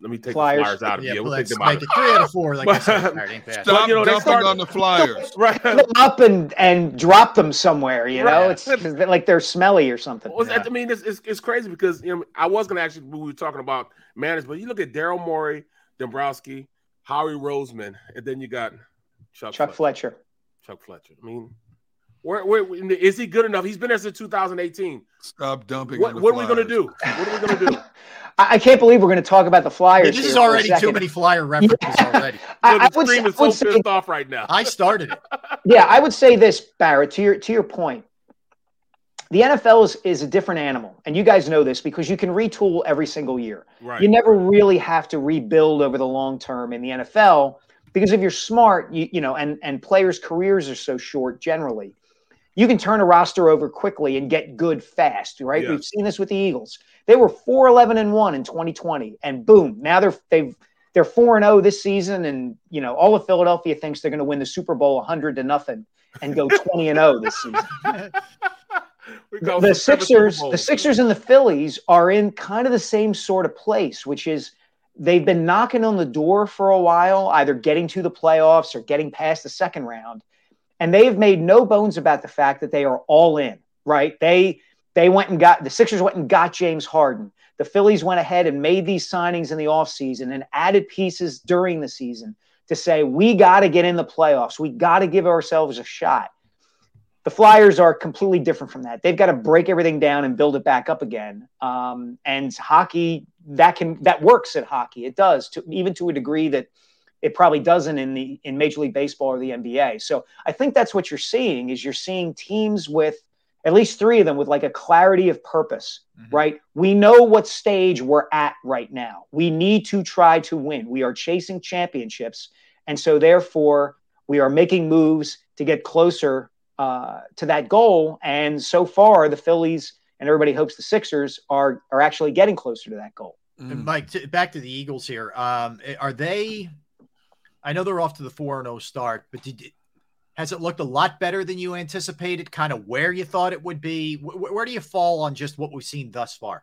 let me take flyers. the Flyers out of yeah, here. We'll take them out. three out of four. Like I said, Stop you know, dumping start, on the Flyers. right. up and and drop them somewhere. You know, right. it's like they're smelly or something. Well, yeah. I mean, it's, it's, it's crazy because you know I was going to actually we were talking about management. You look at Daryl Morey, Dombrowski, Howie Roseman, and then you got Chuck, Chuck Fletcher. Fletcher. Chuck Fletcher. I mean, Where, where is he good enough? He's been there since 2018. Stop dumping. What, what are we going to do? What are we going to do? I can't believe we're going to talk about the Flyers. this is already too many Flyer references yeah. already. I, I, would, I would so pissed off right now. I started it. Yeah, I would say this, Barrett. To your to your point, the NFL is, is a different animal, and you guys know this because you can retool every single year. Right. You never really have to rebuild over the long term in the NFL because if you're smart, you you know, and and players' careers are so short generally you can turn a roster over quickly and get good fast, right? Yeah. We've seen this with the Eagles. They were 4 11 and 1 in 2020, and boom, now they're they've they're 4 and 0 this season, and you know, all of Philadelphia thinks they're going to win the Super Bowl 100 to nothing and go 20 and 0 this season. the Sixers, the Sixers and the Phillies are in kind of the same sort of place, which is they've been knocking on the door for a while, either getting to the playoffs or getting past the second round and they've made no bones about the fact that they are all in, right? They they went and got the Sixers went and got James Harden. The Phillies went ahead and made these signings in the offseason and added pieces during the season to say we got to get in the playoffs. We got to give ourselves a shot. The Flyers are completely different from that. They've got to break everything down and build it back up again. Um, and hockey that can that works at hockey. It does to even to a degree that it probably doesn't in the in Major League Baseball or the NBA. So I think that's what you're seeing is you're seeing teams with at least three of them with like a clarity of purpose, mm-hmm. right? We know what stage we're at right now. We need to try to win. We are chasing championships, and so therefore we are making moves to get closer uh, to that goal. And so far, the Phillies and everybody hopes the Sixers are are actually getting closer to that goal. Mm. Mike, t- back to the Eagles here. Um, are they I know they're off to the 4 0 start, but did, has it looked a lot better than you anticipated? Kind of where you thought it would be? Where, where do you fall on just what we've seen thus far?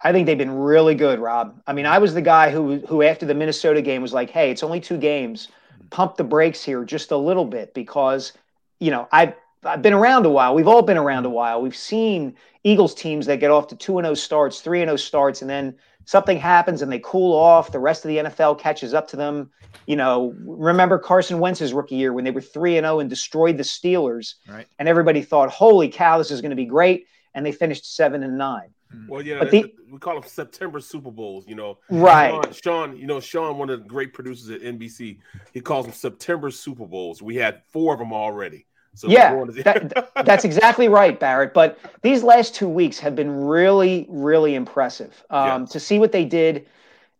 I think they've been really good, Rob. I mean, I was the guy who who after the Minnesota game was like, "Hey, it's only two games. Hmm. Pump the brakes here just a little bit because, you know, I've I've been around a while. We've all been around hmm. a while. We've seen Eagles teams that get off to 2 and 0 starts, 3 and 0 starts, and then something happens and they cool off. The rest of the NFL catches up to them. You know, remember Carson Wentz's rookie year when they were 3 and 0 and destroyed the Steelers. Right. And everybody thought, "Holy cow, this is going to be great." And they finished 7 and 9. Hmm. Well, yeah, the, we call them September Super Bowls. You know, right? Sean, Sean, you know, Sean, one of the great producers at NBC, he calls them September Super Bowls. We had four of them already. So yeah, that, that's exactly right, Barrett. But these last two weeks have been really, really impressive. Um, To see what they did,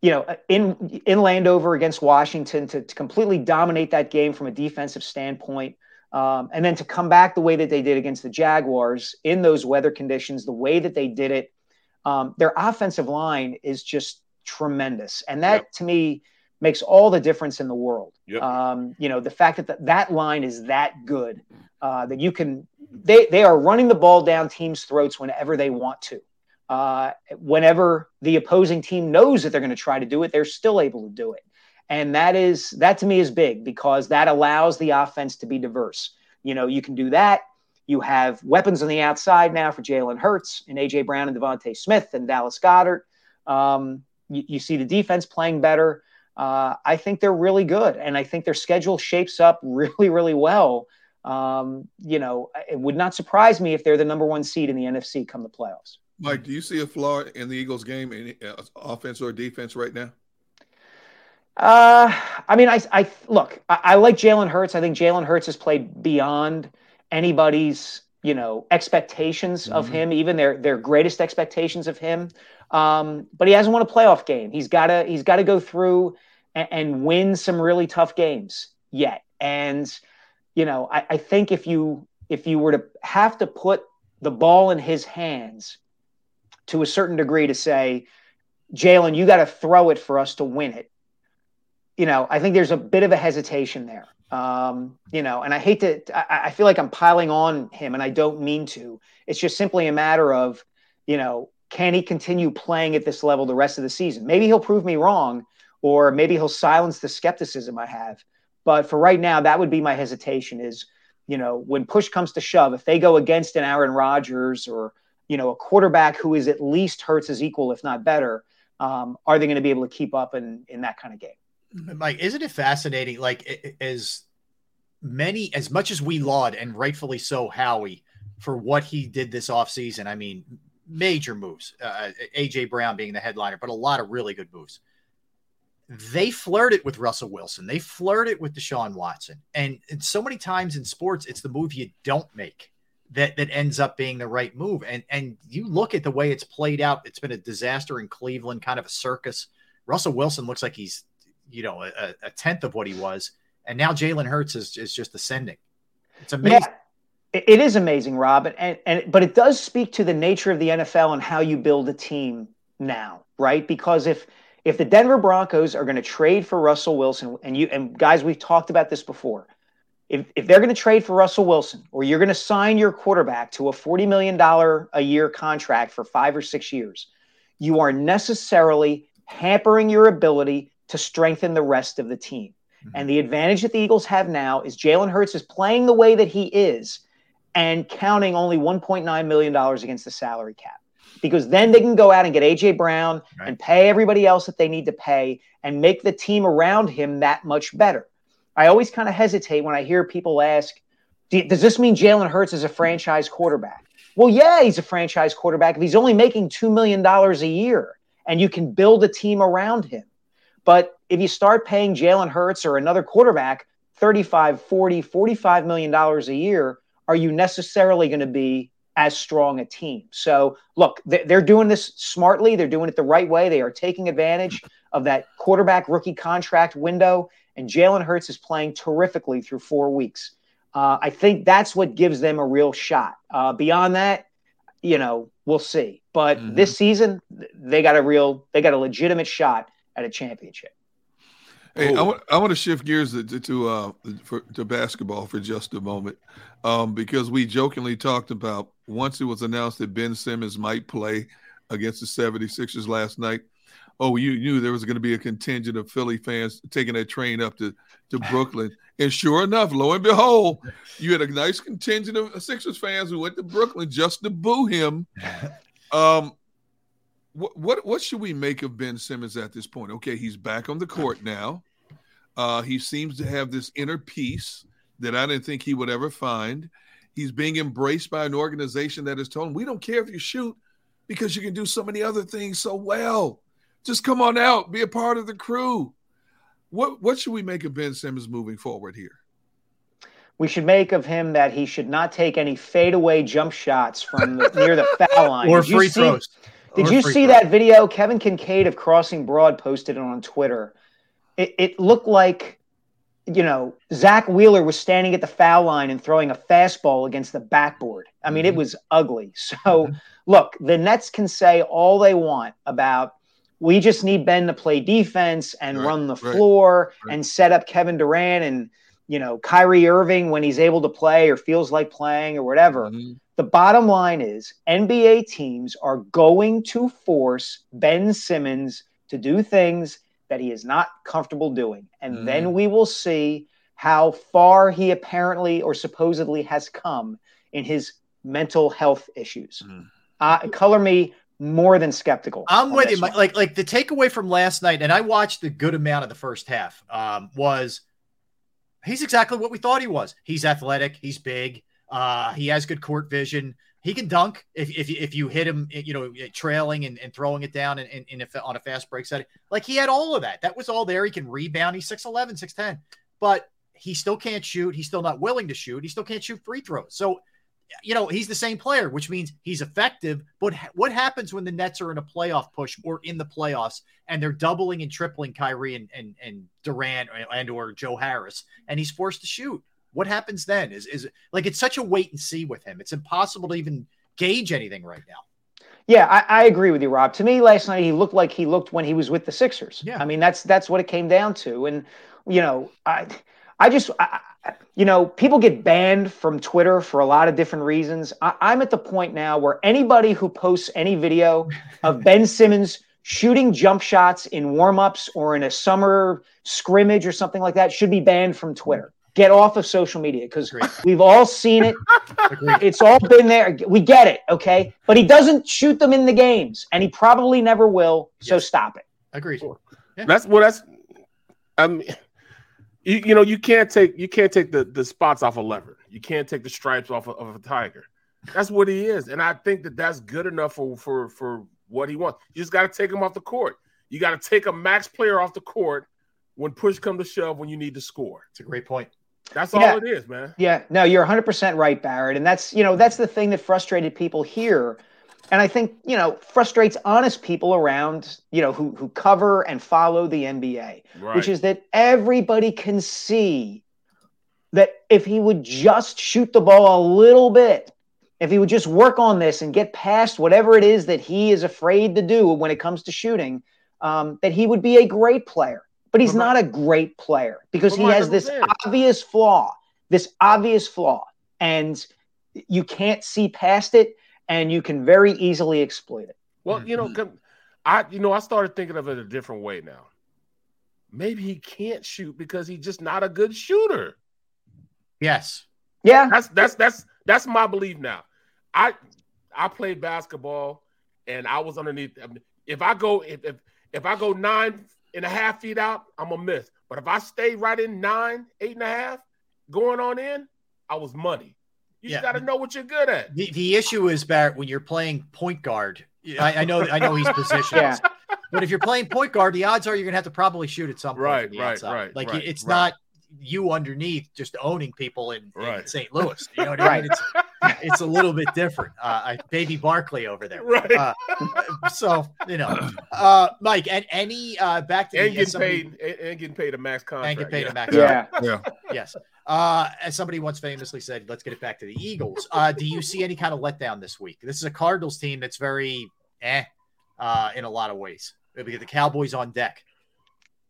you know, in in Landover against Washington, to, to completely dominate that game from a defensive standpoint, um, and then to come back the way that they did against the Jaguars in those weather conditions, the way that they did it, um, their offensive line is just tremendous, and that yep. to me makes all the difference in the world. Yep. Um, you know, the fact that the, that line is that good uh, that you can, they, they are running the ball down teams' throats whenever they want to. Uh, whenever the opposing team knows that they're going to try to do it, they're still able to do it. And that is, that to me is big because that allows the offense to be diverse. You know, you can do that. You have weapons on the outside now for Jalen Hurts and AJ Brown and DeVonta Smith and Dallas Goedert. Um, you, you see the defense playing better uh, I think they're really good, and I think their schedule shapes up really, really well. Um, you know, it would not surprise me if they're the number one seed in the NFC come the playoffs. Mike, do you see a flaw in the Eagles' game, in uh, offense or defense, right now? Uh, I mean, I, I look, I, I like Jalen Hurts. I think Jalen Hurts has played beyond anybody's, you know, expectations mm-hmm. of him, even their their greatest expectations of him. Um, but he hasn't won a playoff game. He's got to he's got to go through and, win some really tough games yet. And you know, I, I think if you if you were to have to put the ball in his hands to a certain degree to say, Jalen, you got to throw it for us to win it. You know, I think there's a bit of a hesitation there. Um, you know, and I hate to, I, I, feel like I'm piling on him and I don't mean to. It's just simply a matter of, you know, can he continue playing at this level the rest of the season? Maybe he'll prove me wrong, or maybe he'll silence the skepticism I have. But for right now, that would be my hesitation is, you know, when push comes to shove, if they go against an Aaron Rodgers or, you know, a quarterback who is at least Hurts as equal, if not better, um, are they going to be able to keep up in, in that kind of game? Mike, isn't it fascinating? Like, as many, as much as we laud and rightfully so, Howie for what he did this offseason. I mean, major moves. Uh, AJ Brown being the headliner, but a lot of really good moves. They flirted with Russell Wilson. They flirted with Deshaun Watson. And, and so many times in sports, it's the move you don't make that that ends up being the right move. And and you look at the way it's played out. It's been a disaster in Cleveland, kind of a circus. Russell Wilson looks like he's you know a, a tenth of what he was, and now Jalen Hurts is is just ascending. It's amazing. Yeah. It is amazing, Rob, and, and but it does speak to the nature of the NFL and how you build a team now, right? Because if if the Denver Broncos are going to trade for Russell Wilson, and you and guys, we've talked about this before, if, if they're going to trade for Russell Wilson or you're going to sign your quarterback to a $40 million a year contract for five or six years, you are necessarily hampering your ability to strengthen the rest of the team. Mm-hmm. And the advantage that the Eagles have now is Jalen Hurts is playing the way that he is and counting only $1.9 million against the salary cap. Because then they can go out and get AJ Brown right. and pay everybody else that they need to pay and make the team around him that much better. I always kind of hesitate when I hear people ask, does this mean Jalen Hurts is a franchise quarterback? Well, yeah, he's a franchise quarterback if he's only making $2 million a year and you can build a team around him. But if you start paying Jalen Hurts or another quarterback 35, 40, 45 million dollars a year, are you necessarily going to be as strong a team? So, look, they're doing this smartly. They're doing it the right way. They are taking advantage of that quarterback rookie contract window and Jalen Hurts is playing terrifically through four weeks. Uh, I think that's what gives them a real shot. Uh, beyond that, you know, we'll see. But mm-hmm. this season, they got a real, they got a legitimate shot at a championship. Hey, I want, I want to shift gears to to, uh, for, to basketball for just a moment, um, because we jokingly talked about once it was announced that Ben Simmons might play against the 76ers last night oh, you knew there was going to be a contingent of Philly fans taking that train up to, to Brooklyn. And sure enough, lo and behold, you had a nice contingent of Sixers fans who went to Brooklyn just to boo him. Um, what, what what should we make of Ben Simmons at this point? Okay, he's back on the court now. Uh, he seems to have this inner peace that I didn't think he would ever find. He's being embraced by an organization that has told him, "We don't care if you shoot because you can do so many other things so well." Just come on out, be a part of the crew. What what should we make of Ben Simmons moving forward here? We should make of him that he should not take any fadeaway jump shots from the, near the foul line. or did free see, throws. Did you see throws. that video? Kevin Kinkead of Crossing Broad posted it on Twitter. It, it looked like you know, Zack Wheeler was standing at the foul line and throwing a fastball against the backboard. I mean, mm-hmm. it was ugly. So, mm-hmm. look, the Nets can say all they want about we just need Ben to play defense and right, run the floor right. and set up Kevin Durant and you know Kyrie Irving when he's able to play or feels like playing or whatever. Mm-hmm. The bottom line is NBA teams are going to force Ben Simmons to do things that he is not comfortable doing. And mm-hmm. then we will see how far he apparently or supposedly has come in his mental health issues. Mm-hmm. Uh, color me more than skeptical. I'm with you. Like like the takeaway from last night, and I watched a good amount of the first half. Um, was he's exactly what we thought he was. He's athletic. He's big. Uh, he has good court vision. He can dunk if, if, if you hit him, you know, trailing and, and throwing it down in, in, in a, on a fast break setting. Like he had all of that. That was all there. He can rebound. He's 6'11, 6'10, but he still can't shoot. He's still not willing to shoot. He still can't shoot free throws. So you know, he's the same player, which means he's effective. But what happens when the Nets are in a playoff push or in the playoffs and they're doubling and tripling Kyrie and and, and Durant and or Joe Harris, and he's forced to shoot? What happens then? Is is like it's such a wait and see with him. It's impossible to even gauge anything right now. Yeah, I, I, agree with you, Rob. To me, last night he looked like he looked when he was with the Sixers. Yeah, I mean that's that's what it came down to, and you know, I I just I, you know, people get banned from Twitter for a lot of different reasons. I, am at the point now where anybody who posts any video of Ben Simmons shooting jump shots in warmups or in a summer scrimmage or something like that should be banned from Twitter. Get off of social media because we've all seen it. it's all been there. We get it, okay? But he doesn't shoot them in the games, and he probably never will. So yes. stop it. Agreed. Yeah. That's well. That's. I mean, You, you know, you can't take you can't take the, the spots off a leopard. You can't take the stripes off of, of a tiger. That's what he is, and I think that that's good enough for for for what he wants. You just got to take him off the court. You got to take a max player off the court when push come to shove when you need to score. It's a great point. That's Yeah. all it is, man. Yeah, no, you're 100% right, Barrett. And that's, you know, that's the thing that frustrated people here. And I think, you know, frustrates honest people around, you know, who, who cover and follow the NBA, Right. which is that everybody can see that if he would just shoot the ball a little bit, if he would just work on this and get past whatever it is that he is afraid to do when it comes to shooting, um, that he would be a great player. But he's not a great player because he has this obvious flaw, this obvious flaw, and you can't see past it, and you can very easily exploit it. Well, you know, mm-hmm. I you know I started thinking of it a different way now. Maybe he can't shoot because he's just not a good shooter. Yes. Yeah. That's that's that's that's my belief now. I I played basketball and I was underneath. I mean, if I go if, if if I go nine and a half feet out, I'm a miss. But if I stay right in nine, eight and a half, going on in, I was money. You Yeah. got to know what you're good at. The, the issue is Barrett when you're playing point guard. I, I know I know he's positionless, Yeah. but if you're playing point guard, the odds are you're gonna have to probably shoot at some point. Right, right, outside. right, Like right, it's right. not you underneath just owning people in, in St. Louis. You know what I mean? It's it's a little bit different. Uh, I, baby Barkley over there. Right. Uh, so you know, uh, Mike, and any uh, back to And the, getting somebody- paid and, and getting paid a max contract. and get paid yeah. a max. Yeah. contract. Yes. Uh, as somebody once famously said, let's get it back to the Eagles. Uh, do you see any kind of letdown this week? This is a Cardinals team that's very eh uh, in a lot of ways. We get the Cowboys on deck.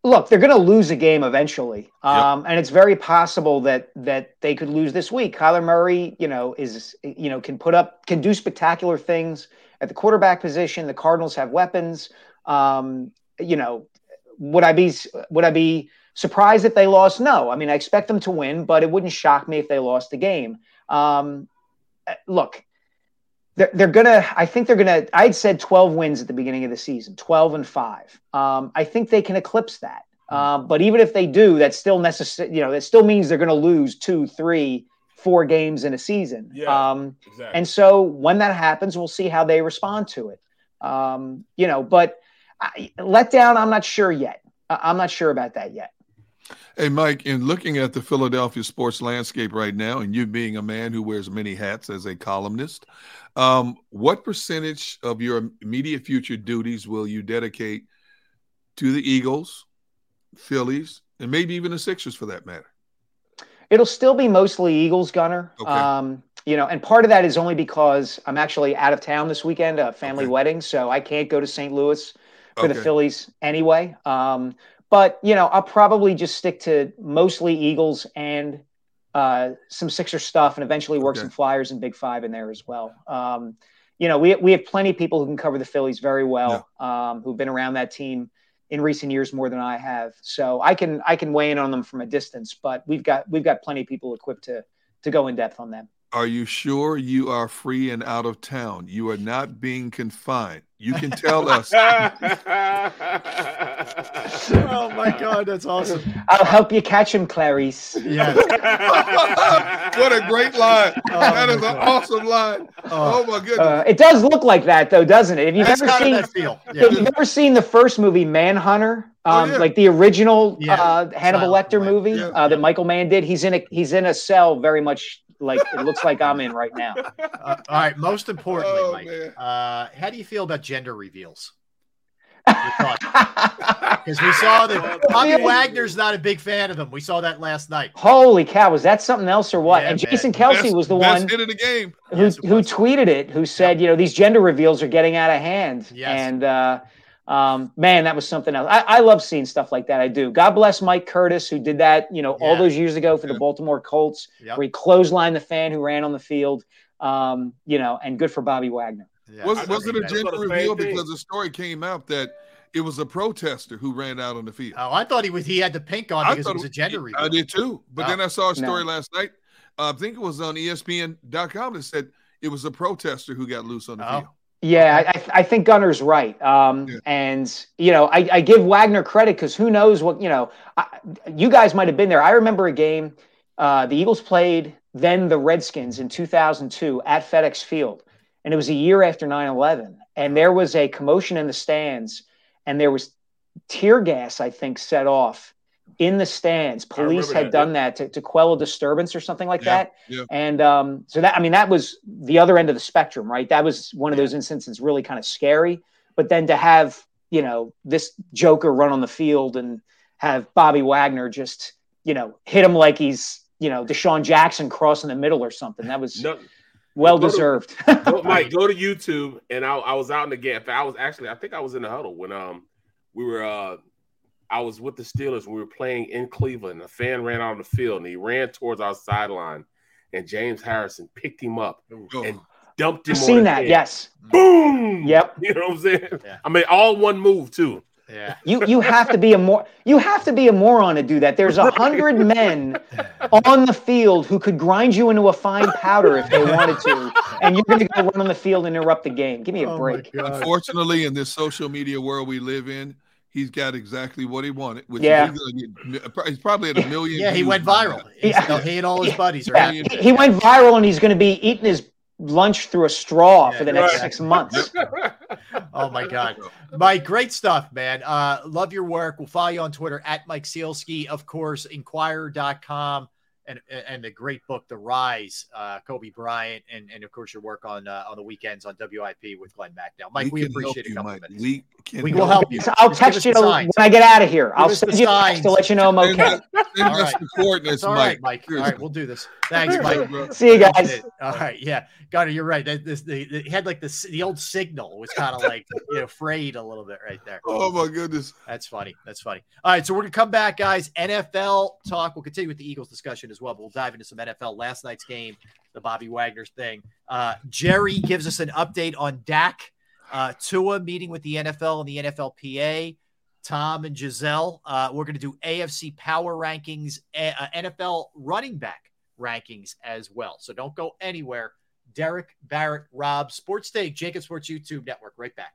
Look, they're going to lose a game eventually, um, and it's very possible that that they could lose this week. Kyler Murray, you know, is you know can put up can do spectacular things at the quarterback position. The Cardinals have weapons. Um, you know, would I be would I be surprised if they lost? No, I mean I expect them to win, but it wouldn't shock me if they lost the game. Um, uh, look, they're, they're gonna i think they're gonna i'd said 12 wins at the beginning of the season 12 and 5 um, i think they can eclipse that. Um, but even if they do that still necessary you know that still means they're gonna lose two three four games in a season. Yeah, um, exactly. and so when that happens we'll see how they respond to it. Um, you know but I, let down i'm not sure yet. I- i'm not sure about that yet Hey, Mike, in looking at the Philadelphia sports landscape right now, and you being a man who wears many hats as a columnist, um, what percentage of your immediate future duties will you dedicate to the Eagles, Phillies, and maybe even the Sixers for that matter? It'll still be mostly Eagles, Gunner. Okay. Um, you know, and part of that is only because I'm actually out of town this weekend, a family Okay. wedding, so I can't go to St. Louis for the Phillies anyway. Um, but you know, I'll probably just stick to mostly Eagles and uh, some Sixer stuff, and eventually work Okay. some Flyers and Big Five in there as well. Um, you know, we we have plenty of people who can cover the Phillies very well, um, who've been around that team in recent years more than I have. So I can I can weigh in on them from a distance, but we've got we've got plenty of people equipped to to go in depth on them. Are you sure you are free and out of town? You are not being confined. You can tell us. oh my God, that's awesome. I'll help you catch him, Clarice. Yeah. what a great line. Oh, that is my an awesome line. Oh, my goodness. Uh, it does look like that, though, doesn't it? If you've That's ever kind seen, of that feel. if you've ever seen the first movie, Manhunter, Oh, um, yeah. like the original Yeah. uh, Hannibal Silent Lecter Night. movie Yeah. uh, that Michael Mann did, he's in a he's in a cell, very much like it looks like I'm in right now. Uh, all right. Most importantly, Oh, Mike, uh, how do you feel about gender reveals? Because we saw that Bobby Wagner's not a big fan of them. We saw that last night. Holy cow, was that something else or what? Yeah, and man. Jason Kelce Best- was the best one hit of the game. who, Yes, who tweeted it, who said, you know, these gender reveals are getting out of hand. Yes. And uh, um, man, that was something else. I, I love seeing stuff like that. I do. God bless Mike Curtis, who did that, you know, all those years ago for the Baltimore Colts, Yep. where he clotheslined the fan who ran on the field. Um, you know, and good for Bobby Wagner. Yeah. Was, was it a that. gender That's the same reveal? thing. Because the story came out that it was a protester who ran out on the field. Oh, I thought he was. He had the pink on I because it thought was a gender reveal. I reveal. did too. But Oh. then I saw a story No. last night. Uh, I think it was on ESPN.com that said it was a protester who got loose on the Oh. field. Yeah, I, I think Gunner's right. Um, yeah. And, you know, I, I give Wagner credit because who knows what, you know, I, you guys might have been there. I remember a game uh, the Eagles played then the Redskins in 2002 at FedEx Field. And it was a year after 9 11. And there was a commotion in the stands, and there was tear gas, I think, set off in the stands. Police had that, done yeah. that to, to quell a disturbance or something like yeah, that. Yeah. And um, so that, I mean, that was the other end of the spectrum, right? That was one of those instances really kind of scary. But then to have, you know, this Joker run on the field and have Bobby Wagner just, you know, hit him like he's, you know, DeSean Jackson crossing the middle or something. That was no, well go deserved. To, go, Mike, go to YouTube. And I, I was out in the gap. I was actually, I think I was in the huddle when um we were uh I was with the Steelers. We were playing in Cleveland. A fan ran out on the field and he ran towards our sideline. And James Harrison picked him up oh. and dumped him. I've seen that. Head. Yes. Boom. Yep. You know what I'm saying? Yeah. I mean, all one move too. Yeah. You you have to be a more you have to be a moron to do that. There's a hundred men on the field who could grind you into a fine powder if they wanted to, and you're going to go run on the field and interrupt the game. Give me a oh break. Unfortunately, in this social media world we live in, he's got exactly what he wanted. Which yeah, he's, he's probably at a million. yeah, he went viral. Yeah. He and all his buddies. Yeah. He went viral, and he's going to be eating his lunch through a straw yeah, for the next right. six months. oh my god, Mike, great stuff, man. Uh, love your work. We'll follow you on Twitter at Mike Sielski, of course, Inquirer.com and and the great book, The Rise, uh, Kobe Bryant, and and of course your work on uh, on the weekends on WIP with Glenn Macdowell. Mike, we, we appreciate it. Mike. We we will help you. I'll Just text you when I get out of here. Give I'll send you signs. to let you know I'm okay. Send, send all right. the coordinates, all right, Mike. Mike. All right, we'll do this. Thanks, Mike. See you guys. All right, yeah, got it. You're right. That this the, the had like the the old signal was kind of like you know frayed a little bit right there. Oh my goodness, that's funny. That's funny. All right, so we're gonna come back, guys. NFL talk. We'll continue with the Eagles discussion as well, but we'll dive into some NFL last night's game, the Bobby Wagner thing. Uh, Jerry gives us an update on Dak. Uh, Tua meeting with the NFL and the NFLPA. Tom and Gisele, uh, we're going to do AFC power rankings, uh, NFL running back rankings as well. So don't go anywhere. Derrick Barrett, Rob, Sports Take, JAKIB Sports YouTube Network. Right back.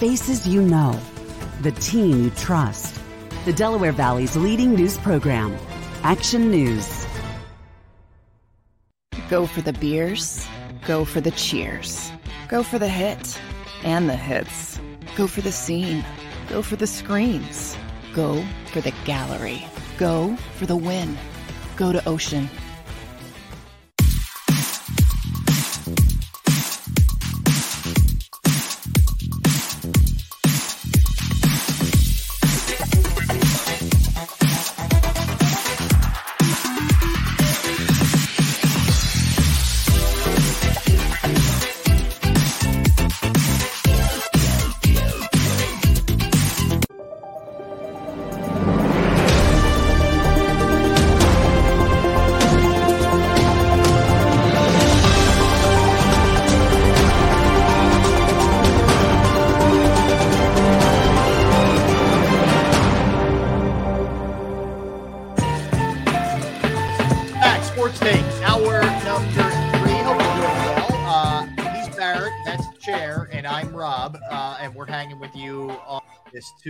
Faces you know, the team you trust. The Delaware Valley's leading news program, Action News. Go for the beers, go for the cheers, go for the hit and the hits, go for the scene, go for the screams, go for the gallery, go for the win, go to Ocean.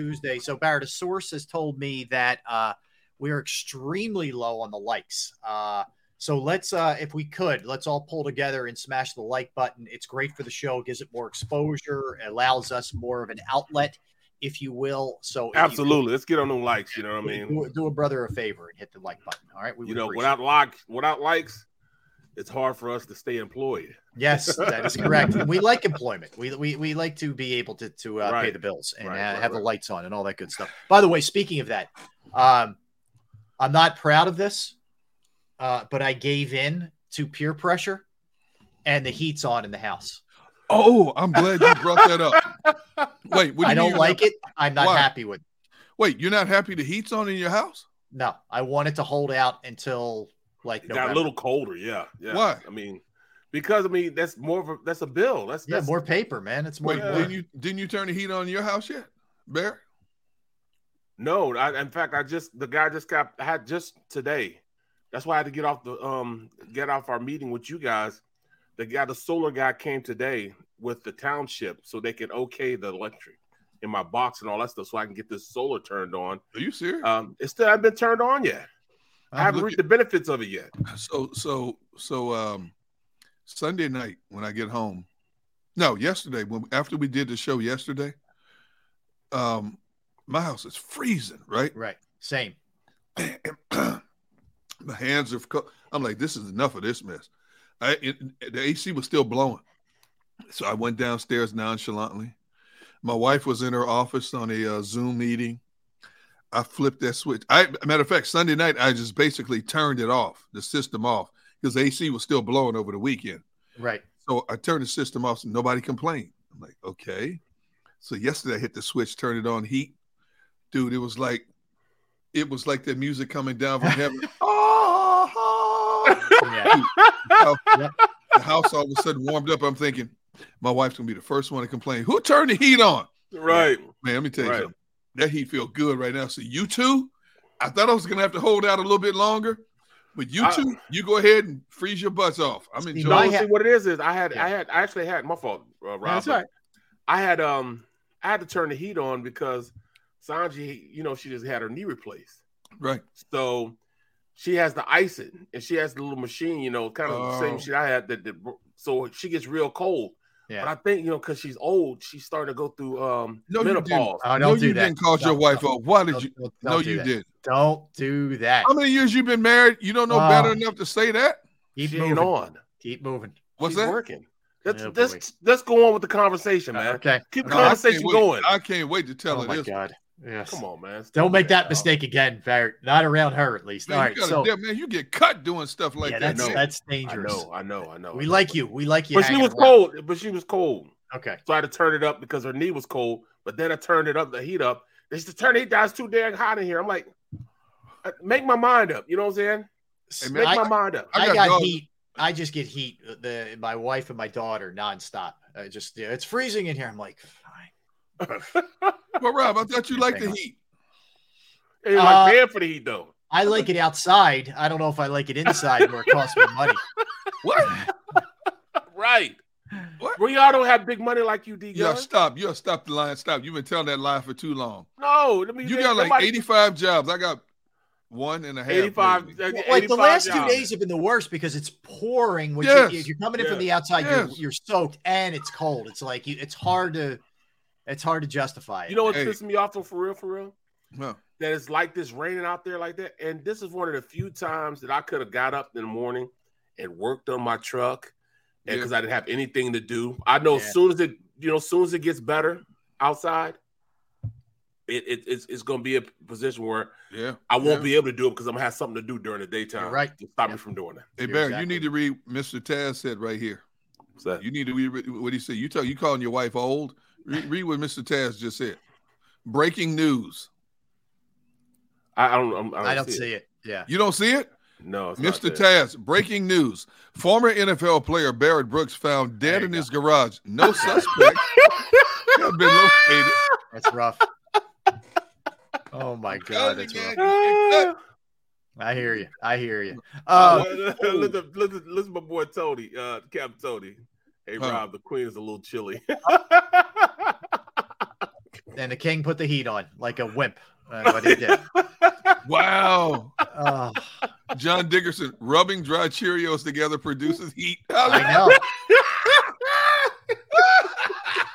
Tuesday. So, Barrett, a source has told me that uh, we're extremely low on the likes. Uh, so let's, uh, if we could, let's all pull together and smash the like button. It's great for the show, gives it more exposure, allows us more of an outlet, if you will. So absolutely, could, let's get on them likes. You know what I mean? Do, do, a brother a favor and hit the like button. All right, we you know without like without likes, it's hard for us to stay employed. Yes, that is correct. we like employment. We, we we like to be able to to uh, right. pay the bills and right, uh, right, have the lights on and all that good stuff. By the way, speaking of that, um, I'm not proud of this uh, but I gave in to peer pressure, and the heat's on in the house. Oh, I'm glad you brought that up. Wait, do I don't like it. I'm not Why? happy with. It. Wait, you're not happy the heat's on in your house? No, I want it to hold out until like it got a little colder. Yeah, yeah. Why? I mean, because I mean that's more of a that's a bill. That's yeah, that's, more paper, man. It's more. Wait, didn't you didn't you turn the heat on your house yet, Bear? No, I, in fact, I just the guy just got had just today that's why I had to get off the um get off our meeting with you guys. The guy, the solar guy, came today with the township so they can okay the electric in my box and all that stuff, so I can get this solar turned on. Are you serious? Um, it still haven't been turned on yet. I'm I have not reaped the benefits of it yet. So, so, so, um, Sunday night when I get home, no, yesterday when after we did the show yesterday, um, my house is freezing. Right. Right. Same. My hands are. I'm like, this is enough of this mess. I it, the AC was still blowing, so I went downstairs nonchalantly. My wife was in her office on a uh, Zoom meeting. I flipped that switch. I matter of fact, Sunday night I just basically turned it off, the system off, because AC was still blowing over the weekend. Right. So I turned the system off, so nobody complained. I'm like, okay. So yesterday I hit the switch, turned it on, heat. Dude, it was like, it was like the music coming down from heaven. yeah. The house all of a sudden warmed up. I'm thinking, my wife's gonna be the first one to complain. Who turned the heat on? Right, man. Let me tell you right. something. That heat feel good right now. So you two, I thought I was gonna have to hold out a little bit longer, but you two, I, you go ahead and freeze your butts off. I'm enjoying. No, see what it is is I had yeah. I had I actually had my fault, uh, Rob. That's right. I had um I had to turn the heat on because Sanji, you know, she just had her knee replaced. Right. So she has the icing and she has the little machine, you know, kind of oh. the same oh. shit I had. That, that, so she gets real cold. Yeah. But I think you know because she's old, she's starting to go through um no, menopause. You didn't. Oh, no, you that. didn't call your wife up. Why did you? Don't, don't no, you did. Don't do that. How many years you been married? You don't know uh, better enough to say that. Keep moving on. Keep moving. What's she's that? Working. Let's, yeah, let's, let's go on with the conversation, man. Okay. Keep the no, conversation I going. I can't wait to tell oh her my this. God. Yes. Come on, man. Don't make that mistake again, Barrett. Not around her, at least. Man, All right, so man, you get cut doing stuff like yeah, that. That's, that's dangerous. I know, I know, I know. We like you. We like you. But she was around. cold. But she was cold. Okay. So I had to turn it up because her knee was cold. But then I turned it up, the heat up. They to turn the heat down. It's too damn hot in here. I'm like, uh, make my mind up. You know what I'm saying? Hey, man, make I, my mind up. I, I got, got heat. I just get heat. Uh, the my wife and my daughter nonstop. I just yeah, it's freezing in here. I'm like, fine. well, Rob, I thought you liked the heat. Hey, like uh, paying for the heat though. I like it outside. I don't know if I like it inside where it costs me money. What? right. What? We all don't have big money like you, D. Yeah, stop. You stop the line. Stop. You've been telling that lie for too long. No, let me. You got like somebody... 85 jobs. I got one and a half. 85. Well, like the last jobs. two days have been the worst because it's pouring. Which yes. if you're coming in yes. from the outside, yes. you're, you're soaked and it's cold. It's like you, it's hard to, it's hard to justify it. You know what's hey. pissing me off though, for real, for real? Well, that it's like this raining out there like that. And this is one of the few times that I could have got up in the morning and worked on my truck because yeah. I didn't have anything to do. I know yeah. as soon as it, you know, as soon as it gets better outside, it, it it's, it's going to be a position where yeah I won't yeah. be able to do it because I'm gonna have something to do during the daytime. You're right to stop me from doing it. Hey Barry, exactly. you need to read Mr. Taz said right here. What's that? You need to read what he said. You tell you calling your wife old. Read, read what Mr. Taz just said. Breaking news. I, don't. I don't, I don't see, see it. it. Yeah. You don't see it? No, Mr. Taz, breaking news. Former NFL player Barrett Brooks found dead in his garage. No suspect have been located. That's rough. Oh my god, that's rough. I hear you. I hear you. Uh, Uh, listen, listen, listen, my boy Tony, uh, Captain Tony. Hey, Huh. Rob, the queen is a little chilly. and the king put the heat on like a wimp. Uh, what he did. Wow. Oh, John Dickerson, rubbing dry Cheerios together produces heat. I know.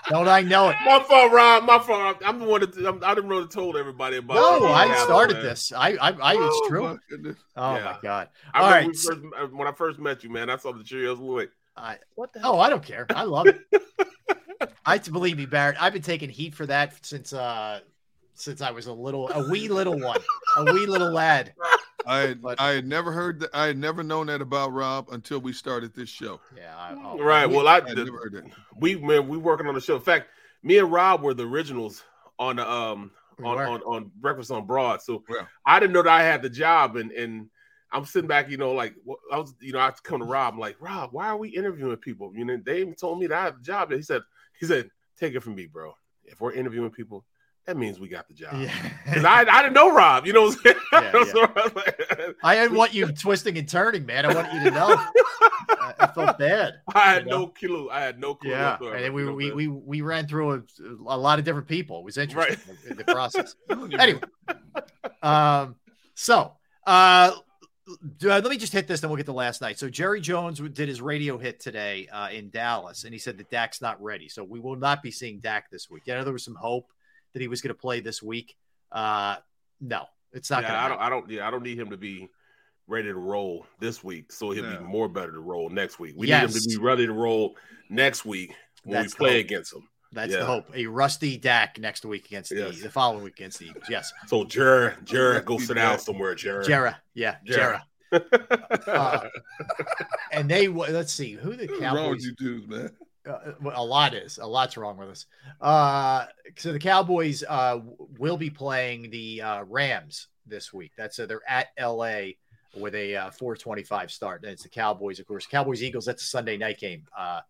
Don't I know it? my fault, Rob. My fault. I'm the one that I'm, I didn't really told everybody about. No, I started man. this. I, I, I it's Oh, true. my. Oh Yeah. my god! I All remember right. we first, uh, when I first met you, man. I saw the Cheerios. I, what the? hell? oh, I don't care. I love it. I believe me, Barrett. I've been taking heat for that since uh since I was a little, a wee little one, a wee little lad. I had, But- I had never heard that. I had never known that about Rob until we started this show. Yeah. I, oh, Right. Well, I, I had never heard that. we man, we working on the show. In fact, me and Rob were the originals on the um on, on on Breakfast on Broad. So Yeah. I didn't know that I had the job, and and I'm sitting back, you know, like I was, you know, I come to Rob, I'm like, Rob, why are we interviewing people? You know, they even told me that I have the job. He said, he said, take it from me, bro. If we're interviewing people, that means we got the job. Yeah. Because I, I didn't know Rob, you know what I'm saying? Yeah, yeah. So I like- I didn't want you twisting and turning, man. I want you to know. I, I felt bad. I had know? no clue. I had no clue. Yeah, and then we, know we we we ran through a, a lot of different people. It was interesting Right. in the process. anyway, um, so uh, let me just hit this, then we'll get to last night. So Jerry Jones did his radio hit today uh, in Dallas, and he said that Dak's not ready, so we will not be seeing Dak this week. I know there was some hope that he was going to play this week. Uh, no, it's not yeah, going to. I don't. I don't. Yeah, I don't need him to be ready to roll this week, so he'll No. be more better to roll next week. We Yes. need him to be ready to roll next week when That's we play hope. against him. That's Yeah. the hope. A rusty Dak next week against the Yes. the following week against the Eagles. Yes, So, Jared, Jared, go sit down somewhere, Jared. Jera. Yeah, Jera. Jera. Uh, and they let's see who the What's wrong with you dudes, man? Uh, a lot is a lot's wrong with us. Uh, so the Cowboys uh, will be playing the uh, Rams this week. That's uh, they're at LA with a uh, 425 start. And it's the Cowboys, of course. Cowboys Eagles. That's a Sunday night game. Uh,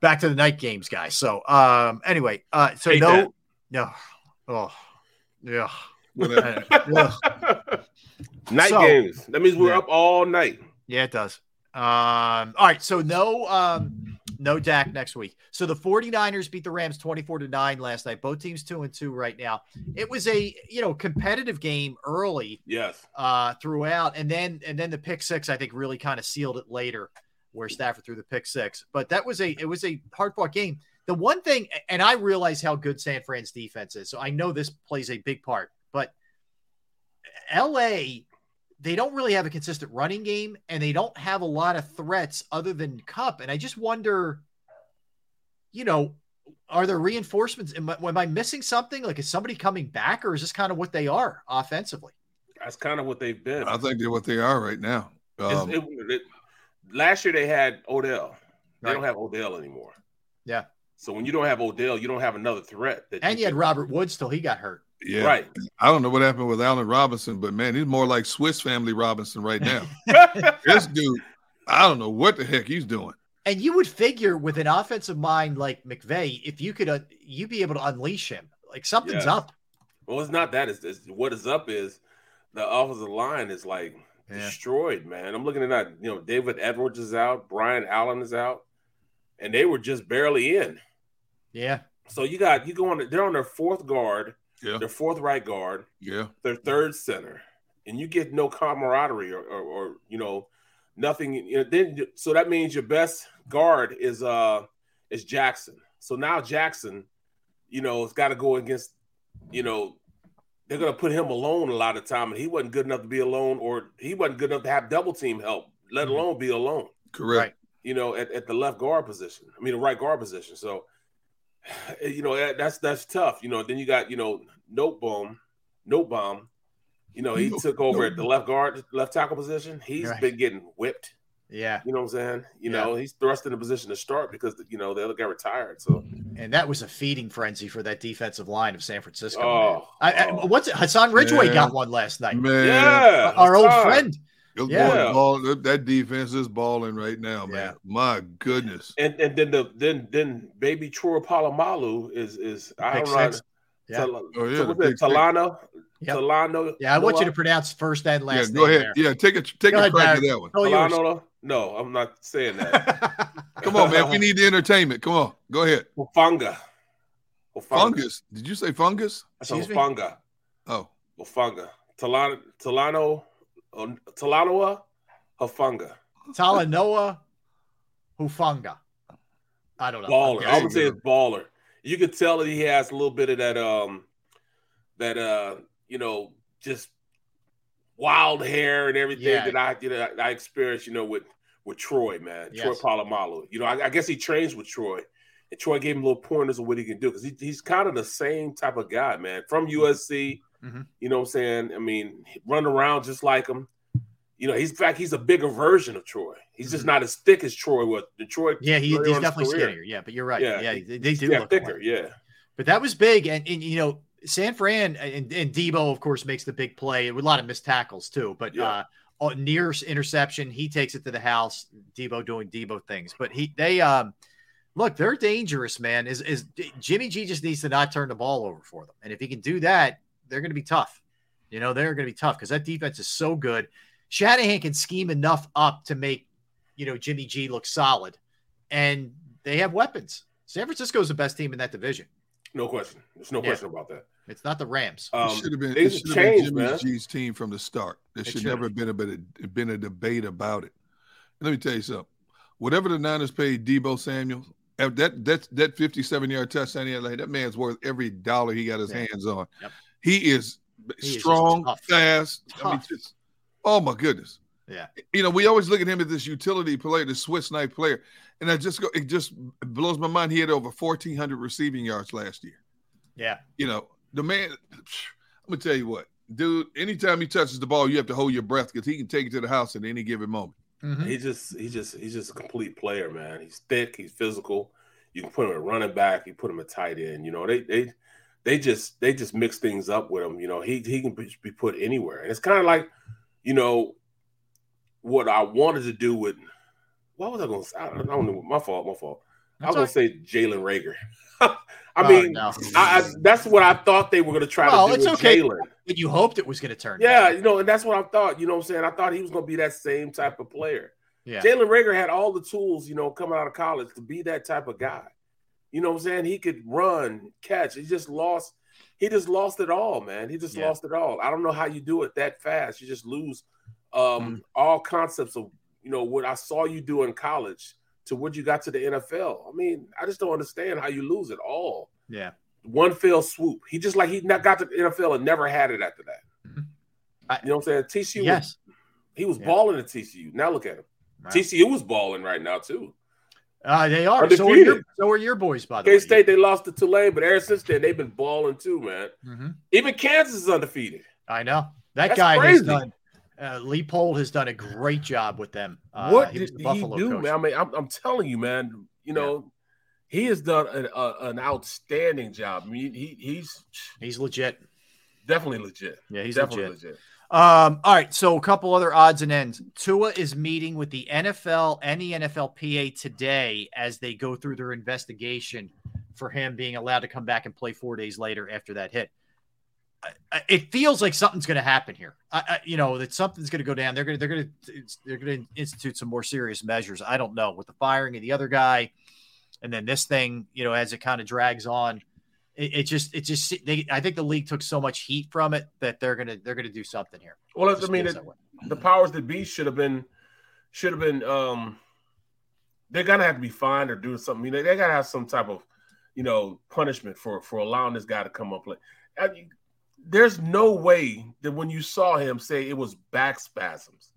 back to the night games, guys. So um, anyway, uh, so Hate no, that. no, oh, yeah. Whatever. Ugh. Night So- games. That means we're Yeah. up all night. Yeah, it does. Um, all right, so no um no Dak next week. So the 49ers beat the Rams 24 to 9 last night. Both teams 2 and 2 right now. It was a, you know, competitive game early Yes. uh throughout and then and then the pick 6 I think really kind of sealed it later where Stafford threw the pick 6. But that was a it was a hard-fought game. The one thing and I realize how good San Fran's defense is. So I know this plays a big part, but LA they don't really have a consistent running game and they don't have a lot of threats other than Kupp. And I just wonder, you know, are there reinforcements? Am I, am I missing something? Like, is somebody coming back or is this kind of what they are offensively? That's kind of what they've been. I think they're what they are right now. Um, it- it- last year they had Odell. They Right. don't have Odell anymore. Yeah. So when you don't have Odell, you don't have another threat. That And you had Robert Woods till he got hurt. yeah, Right. I don't know what happened with Allen Robinson, but man, he's more like Swiss Family Robinson right now. this dude, I don't know what the heck he's doing. And you would figure with an offensive mind like McVay, if you could, uh, you'd be able to unleash him. Like something's Yes. up. Well, it's not that. It's, it's what is up is the offensive line is like destroyed, man. I'm looking at that. You know, David Edwards is out, Brian Allen is out, and they were just barely in. Yeah. So you got you go on. They're on their fourth guard, Yeah, their fourth right guard, yeah. their third center, and you get no camaraderie or, or, or you know nothing. You know, then so that means your best guard is uh is Jackson. So now Jackson, you know, has got to go against, you know, they're gonna put him alone a lot of time, and he wasn't good enough to be alone, or he wasn't good enough to have double team help, let Mhm. alone be alone. Correct. You know, at, at the left guard position. I mean, the right guard position. So, you know, that's that's tough. You know, then you got you know Noteboom, Note Bomb. You know, he No- took over no at the left guard, left tackle position. He's Right. been getting whipped. Yeah. You know what I'm saying? You Yeah. know, he's thrust in a position to start because you know the other guy retired. So And that was a feeding frenzy for that defensive line of San Francisco. Oh. I, I- what's it? Hassan Ridgeway Yeah. got one last night. Man, yeah, Our old Hassan. friend. Yeah. boys ball- that- that defense is balling right now, man. Yeah. My goodness. And and then the then then baby Troy Polamalu is is I Pick don't know. Yeah. Tal- Oh, yeah, so the what's that? pick six. Talana, Yep. Talano. Yeah, I want you to pronounce first and last. Yeah, go name ahead. there. Yeah, take a take Go a ahead, crack at that one. All yours. Talanoa? No, I'm not saying that. Come on, man. We need the entertainment. Come on, go ahead. Funga. Fungus. Did you say fungus? So Funga. Oh, Funga. Talano. Talano. uh, Talanoa. Hafunga. Talanoa Hufanga. I don't know. Baller. I'm I would say it's baller. You could tell that he has a little bit of that um that uh you know just wild hair and everything Yeah. that I you know I experienced you know with with Troy man Troy Yes. Polamalu. You know I, I guess he trains with Troy. And Troy gave him little pointers of what he can do because he, he's kind of the same type of guy, man. From USC, Mhm. you know what I'm saying? I mean, run around just like him. You know, he's in fact he's a bigger version of Troy. He's just not as thick as Troy was. Detroit, Mm-hmm. Yeah, he, he's on in his definitely skinnier. Yeah, but you're right. Yeah, Yeah, they, they do yeah, look thicker. alike. Yeah, But that was big, and, and you know, San Fran and, and Deebo, of course, makes the big play with a lot of missed tackles too. But uh, near interception, he takes it to the house. Deebo doing Deebo things, but he they um look they're dangerous, man. Is is Jimmy G just needs to not turn the ball over for them, and if he can do that, they're going to be tough. You know, they're going to be tough because that defense is so good. Shanahan can scheme enough up to make you know Jimmy G look solid, and they have weapons. San Francisco is the best team in that division. no question. There's no Yeah. question about that. It's not the Rams. Um, it should have been. It should have have been Jimmy man. G's team from the start. There should should never have been a bit of, been a debate about it. Let me tell you something. Whatever the Niners paid Deebo Samuel, that that that 57 yard touchdown, he had, like, that man's worth every dollar he got his Yeah. hands on. Yep. He is He is just strong, tough. fast. I mean, just oh my goodness. Yeah. You know, we always look at him as this utility player, this Swiss knife player, and I just go. It just blows my mind. He had over 1,400 receiving yards last year Yeah. you know, the man, I'm gonna tell you what, dude, anytime he touches the ball, you have to hold your breath because he can take it to the house at any given moment. Mm-hmm. He just he just he's just a complete player, man. He's thick, he's physical. You can put him at running back, you put him at tight end. You know, they they they just they just mix things up with him. You know, he he can be be put anywhere. And it's kind of like, you know, what I wanted to do with what was I gonna say? I don't, I don't know. My fault, my fault. I was gonna say Jalen Reagor. I Oh, mean, no. I, I, that's what I thought they were gonna try Well, to do it's with okay. Jalen. But you hoped it was going to turn. Yeah, you know, and that's what I thought. You know what I'm saying? I thought he was going to be that same type of player. Yeah. Jalen Reagor had all the tools, you know, coming out of college to be that type of guy. You know what I'm saying? He could run, catch. He just lost. He just lost it all, man. He just Yeah. lost it all. I don't know how you do it that fast. You just lose um, Mm-hmm. all concepts of, you know, what I saw you do in college to what you got to the NFL. I mean, I just don't understand how you lose it all. Yeah. One fell swoop. He just like he not got to the NFL and never had it after that. you know what I'm saying? TCU. Mm-hmm. Yes. Was, he was Yeah. balling at TCU. Now look at him. Right. TCU was balling right now too. Uh, they are. So are, your, Undefeated. so are your boys, by the K way. K State they lost to Tulane, but ever since then they've been balling too, man. Mhm. Even Kansas is undefeated. I know that That's guy has done. Uh, Leipold has done a great job with them. Uh, what he did he do, coach. man? I mean, I'm, I'm telling you, man. You know, he has done an, a, an outstanding job. I mean, he he's He's legit. definitely legit. Yeah, he's definitely legit. legit. Um, all right, so a couple other odds and ends. Tua is meeting with the NFL and the NFLPA today as they go through their investigation for him being allowed to come back and play four days later after that hit. It feels like something's going to happen here. I, I, you know that something's going to go down. They're going to they're going to they're going to institute some more serious measures. I don't know with the firing of the other guy, and then this thing. You know, as it kind of drags on, it, it just it just they. I think the league took so much heat from it that they're gonna they're gonna do something here. Well, I mean, it, the powers that be should have been should have been um they're gonna have to be fined or do something. I mean, they, gotta have some type of you know punishment for for allowing this guy to come up. Play. I mean, there's no way that when you saw him say it was back spasms,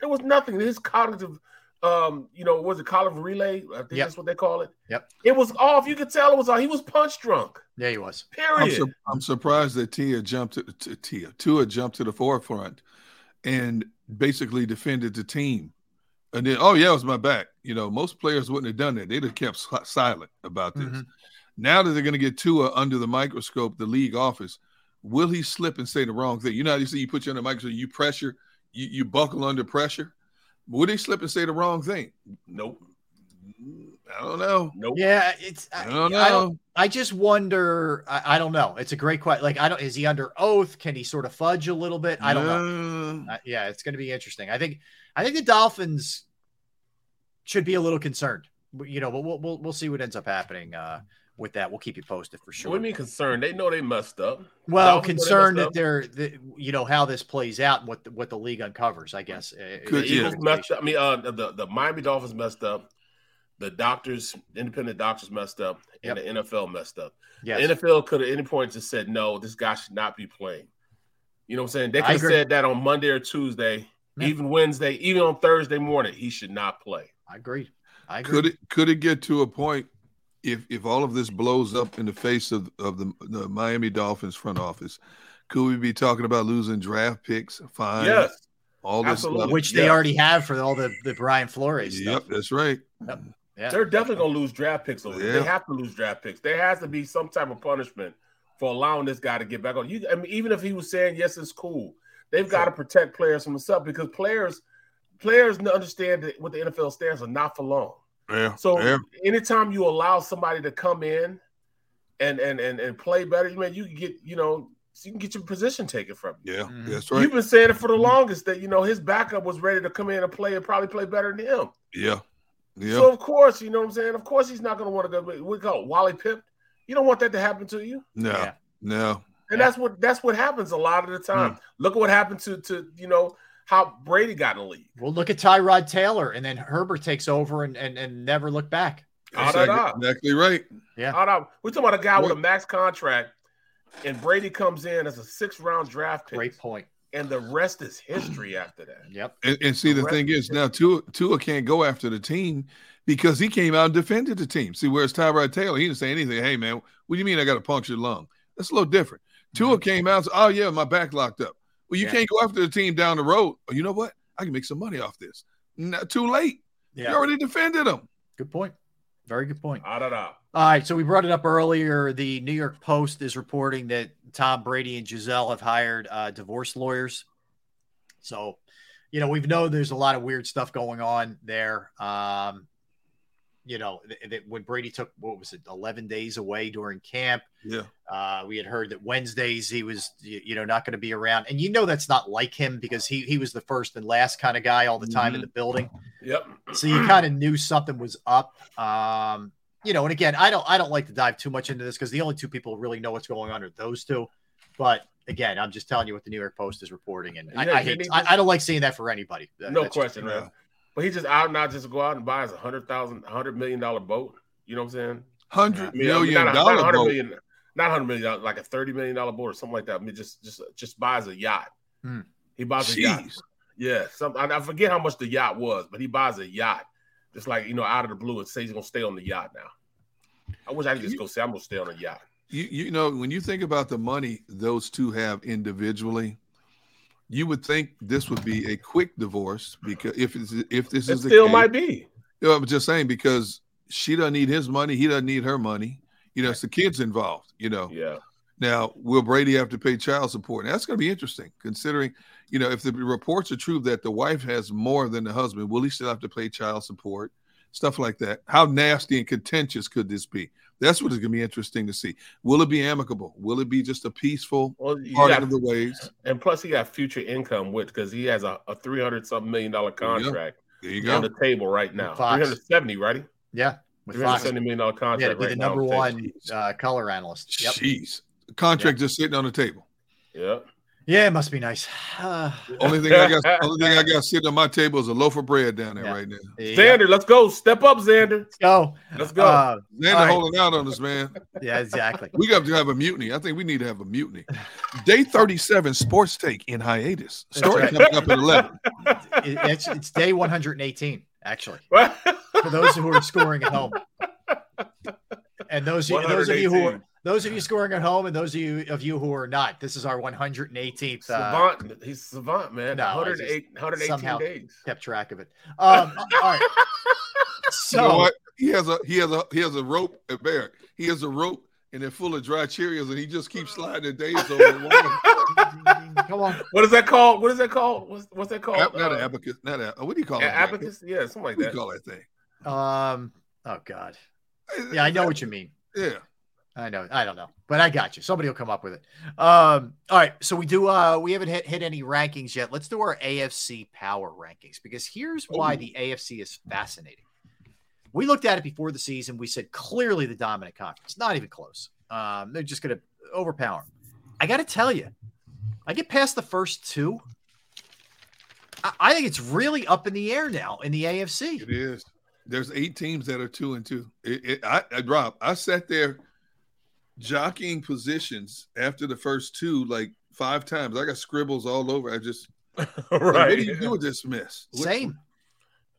there was nothing. His cognitive, um, you know, was it cognitive relay? I think Yep. that's what they call it. Yep. It was off. You could tell it was off. He was punch drunk. Yeah, he was. I'm, Period. I'm surprised that Tia jumped to, to Tia Tua jumped to the forefront and basically defended the team. And then, oh yeah, it was my back. You know, most players wouldn't have done that. They'd have kept silent about this. Mhm. Now that they're going to get Tua under the microscope, the league office, will he slip and say the wrong thing? You know how you see you put you under the microscope, you pressure, you, you buckle under pressure. Would he slip and say the wrong thing? Nope. I don't know. Nope. Yeah, it's I, I don't I know. don't. I just wonder. I, I don't know. It's a great question. Like I don't. Is he under oath? Can he sort of fudge a little bit? I don't know. Uh, yeah, it's going to be interesting. I think. I think the Dolphins should be a little concerned. You know, but we'll we'll, we'll see what ends up happening uh, with that. We'll keep you posted for sure. What do you mean concerned? They know they messed up. Well, Dolphins know they concerned that they're, that, you know, how this plays out and what the, what the league uncovers. I guess. Uh, The Eagles messed up. I mean, uh, the the Miami Dolphins messed up. The doctors, independent doctors, messed up, and the NFL messed up. Yes. The NFL could at any point just said, "No, this guy should not be playing." You know what I'm saying? They could have said that on Monday or Tuesday, even Wednesday, even on Thursday morning. He should not play. I agree. I agree. Could it could it get to a point if if all of this blows up in the face of of the, the Miami Dolphins front office? Could we be talking about losing draft picks, fines, Yes. all this stuff? which they already have for all the the Brian Flores stuff. Yep, that's right. Yep. Yeah. They're definitely gonna lose draft picks over. Yeah. They have to lose draft picks. There has to be some type of punishment for allowing this guy to get back on. You, I mean, even if he was saying yes, it's cool. They've got to protect players from themselves because players, players understand that what the NFL stands for not for long. Yeah. So yeah. anytime you allow somebody to come in and and and, and play better, you mean you can get you know you can get your position taken from you. Yeah, Mm-hmm. that's right. You've been saying it for the longest that you know his backup was ready to come in and play and probably play better than him. Yeah. Yeah. So of course, you know what I'm saying. Of course, he's not going to want to go. We call it Wally Pipp. You don't want that to happen to you, no. No. and that's what that's what happens a lot of the time. Hmm. Look at what happened to to you know how Brady got in the league. Well, look at Tyrod Taylor, and then Herbert takes over and and, and never look back. That's da, da. exactly right. Yeah. Ah, da. We're talking about a guy with a max contract, and Brady comes in as a six round draft pick. Great point. And the rest is history after that. Yep. And, and see, the Correct. thing is now Tua, Tua can't go after the team because he came out and defended the team. See, whereas Tyrod Taylor, he didn't say anything. Hey, man, what do you mean I got a punctured lung? That's a little different. Tua came out and said, oh, yeah, my back locked up. Well, you. Yeah. can't go after the team down the road. Oh, you know what? I can make some money off this. Not too late. Yeah. You already defended them. Good point. Very good point. I don't know. All right, so we brought it up earlier. The New York Post is reporting that Tom Brady and Gisele have hired uh, divorce lawyers. So, you know, we've known there's a lot of weird stuff going on there. Um, you know, th- that when Brady took what was it, 11 days away during camp, Yeah. uh, we had heard that Wednesdays he was, y- you know, not going to be around. And you know, that's not like him because he he was the first and last kind of guy all the time in the building. Yep. So you kind of knew something was up. Um, you know, and again, I don't I don't like to dive too much into this because the only two people who really know what's going on are those two. But again, I'm just telling you what the New York Post is reporting, and I, Yeah, I he hate I, I don't like seeing that for anybody. No that's question, man. But he just out and not just go out and buy us a 100000 100 million dollar boat. You know what I'm saying? Hundred I mean, million not a- not dollar hundred boat. million- not hundred million dollars, like a thirty million dollar boat or something like that. I mean, just just just buys a yacht. Hmm. He buys a yacht. Yeah, some I, I forget how much the yacht was, but he buys a yacht, just like you know, out of the blue, and says he's gonna stay on the yacht now. I wish I could just go say I'm gonna stay on the yacht. You you know when you think about the money those two have individually, you would think this would be a quick divorce because if it's, if this It is the still case- might be. You know, I'm just saying because she doesn't need his money, he doesn't need her money. You know, it's the kids involved. You know. Yeah. Now, will Brady have to pay child support? And that's going to be interesting, considering, you know, if the reports are true that the wife has more than the husband, will he still have to pay child support? Stuff like that. How nasty and contentious could this be? That's what is going to be interesting to see. Will it be amicable? Will it be just a peaceful Well, you parting got- of the ways? And plus, he got future income with because he has a, a three hundred something million dollar There you go. contract. There on the table right now. Three hundred seventy, right? Yeah, with Three hundred Fox. seventy million dollar Yeah, contract to be right the number on one uh, color analyst. Yep. Jeez. The contract just sitting on the table. Yep. Yeah, it must be nice. Uh, Only thing I got, only thing I got sitting on my table is a loaf of bread down there right now. Xander, let's go. Step up, Xander. Let's go. Let's go. Uh, Xander all right. holding out on us, man. Yeah, exactly. We got to have a mutiny. I think we need to have a mutiny. Day 37 sports take in hiatus. Story right. coming up at 11. It's, it's day 118, actually, for those who are scoring at home. And those those of you who are 118. Those of you scoring at home, and those of you of you who are not, this is our 118th. Uh, Savant. He's savant, man. no, I 108, 118 somehow days. Kept track of it. Um, all right. So you know what? He has a he has a he has a rope at Barrett. He has a rope and they're full of dry Cheerios, and he just keeps sliding the days over. the wall. come on. What is that called? What is that called? What's, what's that called? Ab- not Uh, an abacus, not a what do you call it? abacus? Yeah, something like What do that. you call that thing? Um. Oh God. Yeah, I know what you mean. Yeah. I know. I don't know, but I got you. Somebody will come up with it. Um, all right. So we do. Uh, we haven't hit, hit any rankings yet. Let's do our AFC power rankings because here's why Ooh. the AFC is fascinating. We looked at it before the season. We said clearly the dominant conference, not even close. Um, they're just going to overpower. I got to tell you, I get past the first two. I, I think it's really up in the air now in the AFC. It is. There's eight teams that are two and two. It, it, I, I, Rob, I sat there jockeying positions after the first two like five times. I got scribbles all over. I just, like, what do you do with this mess? What- Same.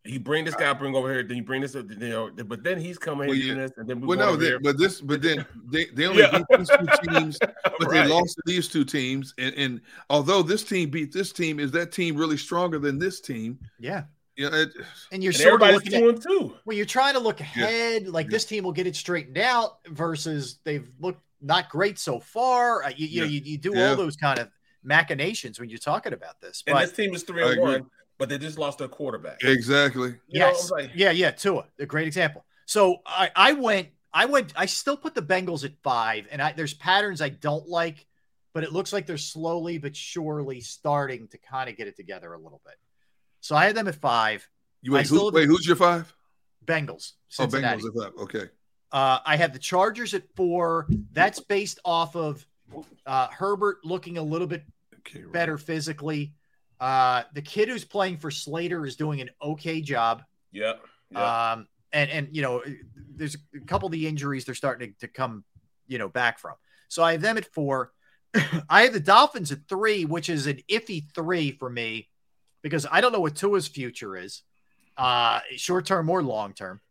You bring this guy, bring over here, then you bring this, up, you know, but then he's coming Well, here yeah. this, and then we Well, go no, they, but this, but then they, they only Yeah. beat these two teams, but Right. they lost to these two teams. And, and although this team beat this team, is that team really stronger than this team? Yeah. Yeah, it, And you're And sort of everybody's looking two at and two. when you're trying to look ahead, like this team will get it straightened out versus they've looked not great so far. Uh, You, you know, Yeah. you, you do Yeah. all those kind of machinations when you're talking about this. And this team is three and one, but they just lost their quarterback. exactly. You know, yes, like- yeah, yeah, Tua, a great example. So I, I went, I went, I still put the Bengals at five, and I, there's patterns I don't like, but it looks like they're slowly but surely starting to kind of get it together a little bit. So I had them at five. You wait, who, wait, who's your five? Bengals, Oh, Bengals at five. Okay. Uh, I have the Chargers at four. That's based off of uh, Herbert looking a little bit Okay. right. better physically. Uh, the kid who's playing for Slater is doing an okay job. Yeah. yeah. Um, and and you know, there's a couple of the injuries they're starting to, to come, you know, back from. So I have them at four. I have the Dolphins at three, which is an iffy three for me because I don't know what Tua's future is, uh, short term or long term.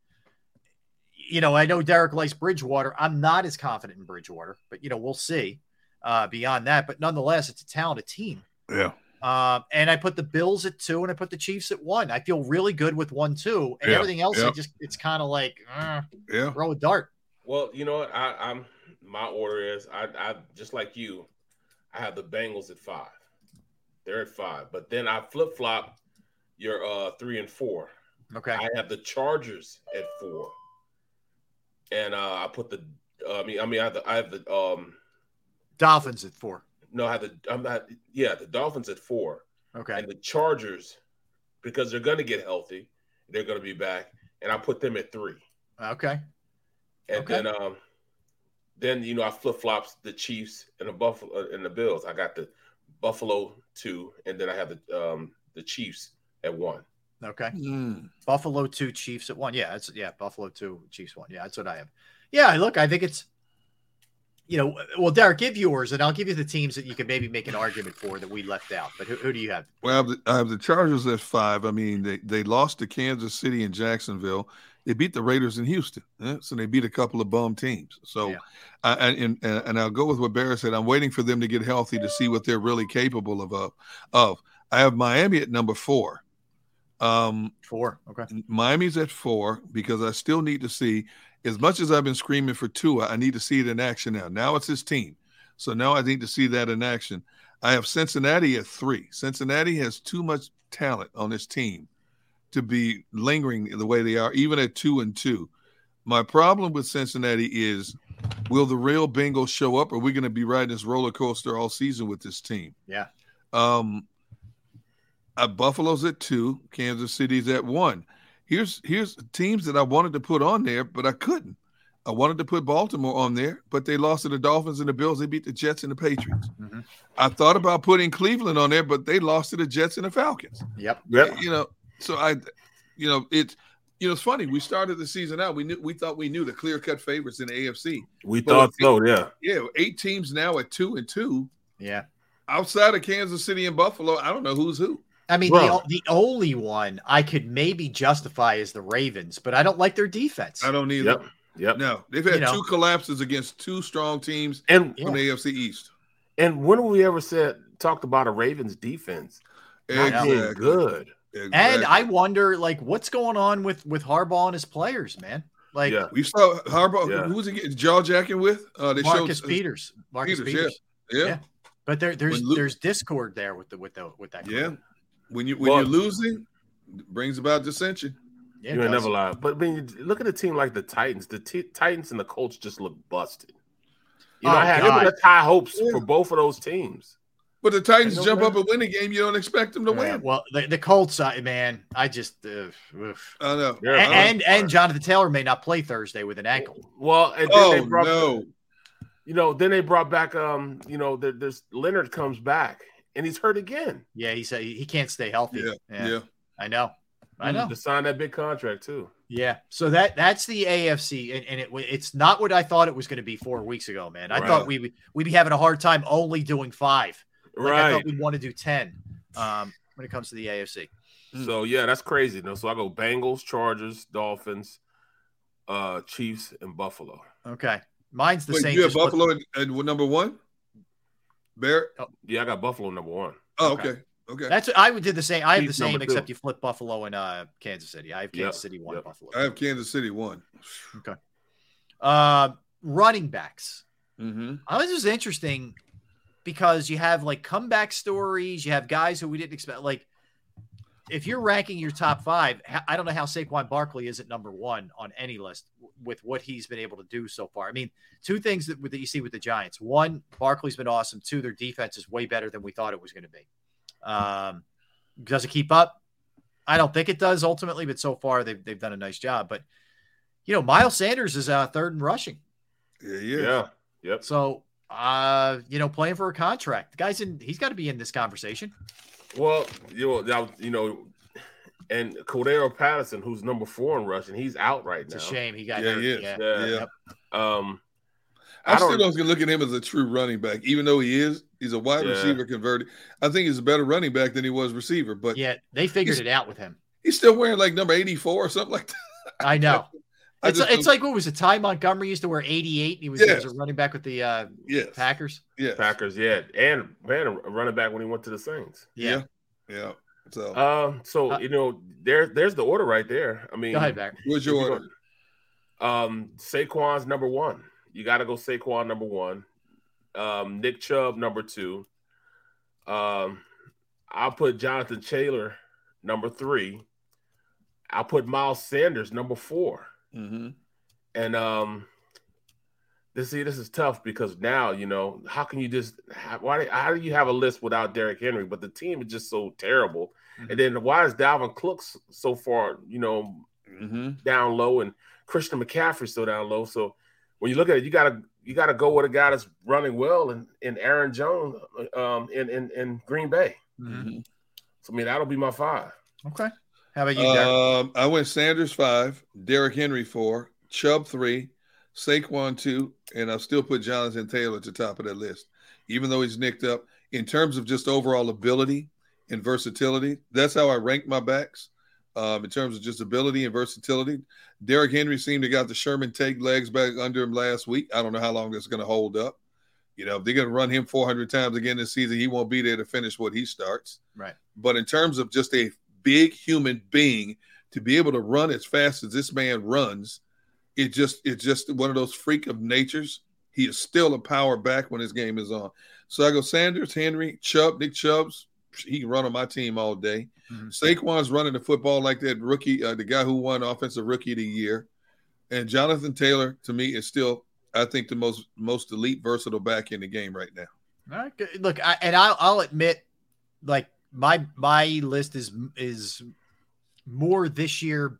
You know, I know Derrick likes Bridgewater. I'm not as confident in Bridgewater, but you know, we'll see. Uh, beyond that, but nonetheless, it's a talented team. Yeah. Um, and I put the Bills at two, and I put the Chiefs at one. I feel really good with one, two, and Yeah, everything else. I just it's kind of like uh, Yeah. throw a dart. Well, you know what? I, I'm my order is I, I just like you. I have the Bengals at five. They're at five, but then I flip flop your uh three and four. Okay. I have the Chargers at four, and uh I put the. Uh, I mean, I mean, I have the, I have the um. Dolphins at four. No, I have the. I'm not. Yeah, the Dolphins at four, Okay. and the Chargers because they're going to get healthy. They're going to be back, and I put them at three. Okay. And Okay. then um then you know I flip flops the Chiefs and the Buffalo and the Bills. I got the Buffalo two, and then I have the um the Chiefs at one. Okay. Mm. Buffalo two, Chiefs at one. Yeah, that's yeah. Buffalo two, Chiefs one. Yeah, that's what I have. Yeah, look, I think it's. You know, well, Derrick, give yours, and I'll give you the teams that you can maybe make an argument for that we left out. But who, who do you have? Well, I have, the, I have the Chargers at five. I mean, they, they lost to Kansas City and Jacksonville. They beat the Raiders in Houston, eh? so they beat a couple of bum teams. So, Yeah. And, and and I'll go with what Barrett said. I'm waiting for them to get healthy to see what they're really capable of. Of, of. I have Miami at number four. Um, Four. Okay. Miami's at four because I still need to see. As much as I've been screaming for Tua, I need to see it in action now. Now it's his team, so now I need to see that in action. I have Cincinnati at three. Cincinnati has too much talent on this team to be lingering the way they are, even at two and two. My problem with Cincinnati is will the real Bengals show up? Or are we going to be riding this roller coaster all season with this team? Yeah. Um, uh, Buffalo's at two, Kansas City's at one. Here's here's teams that I wanted to put on there, but I couldn't. I wanted to put Baltimore on there, but they lost to the Dolphins and the Bills. They beat the Jets and the Patriots. Mhm. I thought about putting Cleveland on there, but they lost to the Jets and the Falcons. Yep. Yep. You know, so I, you know, it's you know, it's funny. We started the season out. We knew we thought we knew the clear cut favorites in the AFC. We But thought with so, yeah. Yeah, eight teams now at two and two. Yeah. Outside of Kansas City and Buffalo, I don't know who's who. I mean, Bro. the, the only one I could maybe justify is the Ravens, but I don't like their defense. I don't either. Yep. Yep. No, they've had You know. two collapses against two strong teams And from the AFC East. and when have we ever said talked about a Ravens defense? Not being Exactly. And I wonder, like, what's going on with with Harbaugh and his players, man? Like Yeah. we saw Harbaugh. Yeah. Who was he getting jaw jacking with? Uh, they Marcus showed Peters, Marcus Peters, Peters. yeah. Yeah. But there, there's When Lu- there's discord there with the with the with that. Yeah. When you when Well- you're losing, it brings about dissension. Yeah, you ain't never lie. But when you look at a team like the Titans. The t- Titans and the Colts just look busted. You know, Oh, I had God. the high hopes for both of those teams. But the Titans I know, jump man. up and win a game. You don't expect them to Yeah, win. well, the, the Colts, uh, man, I just uh, oof. I know. and, and and Jonathan Taylor may not play Thursday with an ankle. Well, and then Oh, they brought no. you know, then they brought back um, you know, there, there's Leonard comes back and he's hurt again. Yeah, he said he can't stay healthy. Yeah, yeah. I know, I know. To sign that big contract too. Yeah, so that that's the AFC, and, and it it's not what I thought it was going to be four weeks ago, man. I Right. thought we would we'd be having a hard time only doing five. Like, I Right. thought we'd want to do ten um, when it comes to the AFC. So yeah, that's crazy. No, so I go Bengals, Chargers, Dolphins, uh, Chiefs, and Buffalo. Okay, mine's the Wait, same. you have just put- Buffalo and, and number one? Bear. Yeah, I got Buffalo number one. Oh, okay. Okay. That's I did the same. I have the same, except two. you flip Buffalo and uh, Kansas City. I have Kansas Yep, City one, yep. Buffalo. I have Kansas City one. Okay. Uh, running backs. Mm-hmm. Uh, this is interesting because you have like comeback stories. You have guys who we didn't expect. Like, if you're ranking your top five, I don't know how Saquon Barkley is at number one on any list with what he's been able to do so far. I mean, two things that, that you see with the Giants: one, Barkley's been awesome. Two, their defense is way better than we thought it was going to be. Um, does it keep up? I don't think it does ultimately, but so far they've they've done a nice job. But you know, Miles Sanders is uh, third in rushing. Yeah, yeah. Yeah. Yep. So, uh, you know, playing for a contract, the guy's in. He's got to be in this conversation. Well, you know, you know, and Cordarrelle Patterson, who's number four in rushing, he's out right It's now. a shame he got Yeah, hurt. he is. Yeah. Yeah. Yeah. Um, I, I still don't- don't look at him as a true running back, even though he is. He's a wide Yeah. receiver converted. I think he's a better running back than he was receiver, but Yeah, they figured it out with him. he's still wearing like number 84 or something like that. I know. I it's just it's like what was it? Ty Montgomery used to wear 88 and he was, Yes. he was a running back with the uh, Yes. Packers. Yeah, Packers, yeah, and man, a running back when he went to the Saints. Yeah. Yeah. So Um, so Uh, you know, there, there's the order right there. I mean, Go ahead, Barry. what's your order? Um, Saquon's number one. You got to go Saquon number one. Um, Nick Chubb number two. Um, I'll put Jonathan Taylor number three. I'll put Miles Sanders number four. Mm-hmm. And um, this see this is tough because now you know how can you just have, why how do you have a list without Derrick Henry? But the team is just so terrible. And then why is Dalvin Cook so far you know Mm-hmm. down low and Christian McCaffrey still down low? So when you look at it, you gotta you gotta go with a guy that's running well and in Aaron Jones um in in, in Green Bay. Mm-hmm. So I mean that'll be my five. Okay. How about you, Derrick? Um, I went Sanders five, Derrick Henry four, Chubb three, Saquon two, and I still put Jonathan Taylor at the top of that list, even though he's nicked up. In terms of just overall ability and versatility, that's how I rank my backs. Um, in terms of just ability and versatility, Derrick Henry seemed to got the Sherman take legs back under him last week. I don't know how long that's going to hold up. You know, if they're going to run him 400 times again this season, he won't be there to finish what he starts. Right. But in terms of just a big human being to be able to run as fast as this man runs, it just it's just one of those freak of natures. He is still a power back when his game is on. So I go Sanders, Henry, Chubb, Nick Chubbs. He can run on my team all day. Mhm. Saquon's running the football like that rookie, uh, the guy who won Offensive Rookie of the Year, and Jonathan Taylor to me is still, I think, the most most elite, versatile back in the game right now. Right. Look, I, and I'll, I'll admit, like my my list is is more this year,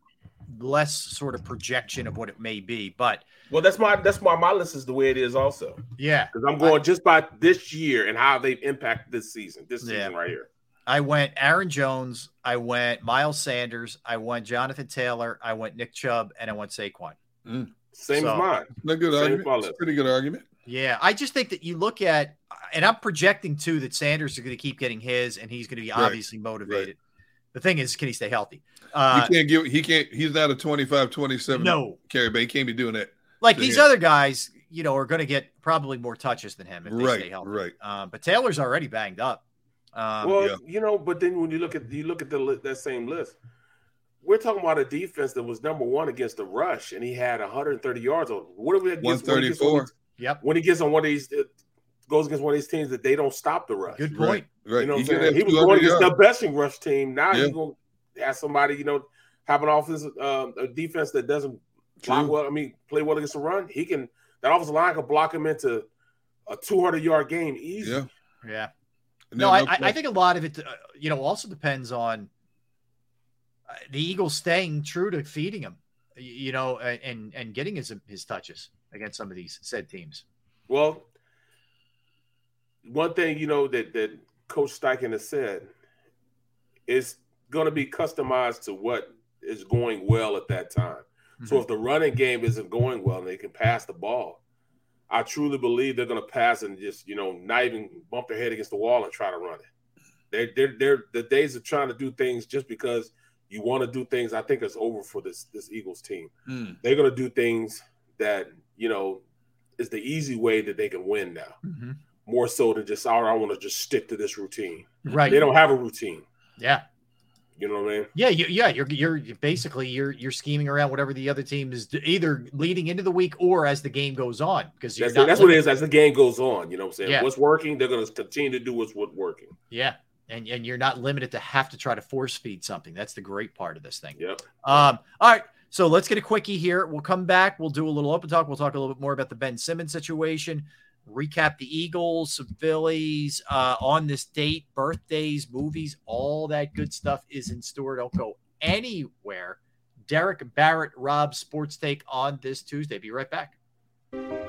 less sort of projection of what it may be. But Well, that's my that's why my list is the way it is also. yeah, Because I'm going just by this year and how they've impacted this season, this Yeah. season right here. I went Aaron Jones, I went Miles Sanders, I went Jonathan Taylor, I went Nick Chubb, and I went Saquon. Mm. Same So- as mine. No good argument. my a pretty good argument. Yeah, I just think that you look at, and I'm projecting too that Sanders is going to keep getting his, and he's going to be Right, obviously motivated. The thing is, can he stay healthy? Uh, he can't give. He can't. He's not a 25, 27 No. carry, but he can't be doing that. like these him. other guys, you know, are going to get probably more touches than him if they Right, stay healthy. right. Um, but Taylor's already banged up. Um, well, yeah. you know, but then when you look at you look at the that same list, we're talking about a defense that was number one against the rush, and he had 130 yards on. What are we get? One thirty four. Yep. When he gets on one of these, goes against one of these teams that they don't stop the rush. Good point. Right. You know, what He I'm saying? he was going against the yards. best in rush team. Now Yeah. he's going to have somebody, you know, have an offense, uh, a defense that doesn't block well. I mean, play well against the run. He can that offensive line can block him into a 200 yard game easy. Yeah. Yeah. And No, I, no- I- I think a lot of it, uh, you know, also depends on uh, the Eagles staying true to feeding him, y- you know, and and getting his his touches against some of these said teams. Well, one thing you know that that Coach Steichen has said is going to be customized to what is going well at that time. So mm-hmm. if the running game isn't going well and they can pass the ball, I truly believe they're going to pass and just you know not even bump their head against the wall and try to run it. They're, they're, they're the days of trying to do things just because you want to do things. I think it's over for this this Eagles team. Mm. They're going to do things that you know is the easy way that they can win now. More so than just, oh, I want to just stick to this routine. Right. They don't have a routine. Yeah. You know what I mean? Yeah, you, yeah, you're you're basically you're you're scheming around whatever the other team is either leading into the week or as the game goes on because That's, not that's what it is as the game goes on. You know what I'm saying? Yeah. What's working, they're going to continue to do what's what's working. Yeah, and and you're not limited to have to try to force feed something. That's the great part of this thing. Yep. Um, all right, so let's get a quickie here. We'll come back. We'll do a little open talk. We'll talk a little bit more about the Ben Simmons situation. Recap the Eagles, some Phillies uh, on this date, birthdays, movies, all that good stuff is in store. Don't go anywhere. Derrick Barrett, Rob Sports Take on this Tuesday. Be right back.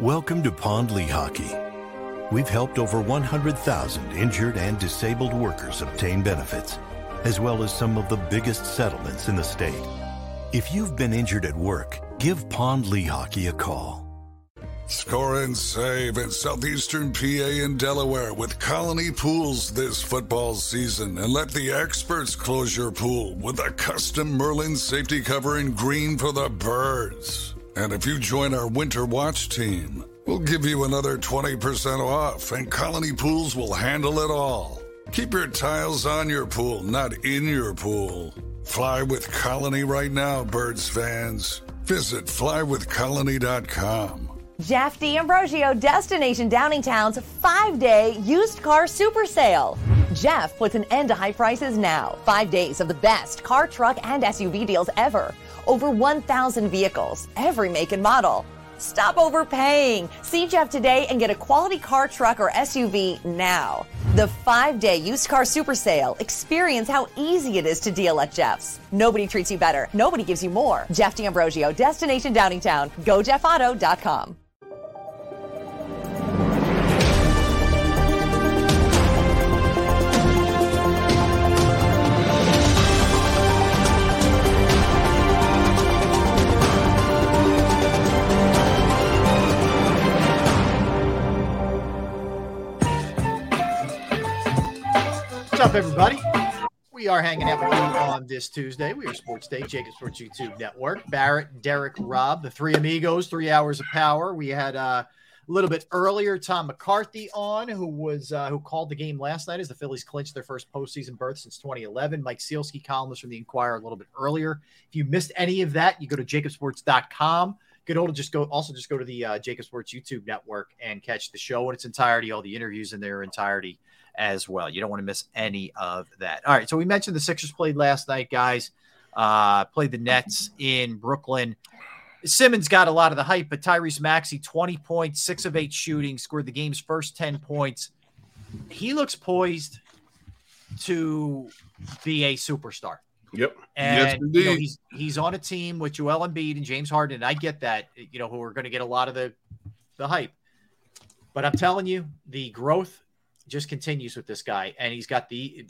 Welcome to Pond Lehocky. We've helped over 100,000 injured and disabled workers obtain benefits, as well as some of the biggest settlements in the state. If you've been injured at work, give Pond Lehocky a call. Score and save in southeastern PA and Delaware with Colony Pools this football season and let the experts close your pool with a custom Merlin safety cover in green for the birds. And if you join our Winter Watch team, we'll give you another 20% off and Colony Pools will handle it all. Keep your tiles on your pool, not in your pool. Fly with Colony right now, birds fans. Visit flywithcolony.com. Jeff D'Ambrosio, Destination Downingtown's five day used car super sale. Jeff puts an end to high prices now. Five days of the best car, truck, and SUV deals ever. Over 1,000 vehicles, every make and model. Stop overpaying. See Jeff today and get a quality car, truck, or SUV now. The five day used car super sale. Experience how easy it is to deal at Jeff's. Nobody treats you better. Nobody gives you more. Jeff D'Ambrosio, Destination Downingtown. GoJeffAuto.com. What's up, everybody? We are hanging out with you on this Tuesday. We are Sports Day, JAKIB Sports YouTube Network. Barrett, Derrick, Rob, the three amigos, three hours of power. We had uh, a little bit earlier. Tom McCarthy on, who was uh, who called the game last night as the Phillies clinched their first postseason berth since 2011. Mike Sielski, columnist from the Inquirer, a little bit earlier. If you missed any of that, you go to jakibsports.com. Hold of just go also just go to the uh, JAKIB Sports YouTube network and catch the show in its entirety, all the interviews in their entirety as well. You don't want to miss any of that. All right, so we mentioned the Sixers played last night, guys. Uh, played the Nets in Brooklyn. Simmons got a lot of the hype, but Tyrese Maxey, 20 points, six of eight shooting, scored the game's first 10 points. He looks poised to be a superstar. Yep. And Yes, you know, he's he's on a team with Joel Embiid and James Harden. And I get that, you know, who are going to get a lot of the the hype. But I'm telling you, the growth just continues with this guy, and he's got the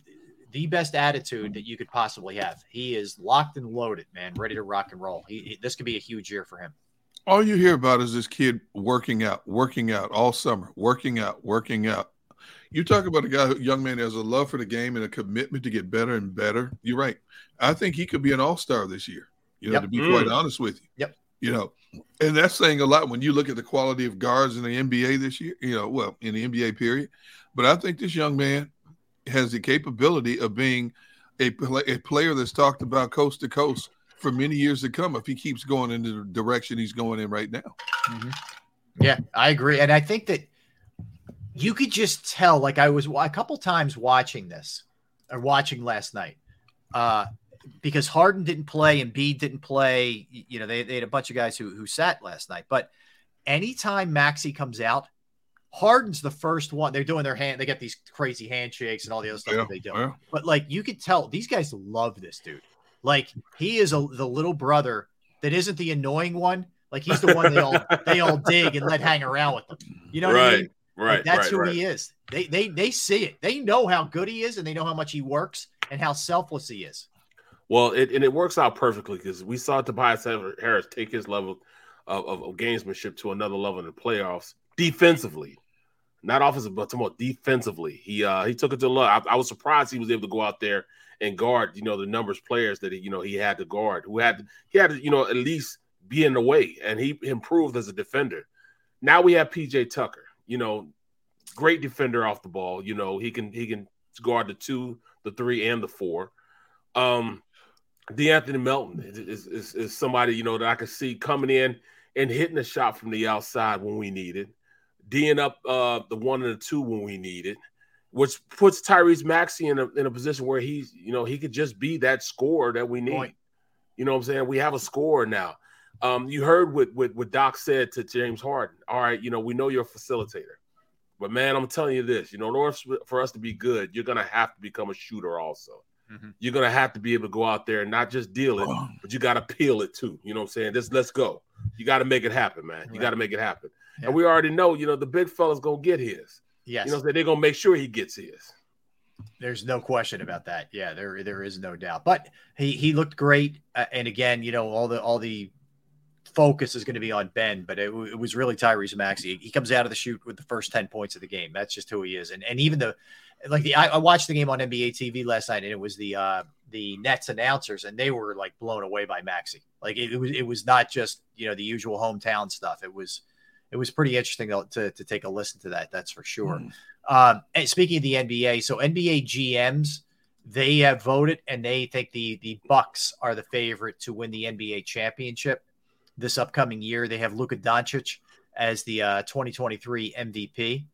the best attitude that you could possibly have. He is locked and loaded, man, ready to rock and roll. He, he- this could be a huge year for him. All you hear about is this kid working out, working out all summer, working out, working out. You talk about a guy, who, young man, has a love for the game and a commitment to get better and better. You're right. I think he could be an all star this year. You know, Yep. to be Mm. quite honest with you. Yep. You know, and that's saying a lot when you look at the quality of guards in the NBA this year. You know, well, in the NBA period. But I think this young man has the capability of being a, a player that's talked about coast to coast for many years to come if he keeps going in the direction he's going in right now. Yeah, I agree, and I think that you could just tell. Like I was a couple times watching this or watching last night, uh, because Harden didn't play and Bede didn't play. You know, they, they had a bunch of guys who who sat last night. But anytime Maxey comes out, Harden's the first one. They're doing their hand. They get these crazy handshakes and all the other stuff Yeah, that they do. yeah. But like you could tell, these guys love this dude. Like he is a, the little brother that isn't the annoying one. Like he's the one they all they all dig and let hang around with them. You know what I Right, mean? right, Like, that's right, who right. he is. They they they see it. They know how good he is, and they know how much he works and how selfless he is. Well, it, and it works out perfectly because we saw Tobias Harris take his level of, of, of gamesmanship to another level in the playoffs defensively, not offensive, but more defensively. He uh, he took it to love. I, I was surprised he was able to go out there and guard, you know, the numbers players that he, you know he had to guard, who had he had to, you know, at least be in the way, and he improved as a defender. Now we have PJ Tucker, you know, great defender off the ball. You know, he can he can guard the two, the three, and the four. Um, De'Anthony Melton is, is, is, somebody you know that I could see coming in and hitting a shot from the outside when we need it, D'ing up uh, the one and the two when we need it, which puts Tyrese Maxey in a in a position where he's you know he could just be that scorer that we need. Point. You know what I'm saying? We have a scorer now. Um, you heard what, what what Doc said to James Harden. All right, you know we know you're a facilitator, but man, I'm telling you this. You know, in order for us to be good, you're gonna have to become a shooter also you're gonna have to be able to go out there and not just deal it, but you gotta peel it too. You know what I'm saying? Just let's go. You gotta make it happen, man. You gotta make it happen. And we already know, you know, the big fella's gonna get his. Yes. You know, they're gonna make sure he gets his. There's no question about that. Yeah, there there is no doubt. But he he looked great, uh, and again, you know, all the all the focus is going to be on Ben, but it, w- it was really Tyrese Maxey. He comes out of the shoot with the first ten points of the game. That's just who he is. And and even the like the I, I watched the game on NBA TV last night, and it was the uh the Nets announcers, and they were like blown away by Maxey. Like it, it was it was not just you know the usual hometown stuff. It was it was pretty interesting to, to, to take a listen to that. That's for sure. Um, and speaking of the NBA, so NBA GMs they have voted and they think the the Bucks are the favorite to win the NBA championship this upcoming year. They have Luka Doncic as the uh, 2023 MVP.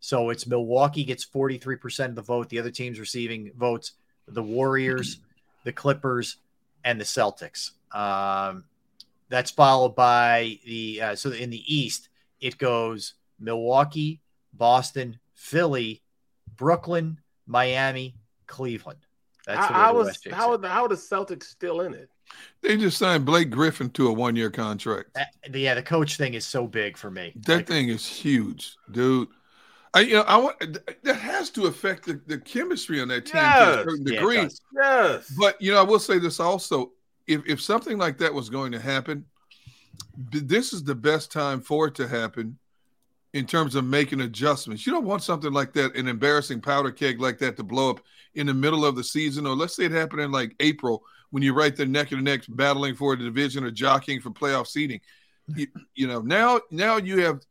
So it's Milwaukee gets 43% of the vote. The other teams receiving votes: the Warriors, the Clippers, and the Celtics. Um, that's followed by the uh, so in the East it goes Milwaukee, Boston, Philly, Brooklyn, Miami, Cleveland. That's the way How, how the was how are the, how are the Celtics still in it? They just signed Blake Griffin to a one year contract. Uh, yeah, the coach thing is so big for me. That thing is huge, dude. I you know I want that has to affect the, the chemistry on that team to a certain degree. does. Yes. But you know, I will say this also: if if something like that was going to happen, b- this is the best time for it to happen in terms of making adjustments. You don't want something like that, an embarrassing powder keg like that, to blow up in the middle of the season, or let's say it happened in like April when you're right there neck and neck battling for a division or jockeying for playoff seeding. You, you know, now now you have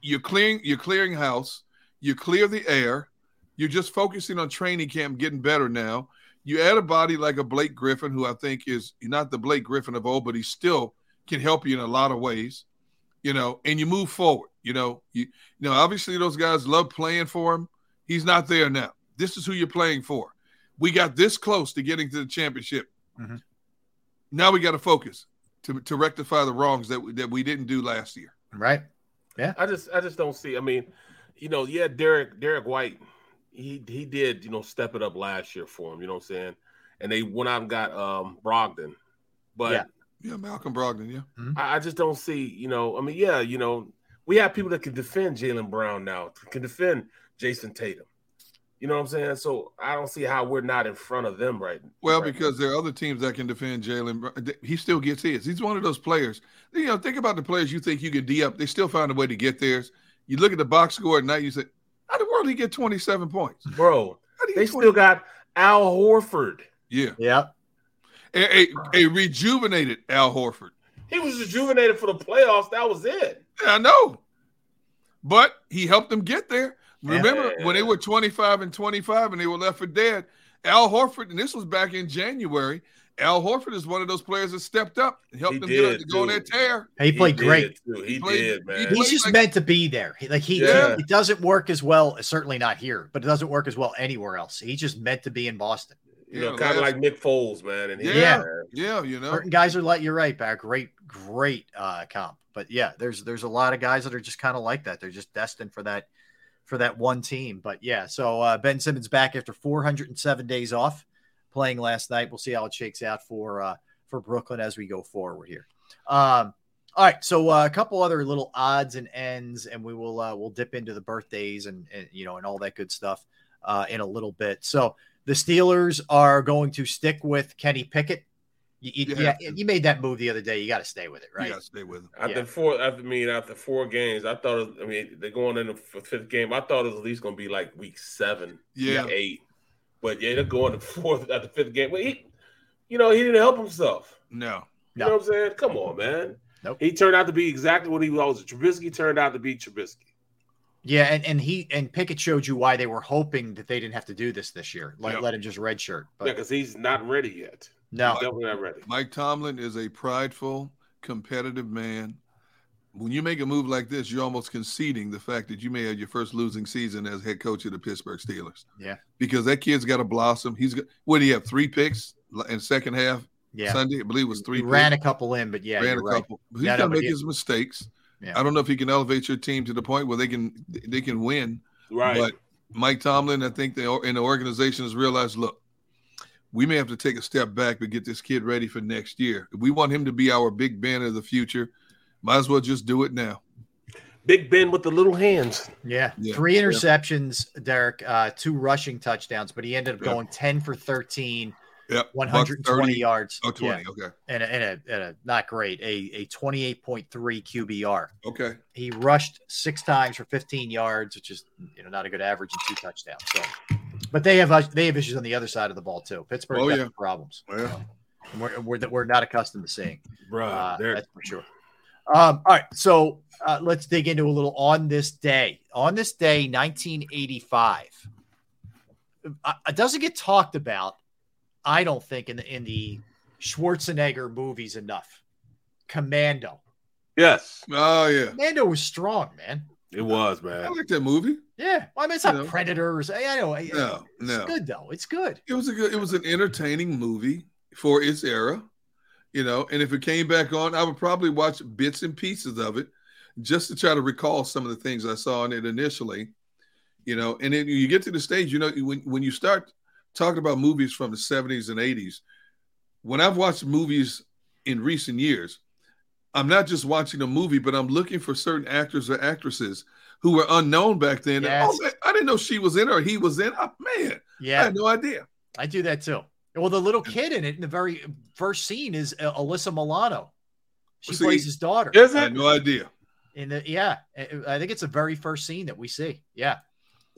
you're clearing you're clearing house. You clear the air. You're just focusing on training camp, getting better now. You add a body like a Blake Griffin, who I think is not the Blake Griffin of old, but he's still can help you in a lot of ways. You know, and you move forward. You know, you, you know, obviously those guys love playing for him. He's not there now. This is who you're playing for. We got this close to getting to the championship. Mm-hmm. Now we got to focus to, to rectify the wrongs that we, that we didn't do last year. Right. Yeah. I just I just don't see. I mean, you know, yeah, Derrick Derrick White, he he did you know step it up last year for him. You know what I'm saying? And they went out and got um Brogdon, but yeah, yeah Malcolm Brogdon. Yeah. Mm-hmm. I, I just don't see. You know, I mean, yeah, you know, we have people that can defend Jaylen Brown now, can defend Jayson Tatum. You know what I'm saying? So I don't see how we're not in front of them right. Well, right because now. there are other teams that can defend Jaylen. He still gets his. He's one of those players. You know, think about the players you think you can D up. They still find a way to get theirs. You look at the box score at night. You say, "How the world did he get 27 points, bro?" They still got Al Horford. Yeah, yeah. A, a, a, rejuvenated Al Horford. He was rejuvenated for the playoffs. That was it. Yeah, I know. But he helped them get there. Remember yeah. when they were 25 and 25 and they were left for dead? Al Horford, and this was back in January. Al Horford is one of those players that stepped up and helped he them did, get go on that tear. He played he great. He, he played, did, man. He's just like, meant to be there. He, like he, Yeah. it doesn't work as well. Certainly not here, but it doesn't work as well anywhere else. He's just meant to be in Boston. You know, kind of like Nick Foles, man. And he, Yeah, yeah, you know. Certain guys are like you're right, Barry. Great, great uh, comp. But yeah, there's there's a lot of guys that are just kind of like that. They're just destined for that for that one team. But yeah, so uh, Ben Simmons back after 407 days off, playing last night. We'll see how it shakes out for uh, for Brooklyn as we go forward here. Um, all right, so uh, a couple other little odds and ends, and we will uh, we'll dip into the birthdays and, and you know and all that good stuff uh, in a little bit. So the Steelers are going to stick with Kenny Pickett. You, you, You yeah, have you made that move the other day. You got to stay with it, right? You got to stay with him. After Yeah. four, after I mean, after four games, I thought. It, I mean, they're going in the fifth game. I thought it was at least going to be like week seven, Yeah. week eight. But yeah, they're going to fourth at the fifth game. Well, he, you know, he didn't help himself. No. You know what I'm saying? Come on, man. Nope. He turned out to be exactly what he was. Trubisky turned out to be Trubisky. Yeah, and, and he and Pickett showed you why they were hoping that they didn't have to do this this year. Let, Yep. let him just redshirt. But Yeah, because he's not ready yet. no, He's definitely not ready. Mike Tomlin is a prideful, competitive man. When you make a move like this, you're almost conceding the fact that you may have your first losing season as head coach of the Pittsburgh Steelers. Yeah. Because that kid's got to blossom. He's got, what do you have? Three picks in second half yeah, Sunday? I believe it was three he picks. ran a couple in, but yeah, ran a right. couple. He's Yeah, no, gonna but make yeah. his mistakes. Yeah. I don't know if he can elevate your team to the point where they can they can win. Right. But Mike Tomlin, I think they in the organization has realized, look, we may have to take a step back but get this kid ready for next year. If we want him to be our big Ben of the future, might as well just do it now. Big Ben with the little hands. Yeah, Yeah. three Yeah. interceptions, Derrick. Uh, two rushing touchdowns, but he ended up Yeah. going ten for thirteen, Yep. 120 30. yards. Oh, 20. Yeah. Okay. and a, and a, and a not great, a a twenty eight point three QBR. Okay. He rushed six times for fifteen yards, which is you know not a good average, and two touchdowns. So, but they have uh, they have issues on the other side of the ball too. Pittsburgh Oh, got yeah. some problems. Well, And we're, we're, we're not accustomed to seeing. Bro, Uh, that's for sure. Um, all right, so uh, let's dig into a little on this day. On this day, 1985. Uh, it doesn't get talked about, I don't think, in the in the Schwarzenegger movies enough. Commando. yes, oh yeah. Commando was strong, man. it was, man. I like that movie. Yeah, well, I mean, it's not know. Predators. I, I know. No, it's no. good though. It's good. It was a good. It was an entertaining movie for its era, you know. And if it came back on, I would probably watch bits and pieces of it just to try to recall some of the things I saw in it initially, you know. And then you get to the stage, you know, when when you start talking about movies from the seventies and eighties, when I've watched movies in recent years, I'm not just watching a movie, but I'm looking for certain actors or actresses who were unknown back then. Yes. Oh, I didn't know she was in or he was in. Oh, man, yeah, I had no idea. I do that too. Well, the little kid in it in the very first scene is uh, Alyssa Milano. She See, plays his daughter. Is I it? had no idea. In the yeah, I I think it's the very first scene that we see. Yeah,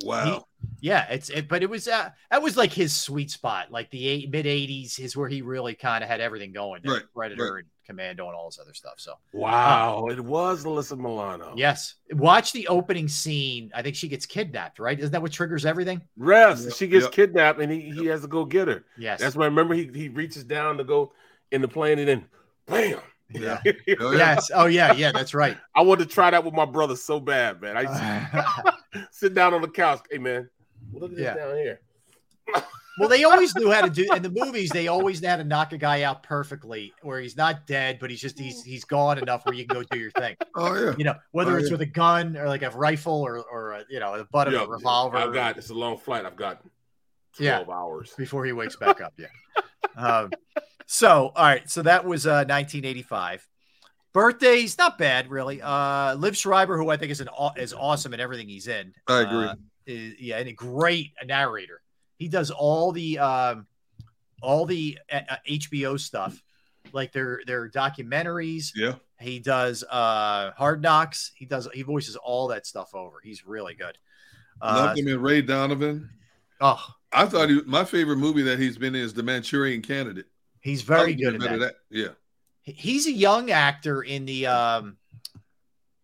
Wow. Yeah, it's it, but it was uh, that was like his sweet spot, like the eight, mid '80s is where he really kind of had everything going, Right, Predator right. and Commando and all this other stuff. So Wow, it was Alyssa Milano. yes, watch the opening scene. I think she gets kidnapped, right? Isn't that what triggers everything? Yes, she gets Yep. kidnapped and he, he has to go get her. Yes. That's when I remember he, he reaches down to go in the plane and then bam. Yeah. Oh, yeah. Yes. Oh yeah, yeah, that's right. I wanted to try that with my brother so bad, man. I sit down on the couch. Hey man, look at this Yeah. down here. Well, they always knew how to do in the movies. They always know how to knock a guy out perfectly, where he's not dead, but he's just he's he's gone enough where you can go do your thing. Oh yeah. You know, whether Oh, it's yeah. with a gun or like a rifle or or a, you know the butt of Yo, a revolver. I've got it's a long flight. I've got Yeah. 12 hours. before he wakes back up. Yeah. Um, so, all right. So that was uh, 1985. Birthdays, not bad, really. Uh, Liev Schreiber, who I think is an is awesome in everything he's in. I agree. Uh, is, yeah, and a great narrator. He does all the um, all the uh, uh, HBO stuff, like their their documentaries. Yeah. He does uh, Hard Knocks. He does he voices all that stuff over. He's really good. Uh, Loved him in Ray Donovan. oh, I thought he, my favorite movie that he's been in is The Manchurian Candidate. he's very good in remember that. Yeah. He's a young actor in the um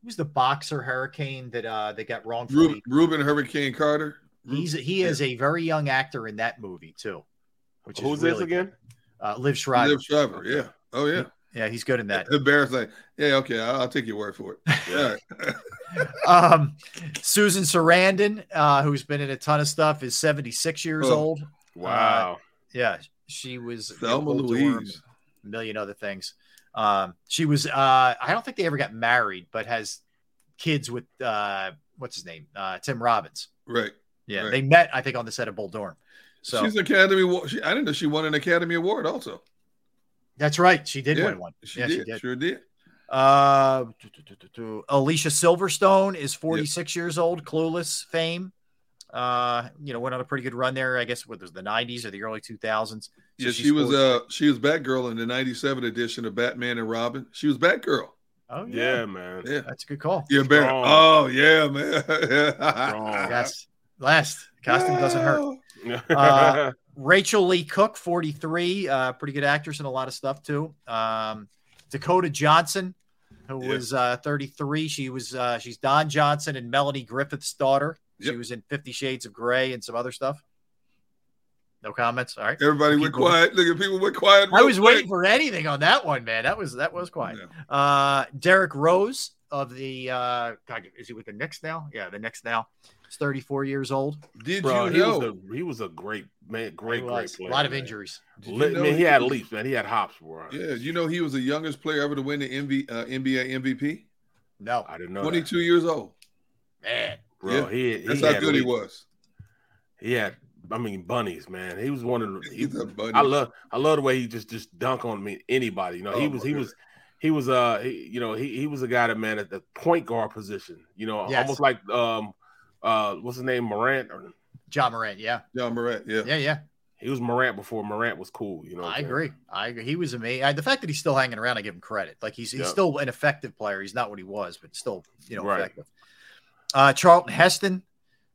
who's the boxer hurricane that uh they got wrongfully. Rubin, Rubin Hurricane Carter. He's he is a very young actor in that movie too. Which is Who's this again? good. Uh Liev Schreiber. Liev Schreiber. Yeah. Oh yeah. Yeah, he's good in that. Embarrassing. Yeah. Okay. I'll, I'll take your word for it. Yeah. um Susan Sarandon, uh, who's been in a ton of stuff, is 76 years Oh, old. Wow. Uh, yeah, she was Thelma Louise. a million other things. Um, she was uh I don't think they ever got married, but has kids with uh what's his name? Uh Tim Robbins. Right. Yeah, Right. they met, I think, on the set of Bull Durham. So she's an Academy She, I didn't know she won an Academy Award also. That's right. She did Yeah, win one. She yeah, did. she did. Sure did. Uh, do, do, do, do, do. Alicia Silverstone is 46 years old, Clueless fame. Uh, you know, went on a pretty good run there. I guess what was the 90s or the early 2000s. So Yeah, she's she was 40 uh she was Batgirl in the '97 edition of Batman and Robin. She was Batgirl. Oh yeah, Yeah, man. Yeah, that's a good call. yeah, Barry. Oh yeah, man. That's last costume doesn't hurt. Uh, Rachael Leigh Cook, 43, uh, pretty good actress in a lot of stuff too. Um, Dakota Johnson, who Yeah. was uh, 33. She was uh, she's Don Johnson and Melanie Griffith's daughter. She was in Fifty Shades of Grey and some other stuff. No comments. All right. Everybody Keep went quiet. Look at people went quiet. I was quick. waiting for anything on that one, man. That was that was quiet. Uh, Derrick Rose of the uh, God, is he with the Knicks now? Yeah, the Knicks now. He's 34 years old. Did Bro, you he know? was a he was a great man, great, great was. player. a lot of man. injuries. Did Li- you know man, he he had leaps, man. He had hops, bro. Yeah, you know he was the youngest player ever to win the MV, uh, NBA MVP. No, I didn't know. that. 22 years old. man. bro. Yeah, he, he That's how good he was. He had, I mean, bunnies, man. He was one of the. He, He's a bunny. I love, I love the way he just just dunk on me anybody. You know, he Oh, was, my he was, he was, uh, he, you know, he he was a guy that man at the point guard position. You know, Yes. almost like um, uh, what's his name, Morant, or John Morant. Yeah, John Morant. Yeah. yeah, yeah. he was Morant before Morant was cool. You know, I saying? agree. I agree. He was amazing. I, the fact that he's still hanging around, I give him credit. Like he's he's Yeah. still an effective player. He's not what he was, but still, you know, Right. effective. Uh, Charlton Heston,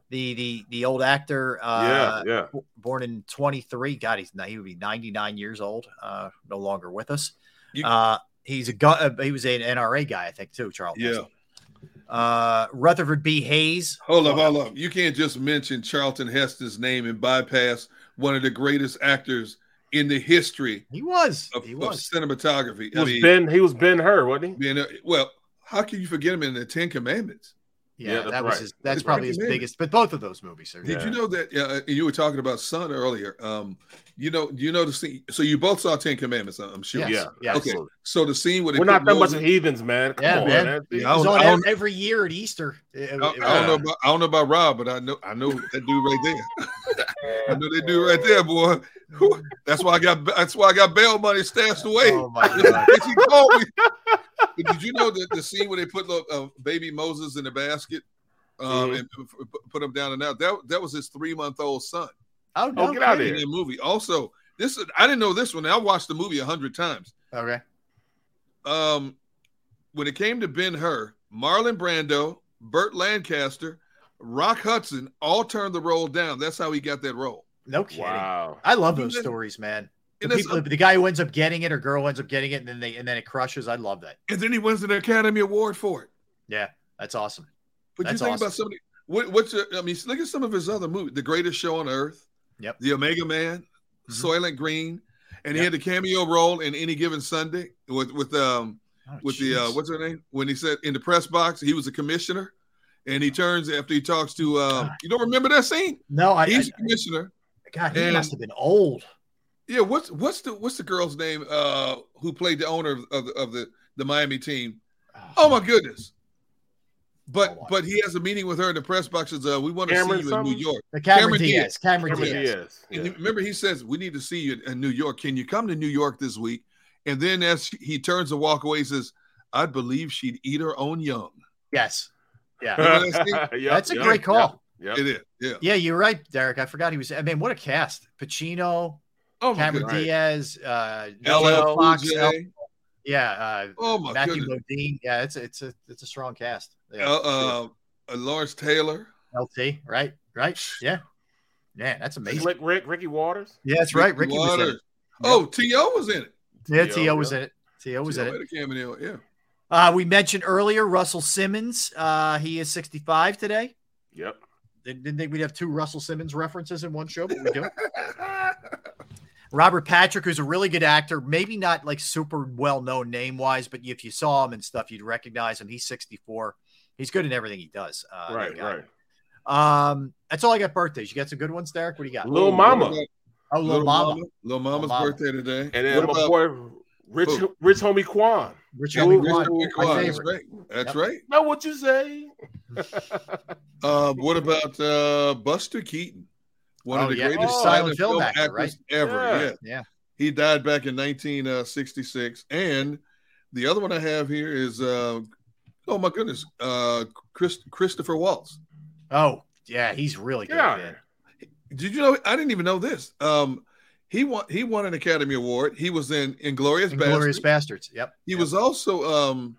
the the the old actor. Uh, yeah, yeah. Born in 23. God, he's he would be 99 years old. Uh, no longer with us. You- uh, he's a gu- uh, he was an NRA guy, I think, too. Charlton. Yeah. Heston. Uh, Rutherford B. Hayes. Hold up, hold up. You can't just mention Charlton Heston's name and bypass one of the greatest actors in the history He was. of, he of cinematography. He was Ben. He was Ben Hur, wasn't he? being a- well, how can you forget him in the Ten Commandments? Yeah, Yeah, that's that was right. his. That's That's probably his He made it. biggest. But both of those movies are. Did Yeah. you know that uh, you were talking about Son earlier? Um, you know, you know the scene. So you both saw Ten Commandments, I'm sure. Yes. Yeah, Yes. Okay. absolutely. So the scene where We're not that much Moses- heathens, man. Come Yeah, on, man. man. It I was on I every year at Easter. It- I, it- I don't know about I don't know about Rob, but I know I know that dude right there. I know that dude right there, boy. That's why I got that's why I got bail money stashed away. Oh my god! he called me. But did you know that the scene where they put the, uh, baby Moses in the basket um, Mhm. and p- p- put him down and out? That that was his three month old son Oh no! Oh, get out of here. movie. Also, this I didn't know this one. I watched the movie a hundred times. Okay. Um, when it came to Ben Hur, Marlon Brando, Burt Lancaster, Rock Hudson all turned the role down. That's how he got that role. No kidding. Wow. I love those stories, man. The, And people, a- the guy who ends up getting it or girl ends up getting it, and then they and then it crushes. I love that. And then he wins an Academy Award for it. Yeah, that's awesome. But That's you think awesome. about somebody. What, what's your, I mean, look at some of his other movies. The Greatest Show on Earth. Yep. The Omega Man. Mm-hmm. Soylent Green, and he had the cameo role in Any Given Sunday with with um Oh, with the uh, what's her name when he said in the press box he was a commissioner, and he turns after he talks to um you don't remember that scene? No, I. He's I a commissioner. God, he and- must have been old. Yeah, what's what's the what's the girl's name uh who played the owner of, of the of the, the Miami team? Oh my goodness. But but he has a meeting with her in the press box. Says, uh, we want to see Cameron you in? New York. The Cameron Diaz, Cameron Cameron Diaz. Diaz. And he- remember, he says, We need to see you in New York. Can you come to New York this week? And then as he turns to walk away, he says, I believe she'd eat her own young. Yes. Yeah. Remember that? Yep, That's a yep, great call. Yep, It is. Yeah. Yeah, you're right, Derrick. I forgot he was. I mean, what a cast: Pacino, Oh, Cameron goodness. Diaz, uh, LL Fox, Cool yeah, uh, Oh, my Matthew goodness. Modine. Yeah, it's it's a it's a strong cast. Yeah. Uh, uh, uh, Lawrence Taylor. LT, right, right, yeah, yeah, that's amazing. Slick Rick, Ricky Watters. Yeah, that's right. Ricky was in it. Watters. Oh, T.O. was in it. Yeah, T.O., T.O. was in it. T.O. was T.O. in it. cameo, yeah. Uh, we mentioned earlier Russell Simmons. Uh, he is 65 today. Yep. Didn't didn't think we'd have two Russell Simmons references in one show, but we do. Robert Patrick, who's a really good actor, maybe not like super well known name wise, but if you saw him and stuff, you'd recognize him. He's 64. He's good in everything he does. Uh, right, right. Um, that's all I got. Birthdays. You got some good ones, Derrick. What do you got? Little Mama. Oh, little, mama. Little Mama's Mama. birthday today. And then What my about- boy, Rich Who? Rich Homie Quan. Rich Homie Quan, Homie Quan, That's right. That's Yep. right. Know what you say? Uh, what about uh, Buster Keaton? One Oh, of the yeah. greatest Oh, silent silent film film actor, actors right? ever. Yeah. Yeah. Yeah. He died back in 1966. And the other one I have here is, uh, oh my goodness, uh, Chris, Christopher Waltz. Oh, yeah, he's really good. Yeah. Did you know? I didn't even know this. Um, he won. He won an Academy Award. He was in Inglorious Glorious Bastards. Bastards. Yep. He was also um,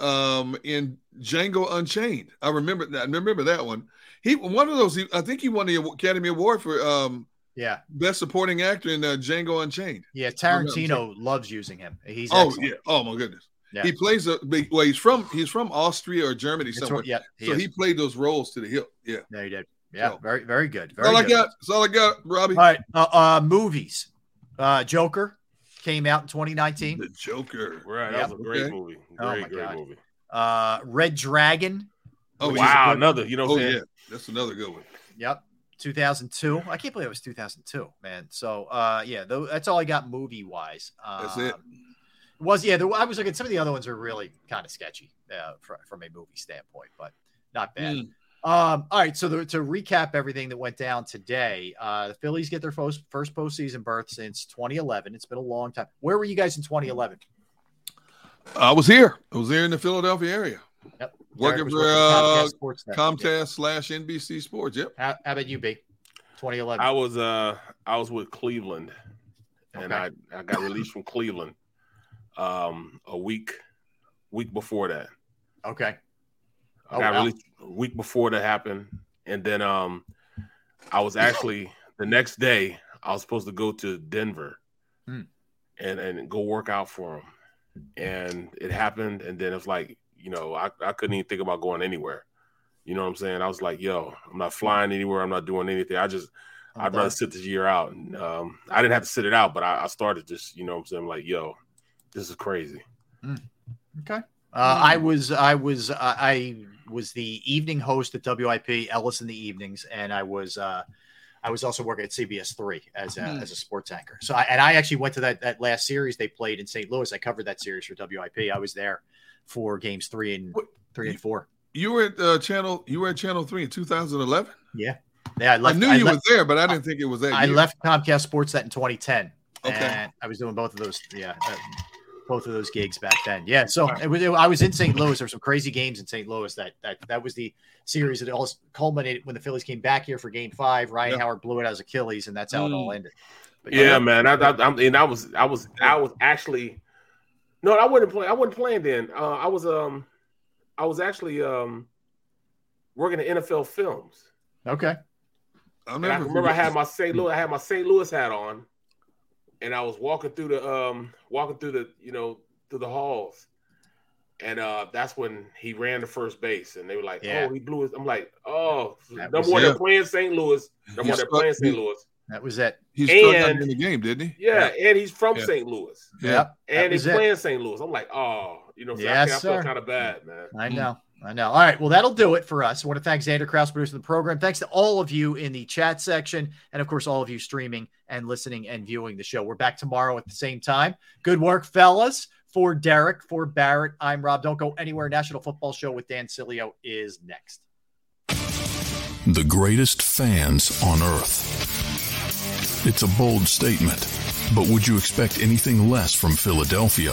um, in Django Unchained. I remember that. I remember that one. He one of those. He, I think he won the Academy Award for um, Yeah. best supporting actor in uh, Django Unchained. Yeah. Tarantino loves using him. He's oh excellent. yeah. Oh my goodness. Yeah. He plays a big. Well, he's from he's from Austria or Germany That's somewhere. what- yeah, he so is. he played those roles to the hilt. Yeah. No, you did. Yeah. So- Very, very good. That's Very all I got. That's all I got, Robbie. All right. Uh, uh, movies. Uh, Joker came out in 2019. The Joker. Right. Yep. That was a great Okay. movie. Oh, Great, my great God. movie. Uh, Red Dragon. Oh which wow, another. You know Oh yeah. That's another good one. Yep. 2002. I can't believe it was 2002, man. So, uh, yeah, tho- that's all I got movie wise. Um, That's it. Was yeah, there, I was looking. Some of the other ones are really kind of sketchy uh, from, from a movie standpoint, but not bad. Mm. Um, all right, so the, to recap everything that went down today, uh, the Phillies get their first, first postseason berth since 2011. It's been a long time. Where were you guys in 2011? I was here. I was here in the Philadelphia area. Yep. Working Derrick for working uh, Comcast Sportsnet. Comcast slash NBC Sports. Yep. How, how about you, B? 2011. I was uh I was with Cleveland, and Okay. I I got released from Cleveland um a week week before that. okay. I Oh, got wow. released a week before that happened, and then um I was actually the next day I was supposed to go to Denver Hmm. and and go work out for him, and it happened, and then it's like you know I I couldn't even think about going anywhere. You know what I'm saying? I was like, yo, I'm not flying anywhere. I'm not doing anything. I just I'm I'd rather sit this year out. And um, I didn't have to sit it out, but I, I started just, you know what I'm saying? like, yo, this is crazy. Okay. Uh, I was I was uh, I was the evening host at WIP Ellis in the evenings, and I was uh, I was also working at CBS three as a, Hmm. as a sports anchor. So I, and I actually went to that that last series they played in St. Louis. I covered that series for WIP. I was there for games three and three and four. You were at uh, channel. You were at Channel Three in 2011. Yeah, yeah. I, I left, knew you left, were there, but I didn't think it was that. I year. left Comcast Sportsnet in 2010. Okay. And I was doing both of those. Yeah. Both of those gigs back then. Yeah. So it was, I was in St. Louis. There were some crazy games in St. Louis. That that that was the series that all culminated when the Phillies came back here for Game Five. Ryan Yeah. Howard blew it as Achilles, and that's how it all Mm. ended. But Yeah, man. I, I, I'm, and I was, I was, I was actually, no, I wasn't playing. I wasn't playing then. Uh, I was, um, I was actually, um, working at NFL Films. Okay. I remember I had my St. Louis, I had my St. Louis hat on, and I was walking through the um walking through the you know through the halls, and uh that's when he ran to first base, and they were like, Yeah. "Oh, he blew his." I'm like, "Oh, That no was more they're playing St. Louis. No He more they're playing St. Louis." That was it. He struck out And- in the game, didn't he? Yeah, and he's from Yeah. St. Louis. Yeah. Yep. and he's it. playing St. Louis. I'm like, oh, you know, so Yes, I, I feel kind of bad, man. I know. I know. All right. Well, that'll do it for us. I want to thank Xander Kraus, producer of the program. Thanks to all of you in the chat section. And of course, all of you streaming and listening and viewing the show. We're back tomorrow at the same time. Good work, fellas. For Derrick, for Barrett, I'm Rob. Don't go anywhere. National Football Show with Dan Sileo is next. The greatest fans on earth. It's a bold statement, but would you expect anything less from Philadelphia?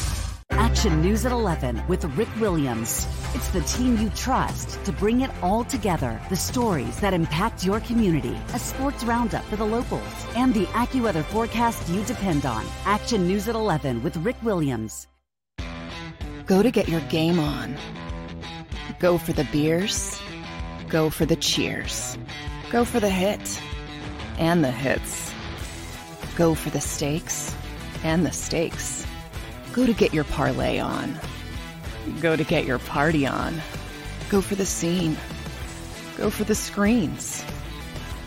Action News at 11 with Rick Williams. It's the team you trust to bring it all together. The stories that impact your community, a sports roundup for the locals, and the AccuWeather forecast you depend on. Action News at 11 with Rick Williams. Go to get your game on. Go for the beers. Go for the cheers. Go for the hit and the hits. Go for the stakes and the stakes. Go to get your parlay on. Go to get your party on. Go for the scene. Go for the screens.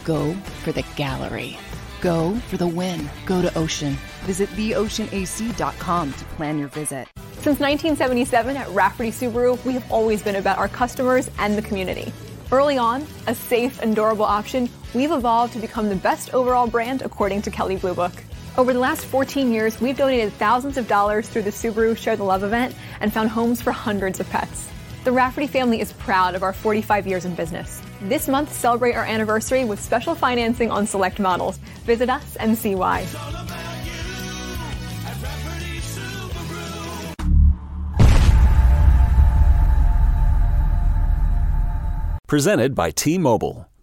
Go for the gallery. Go for the win. Go to Ocean. Visit theoceanac.com to plan your visit. Since 1977 at Rafferty Subaru, we have always been about our customers and the community. Early on, a safe and durable option, we've evolved to become the best overall brand according to Kelley Blue Book. Over the last 14 years, we've donated thousands of dollars through the Subaru Share the Love event and found homes for hundreds of pets. The Rafferty family is proud of our 45 years in business. This month, celebrate our anniversary with special financing on select models. Visit us and see why. Presented by T Mobile,